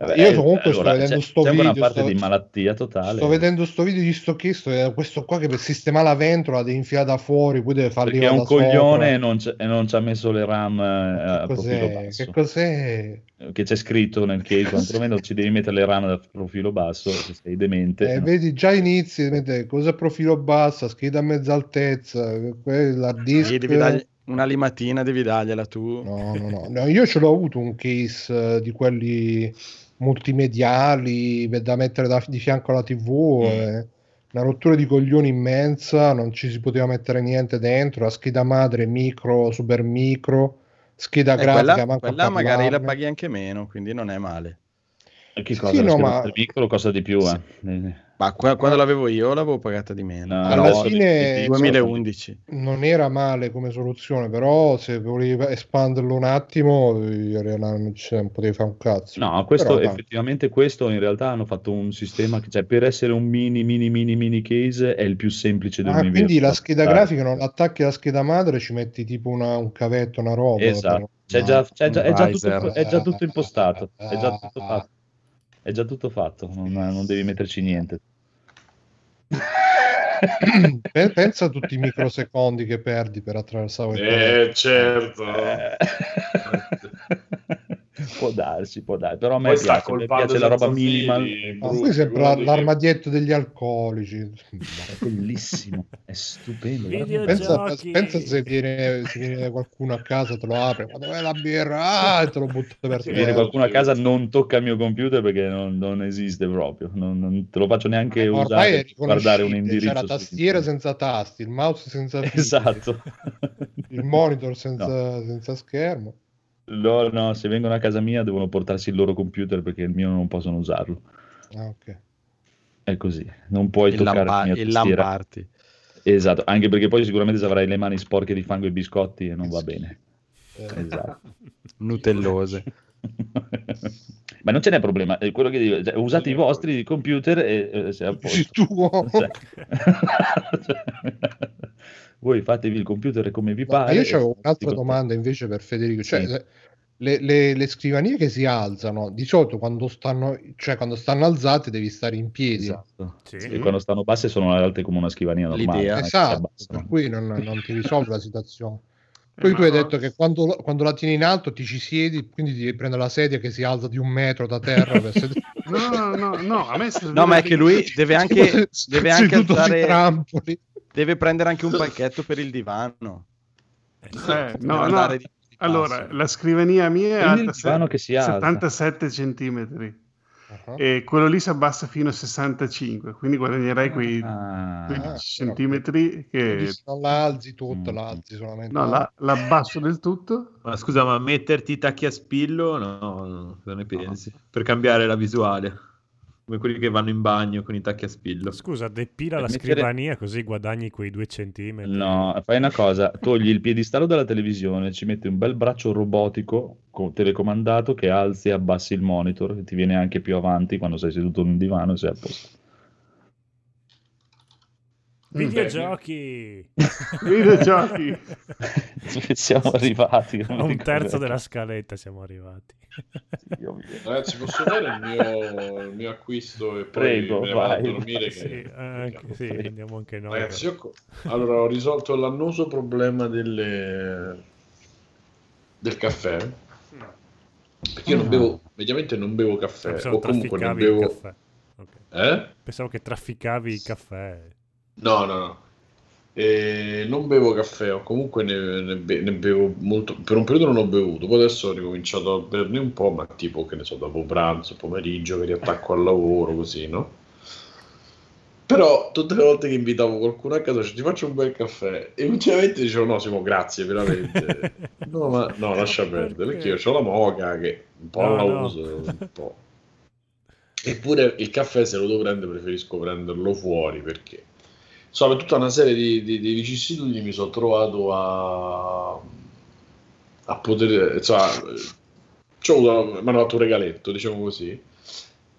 Vabbè, Io comunque sto allora, vedendo c'è- sto c'è una video, parte sto- di malattia totale. sto vedendo sto video di sto questo e questo qua che per sistemare la ventola devi infilare da fuori poi deve farli perché è un coglione e non, e non ci ha messo le RAM eh, a profilo basso. Che cos'è? Che c'è scritto nel case, quantomeno ci devi mettere le RAM a profilo basso se sei demente. Eh, no? vedi, già inizi, cosa profilo basso, scheda a mezza altezza, disk. Sì, devi dargli una limatina, devi dargliela tu. No, no, no, no, io ce l'ho avuto un case eh, di quelli multimediali da mettere da- di fianco alla TV, eh, una rottura di coglioni immensa, non ci si poteva mettere niente dentro, la scheda madre micro, super micro, scheda Eh, grafica, quella quella magari la paghi anche meno, quindi non è male. Che Sì, cosa? no, la scheda ma- micro costa di più, eh. Eh, Ma qua- quando l'avevo io l'avevo pagata di meno. No, Alla no, fine- di- di- 2011. Non era male come soluzione, però se volevi espanderlo un attimo, non, non potevi fare un cazzo. No, questo Però, effettivamente questo in realtà hanno fatto un sistema che cioè, per essere un mini mini mini mini case è il più semplice Ah, dell'universo. quindi la scheda Dai. grafica non attacchi alla scheda madre, ci metti tipo una- un cavetto, una roba. Esatto, però- c'è no. già, c'è già- è, già tutto, è già tutto impostato, è già tutto fatto. È già tutto fatto, non, non devi metterci niente. Pe- Pensa a tutti i microsecondi che perdi per attraversare Eh, certo. Eh. può darsi, può darsi, però a me piace, colpando piace la roba minimal, Ma qui sembra l'armadietto degli alcolici. è bellissimo, è stupendo. Pensa, pensa se viene, se viene qualcuno a casa, te lo apre, ma dov'è la birra? Ah, e te lo butta per Se viene terra. qualcuno a casa non tocca il mio computer perché non, non esiste proprio, non, non te lo faccio neanche Ormai usare per guardare un indirizzo. c'è la tastiera senza tasti, il mouse senza fili, Esatto. il monitor senza, senza schermo. No, no, se vengono a casa mia devono portarsi il loro computer perché il mio non possono usarlo. Ah, ok. È così, non puoi Il, toccare lampa- la il lamparti. Esatto, anche perché poi sicuramente avrai le mani sporche di fango e biscotti e non va bene. Eh, Esatto. Nutellose. Ma non ce n'è problema, è quello che dico, cioè, usate i vostri computer e eh, sei a posto. Dici tu, Cioè, voi fatevi il computer come vi Ma pare. io e avevo un'altra domanda invece per Federico. Cioè, Sì. le- le, le- scrivanie che si alzano, di solito quando stanno, cioè, quando stanno alzate devi stare in piedi. Esatto. Sì. E quando stanno basse sono alte come una scrivania normale. L'idea. si Esatto, abbassano. per cui non, non ti risolve la situazione. Poi Eh, tu hai ma- detto che quando, quando la tieni in alto ti ci siedi, quindi ti prende la sedia che si alza di un metro da terra. Per sed- No, no, no, no, a me No, ma è che lui deve anche, deve anche alzare, trampoli. Deve prendere anche un palchetto per il divano. Eh, no, no. di- Allora, la scrivania mia è alta divano se- che si alza. 77 centimetri Ah, e quello lì si abbassa fino a 65, quindi guadagnerai quei Ah, 15 però- centimetri che... non la alzi tutto, Mm. la alzi solamente. No, la, l'abbasso del tutto. Ma scusa, ma metterti i tacchi a spillo? No, no, cosa ne pensi? Per cambiare la visuale. Come quelli che vanno in bagno con i tacchi a spillo. Scusa, depila Per la mettere- scrivania così guadagni quei due centimetri. No, fai una cosa, togli il piedistallo dalla televisione, ci metti un bel braccio robotico co- telecomandato che alzi e abbassi il monitor, che ti viene anche più avanti quando sei seduto in un divano e sei a posto. Videogiochi! Videogiochi. Dove siamo arrivati? A un terzo della scaletta siamo arrivati. Ragazzi, posso dare il mio, il mio acquisto e poi Prego, me ne vado a vai. dormire? Che... Sì, anche- sì, andiamo anche noi. Ragazzi, io allora ho risolto l'annoso problema delle... del caffè. Perché io non bevo, mediamente non bevo caffè, Pensavo o comunque il bevo... caffè. Ok. Eh? Pensavo che trafficavi il caffè. No, no, no. E non bevo caffè, o comunque ne, ne be- ne bevo molto. Per un periodo non ho bevuto, poi adesso ho ricominciato a berne un po', ma tipo, che ne so, dopo pranzo, pomeriggio, che riattacco al lavoro, così, no? Però tutte le volte che invitavo qualcuno a casa, cioè, ti faccio un bel caffè, e ultimamente dicevo, no, Simo, grazie, veramente. No, ma no, lascia perdere, perché io ho la moca che un po' No, la no. uso, un po'. Eppure il caffè se lo devo prendere preferisco prenderlo fuori perché insomma per tutta una serie di, di- di vicissitudini mi sono trovato a, a poter insomma mi hanno fatto un regaletto diciamo così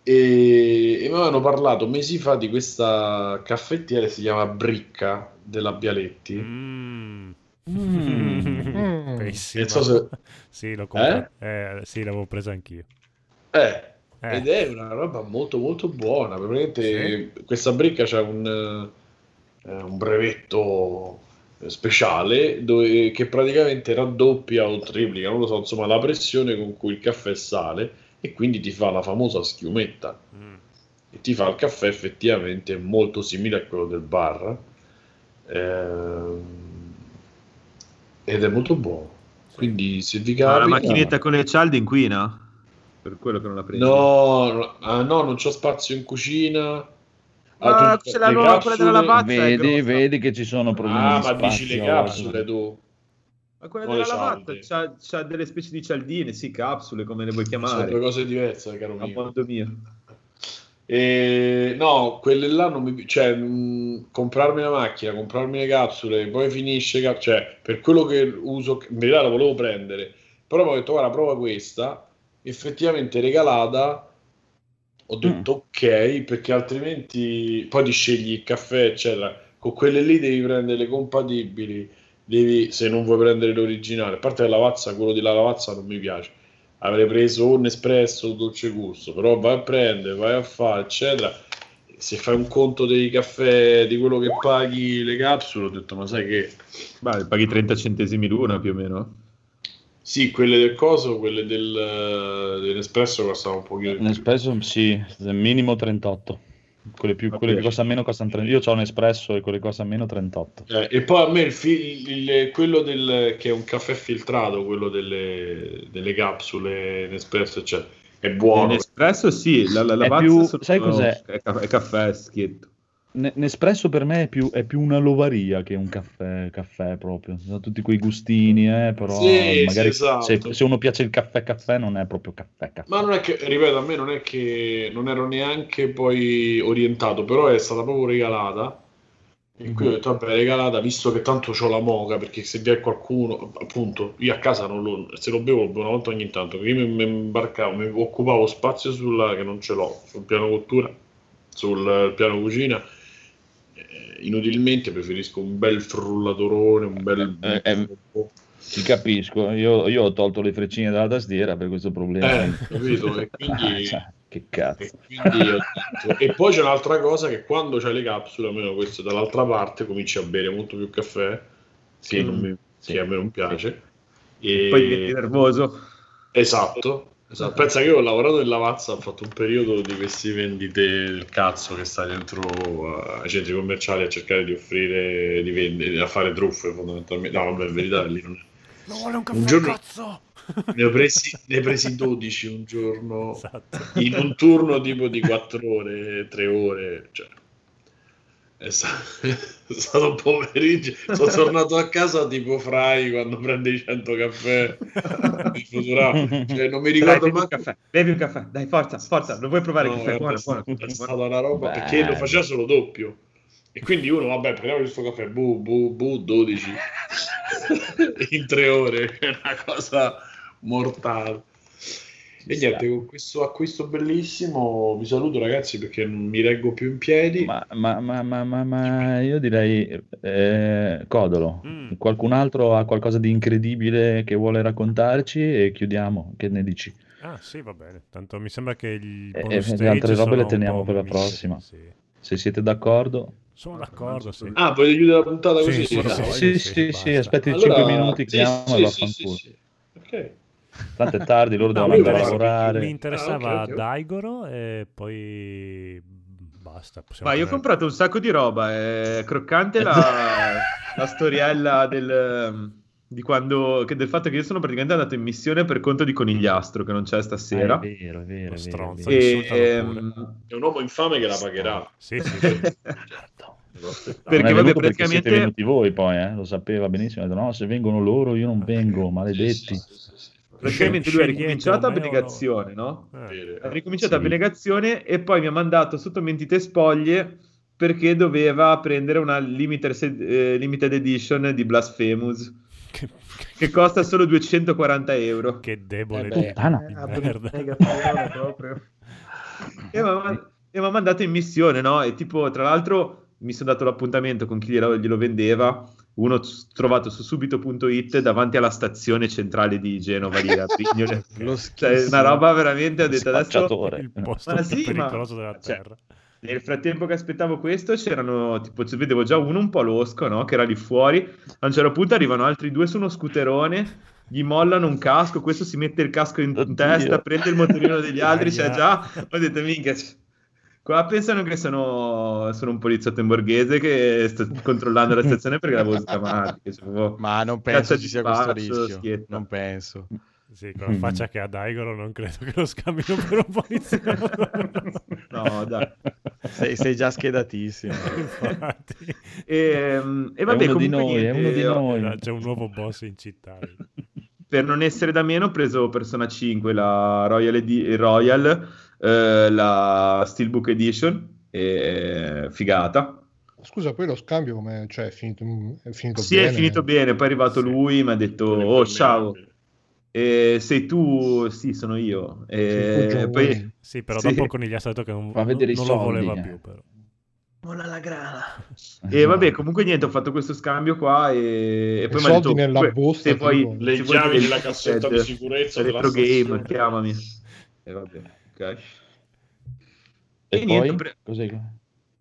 e, e mi avevano parlato mesi fa di questa caffettiera che si chiama Bricca della Bialetti Mm. Mm. Pessima. Non so se- Sì, l'ho comprato. Eh, sì, l'avevo preso anch'io. Eh, Eh. ed è una roba molto molto buona. Praticamente questa bricca c'ha un, eh, un brevetto speciale dove- che praticamente raddoppia o triplica, non lo so, insomma, la pressione con cui il caffè sale e quindi ti fa la famosa schiumetta. Mm. E ti fa il caffè effettivamente molto simile a quello del bar. Ehm, ed è molto buono. Quindi se vi Ma la capita... macchinetta con le cialde inquina? Per quello che non la prendi. No, no, ah, no, non c'ho spazio in cucina. Ah, tu- c'è la nuova, quella della capsule- lavazza. Vedi, vedi che ci sono problemi Ah, di ma dici le capsule tu. Ma quella Non della lavazza c'ha, c'ha delle specie di cialdine, sì, capsule, come le vuoi Sono chiamare. due cose diverse, caro A mio. modo mio. E, no, quelle là non mi cioè mh, comprarmi la macchina, comprarmi le capsule, poi finisce, cap- cioè per quello che uso, in verità la volevo prendere, però poi ho detto guarda prova questa, effettivamente regalata, ho detto ok, perché altrimenti poi ti scegli il caffè, eccetera, con quelle lì devi prendere le compatibili, devi, se non vuoi prendere l'originale, a parte la lavazza, quello della lavazza non mi piace, avrei preso un espresso o dolce gusto, però vai a prendere, vai a fare, eccetera. Se fai un conto dei caffè, di quello che paghi le capsule, ho detto, ma sai che Beh, paghi 30 centesimi l'una più o meno. Sì, quelle del coso, quelle del, dell'espresso costano un pochino. Nespresso sì, minimo 38. Quelle, più, quelle che costano meno costano 30. Io ho un espresso e quelle che costano meno 38. Eh, e poi a me il, fi- il- quello del, che è un caffè filtrato, quello delle, delle capsule Nespresso, eccetera, è buono. L'espresso sì, la, la È lavazza più- sai cos'è? È, ca- è caffè schietto. Ne- Nespresso per me è più, è più una lovaria che un caffè, caffè proprio. Sono tutti quei gustini, eh, però Sì, magari sì, esatto. se, se uno piace il caffè caffè non è proprio caffè caffè. Ma non è che, ripeto, a me non è che non ero neanche poi orientato, però è stata proprio regalata. E qui ho detto, vabbè, regalata, visto che tanto ho la moca, perché se vi è qualcuno, appunto, io a casa non lo, se lo bevo, una volta ogni tanto, perché io mi, mi imbarcavo, mi occupavo spazio sulla, che non ce l'ho, sul piano cottura, sul piano cucina, inutilmente preferisco un bel frullatorone, un bel... Eh, eh, Ti capisco, io, io ho tolto le freccine dalla tastiera per questo problema. Eh, capito? E quindi... Cioè, che cazzo. E, detto- e poi c'è un'altra cosa che quando c'hai le capsule, almeno questo dall'altra parte, cominci a bere molto più caffè. Che non mi, che a me non piace. E... Poi diventi nervoso. Esatto. Esatto. Pensa che io ho lavorato in Lavazza, ho fatto un periodo di questi vendite del cazzo che sta dentro uh, ai centri commerciali a cercare di offrire, di vendere, a fare truffe fondamentalmente. No, vabbè, in verità lì non è. Non vuole un caffè, Un giorno- cazzo! Ne ho, presi, ne ho presi 12 un giorno Esatto. in un turno tipo di 4 ore, 3 ore. Cioè, è, sta- è stato un pomeriggio. Sono tornato a casa tipo Fry quando prende i 100 caffè. Cioè, non mi Dai, ricordo un mai. bevi un caffè, dai, forza, forza, lo vuoi provare il No, caffè? Buono, è buono, sta- è buono. stata una roba perché lo faceva solo doppio. E quindi uno, vabbè, prendiamo questo caffè, bu, bu, bu, 12 in tre ore, è una cosa mortale. E niente, con questo acquisto bellissimo vi saluto ragazzi perché non mi reggo più in piedi. Ma, ma, ma, ma, ma, ma io direi, eh, Codolo, Mm. qualcun altro ha qualcosa di incredibile che vuole raccontarci e chiudiamo. Che ne dici? Ah, sì, va bene. Tanto mi sembra che il E, e le altre robe le teniamo per la prossima. Sì. Se siete d'accordo. Sono d'accordo, sì. Ah, volete chiudere la puntata Sì, così? sì, sì, Sì, sì, sì, aspetti Allora, 5 minuti, sì, chiamiamo sì, e sì, sì. Ok. Tanto è tardi, loro No, devono andare a lavorare. mi interessava Ah, ok, ok. Daigoro e poi basta. possiamo Ma io ho comprato un sacco di roba, è croccante la, la storiella del, di quando, che del fatto che io sono praticamente andato in missione per conto di Conigliastro, che non c'è Ah, stasera. è vero, è vero, è vero, è Stronzo. vero. E, ehm, È un uomo infame che la pagherà. Sì, sì, sì. Certo. Perché, vabbè, venuto perché siete praticamente- venuti voi poi, eh? lo sapeva benissimo. Ha detto, no, se vengono loro io non vengo, maledetti. Sì, sì, sì, sì. Praticamente lui ha ricominciato abnegazione, no? Eh, Bene. Ha ricominciato Sì. abnegazione e poi mi ha mandato sotto mentite spoglie perché doveva prendere una limited, eh, limited edition di Blasphemous che, che costa solo 240 euro. che debole Eh beh, eh, proprio. E mi ha man- e mi ha mandato in missione, no? E tipo, tra l'altro, mi sono dato l'appuntamento con chi glielo, glielo vendeva. Uno trovato su subito.it davanti alla stazione centrale di Genova lì a Pignole. Lo Cioè, una roba veramente. Ho detto adesso. Il posto Ma più sì, ma- pericoloso della cioè, terra. Nel frattempo che aspettavo questo, c'erano tipo, vedevo già uno un po' losco, no? Che era lì fuori. A un certo punto arrivano altri due su uno scooterone. Gli mollano un casco, questo si mette il casco in, in Oddio. testa, prende il motorino degli altri, cioè già ho detto minchia. Qua pensano che sono, sono un poliziotto in borghese che sto controllando la stazione perché l'avevo sgamata. proprio- Ma non penso ci sia questo rischio. schietta. Non penso. Sì, con la faccia che ha Daigoro non credo che lo scambino per un poliziotto. No, dai. Sei, sei già schedatissimo. Infatti. E, e vabbè, è uno di comunque noi, è uno di noi. C'è un nuovo boss in città. per non essere da meno, ho preso Persona 5, la Royal, Edi- Royal eh, la Steelbook Edition, e figata. Scusa, poi lo scambio come cioè, è finito, è finito Sì, bene? è finito bene, poi è arrivato Sì. lui, mi ha detto, oh ciao, e sei tu? Sì, sono io. E tu, poi. Sì, però Sì. dopo con gli ha detto che non, non lo soldi, voleva eh. più. Però. Mola la grana. e vabbè, comunque niente, ho fatto questo scambio qua e, e poi mi ha detto, soldi nella "Comunque, busta, se tipo. Le se della cassetta di iPad, sicurezza della retro game, chiamami. E vabbè, ok. E, E niente, pre- Cos'è?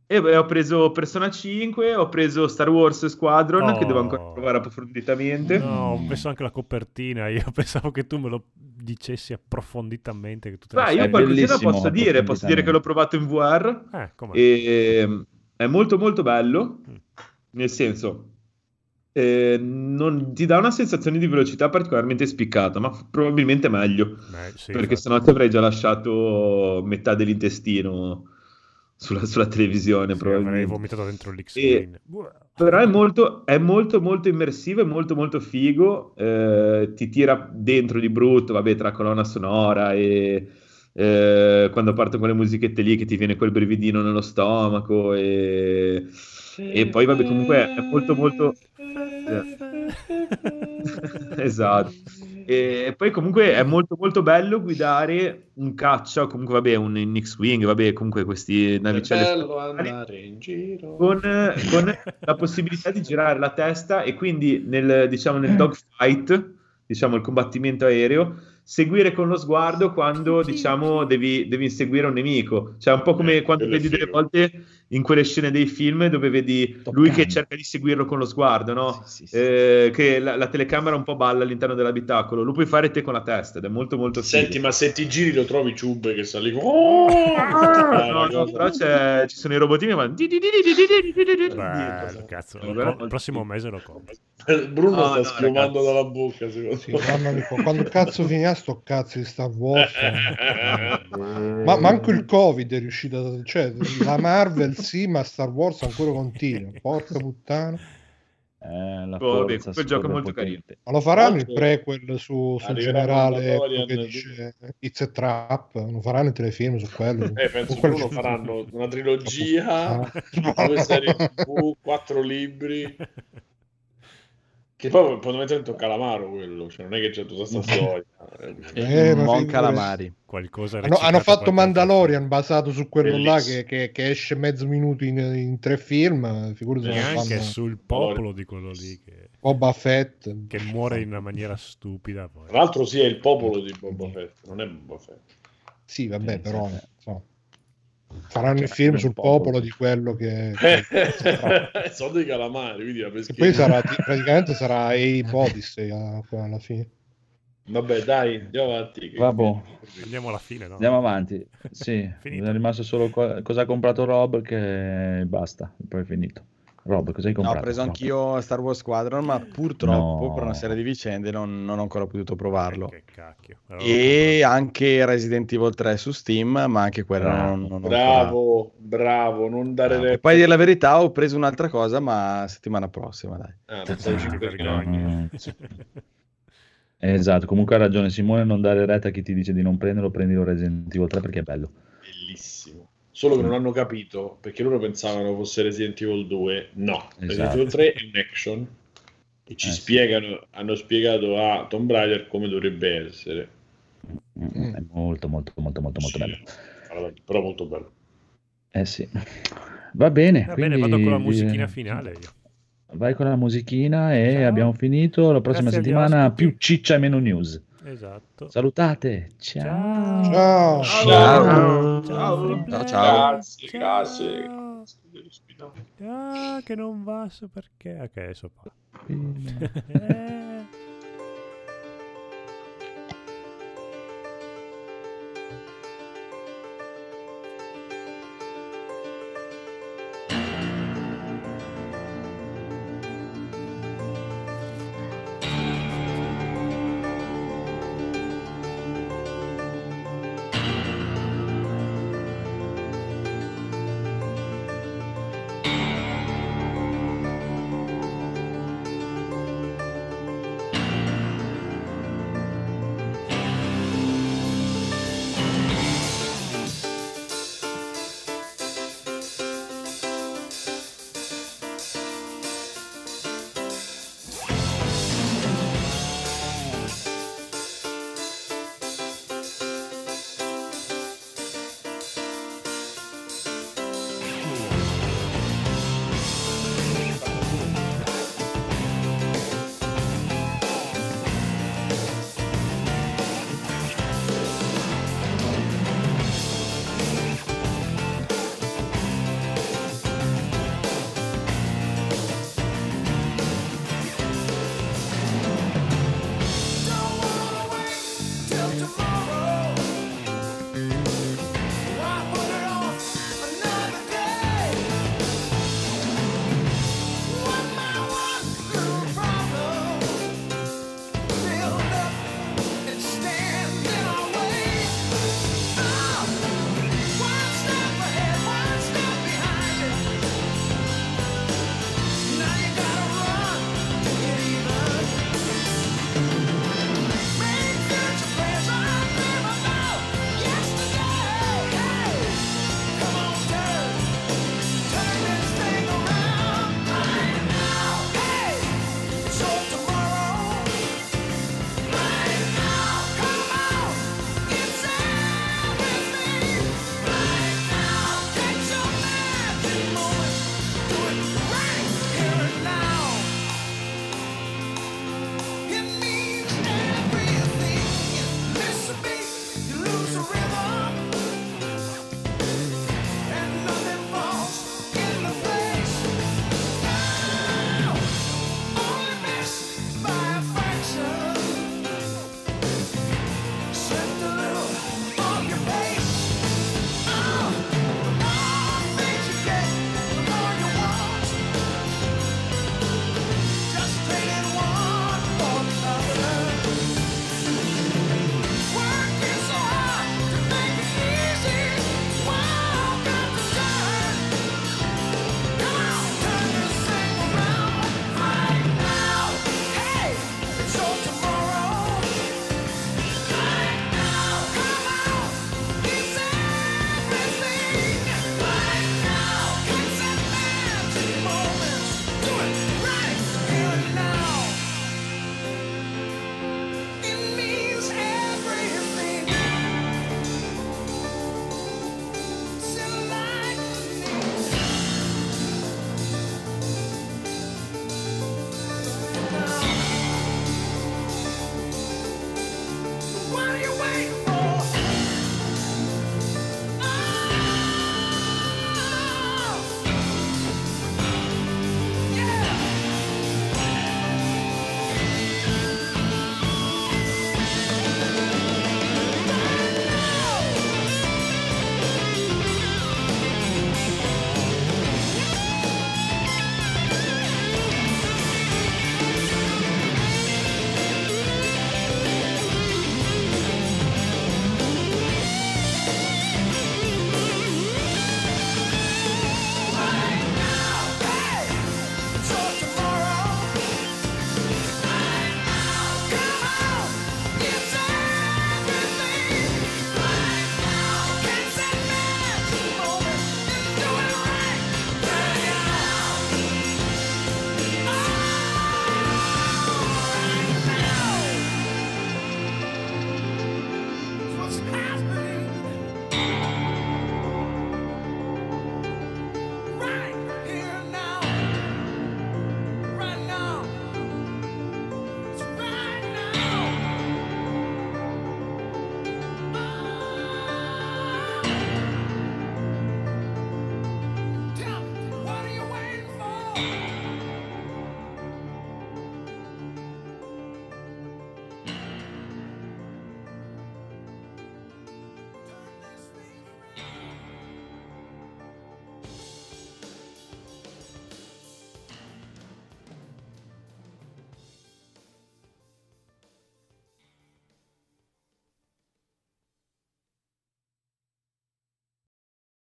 E beh, ho preso Persona 5, ho preso Star Wars Squadron, Oh. che devo ancora provare approfonditamente. No, ho messo anche la copertina. Io pensavo che tu me lo dicessi approfonditamente. Che tu Beh, io qualcosina posso dire, posso dire che l'ho provato in VR Eh, com'è? e è molto molto bello, Mm. nel senso, eh, non ti dà una sensazione di velocità particolarmente spiccata, ma probabilmente meglio, Eh, sì, perché infatti. sennò ti avrei già lasciato metà dell'intestino sulla, sulla televisione, Sì, avrei vomitato dentro l'X-Wing. Buah. Però è molto, è molto, molto immersivo, è molto, molto figo. eh, ti tira dentro di brutto, vabbè, tra colonna sonora e eh, quando partono quelle musichette lì che ti viene quel brividino nello stomaco. E, e poi, vabbè, comunque è molto, molto. esatto. E poi comunque è molto molto bello guidare un caccia, comunque vabbè un, un X-Wing, vabbè comunque questi È navicelle bello spaziali andare in giro. con, con la possibilità di girare la testa e quindi nel, diciamo, nel dogfight, diciamo il combattimento aereo, seguire con lo sguardo quando diciamo devi, devi inseguire un nemico. Cioè un po' come Eh, quando è vedi delle volte in quelle scene dei film dove vedi Toccando. lui che cerca di seguirlo con lo sguardo, no? sì, sì, sì. Eh, che la, la, telecamera un po' balla all'interno dell'abitacolo. Lo puoi fare te con la testa ed è molto molto Senti, ma se ti giri lo trovi Ciub che sta lì. Oh! no, però ci sono i robotini ma cazzo, il prossimo mese lo compro. Bruno oh, sta no, schiumando dalla bocca, secondo me. Quando cazzo finirà sto cazzo di Star Wars? ma manco il Covid è riuscito a... cioè la Marvel sì, ma Star Wars ancora continua. Porca puttana. Eh, la Oh, vabbè, forza quel gioco è molto carino. potente. Ma lo faranno il prequel su, sul arriverà generale quello che dice It's a Trap? Non faranno i telefilm su quello? Eh, penso Su che faranno una trilogia, due serie TV, quattro libri. Che poi fondamentalmente è un calamaro quello, cioè non è che c'è tutta questa storia. Eh, Mon calamari. Qualcosa Hanno, hanno fatto Mandalorian basato su quello là Bellissimo. che, che- che esce mezzo minuto in, in tre film. Figurati se non Neanche fanno sul popolo di quello lì che, Boba Fett. che muore in una maniera stupida. Poi. Tra l'altro sì, è il popolo di Boba Fett, non è Boba Fett. Sì, vabbè, Sì, però insomma, faranno Cioè, il film il sul popolo. popolo di quello che... che- Sono dei calamari, quindi la e poi sarà praticamente sarà A Odyssey a- alla fine. Vabbè, dai, andiamo avanti. Vabbè. Andiamo alla fine, no? Andiamo avanti. Sì, è rimasto solo co- cosa ha comprato Rob che basta, poi è finito. Rob, cosa hai No, comprato? ho preso anch'io Star Wars Squadron, ma purtroppo No. per una serie di vicende non, non ho ancora potuto provarlo. Che cacchio. Però E anche Resident Evil 3 su Steam, ma anche quello Bravo. non, non ho ancora- Bravo, bravo, non dare E retta. poi a dire la verità, ho preso un'altra cosa, ma settimana prossima, dai. Ah, Ti vergogni. vergogni. Esatto, comunque ha ragione Simone, non dare retta a chi ti dice di non prenderlo, prendilo Resident Evil 3 perché è bello. Solo che non hanno capito perché loro pensavano fosse Resident Evil 2. No, Resident Esatto. Evil 3 è un action e ci Eh, sì. spiegano, hanno spiegato a Tomb Raider come dovrebbe essere. Mm, È molto molto molto molto molto Sì. bello. Allora, Però molto bello. Eh sì. Va bene, Va bene, quindi, vado con la musichina finale io. Vai con la musichina e Ciao. abbiamo finito. La prossima Grazie settimana più ciccia e meno news. Esatto. Salutate. Ciao. Ciao! Ciao. Ciao, free play. ciao. Grazie, grazie. Ciao. Ospitante. Ah, che non va so perché. Ok, adesso. Eh.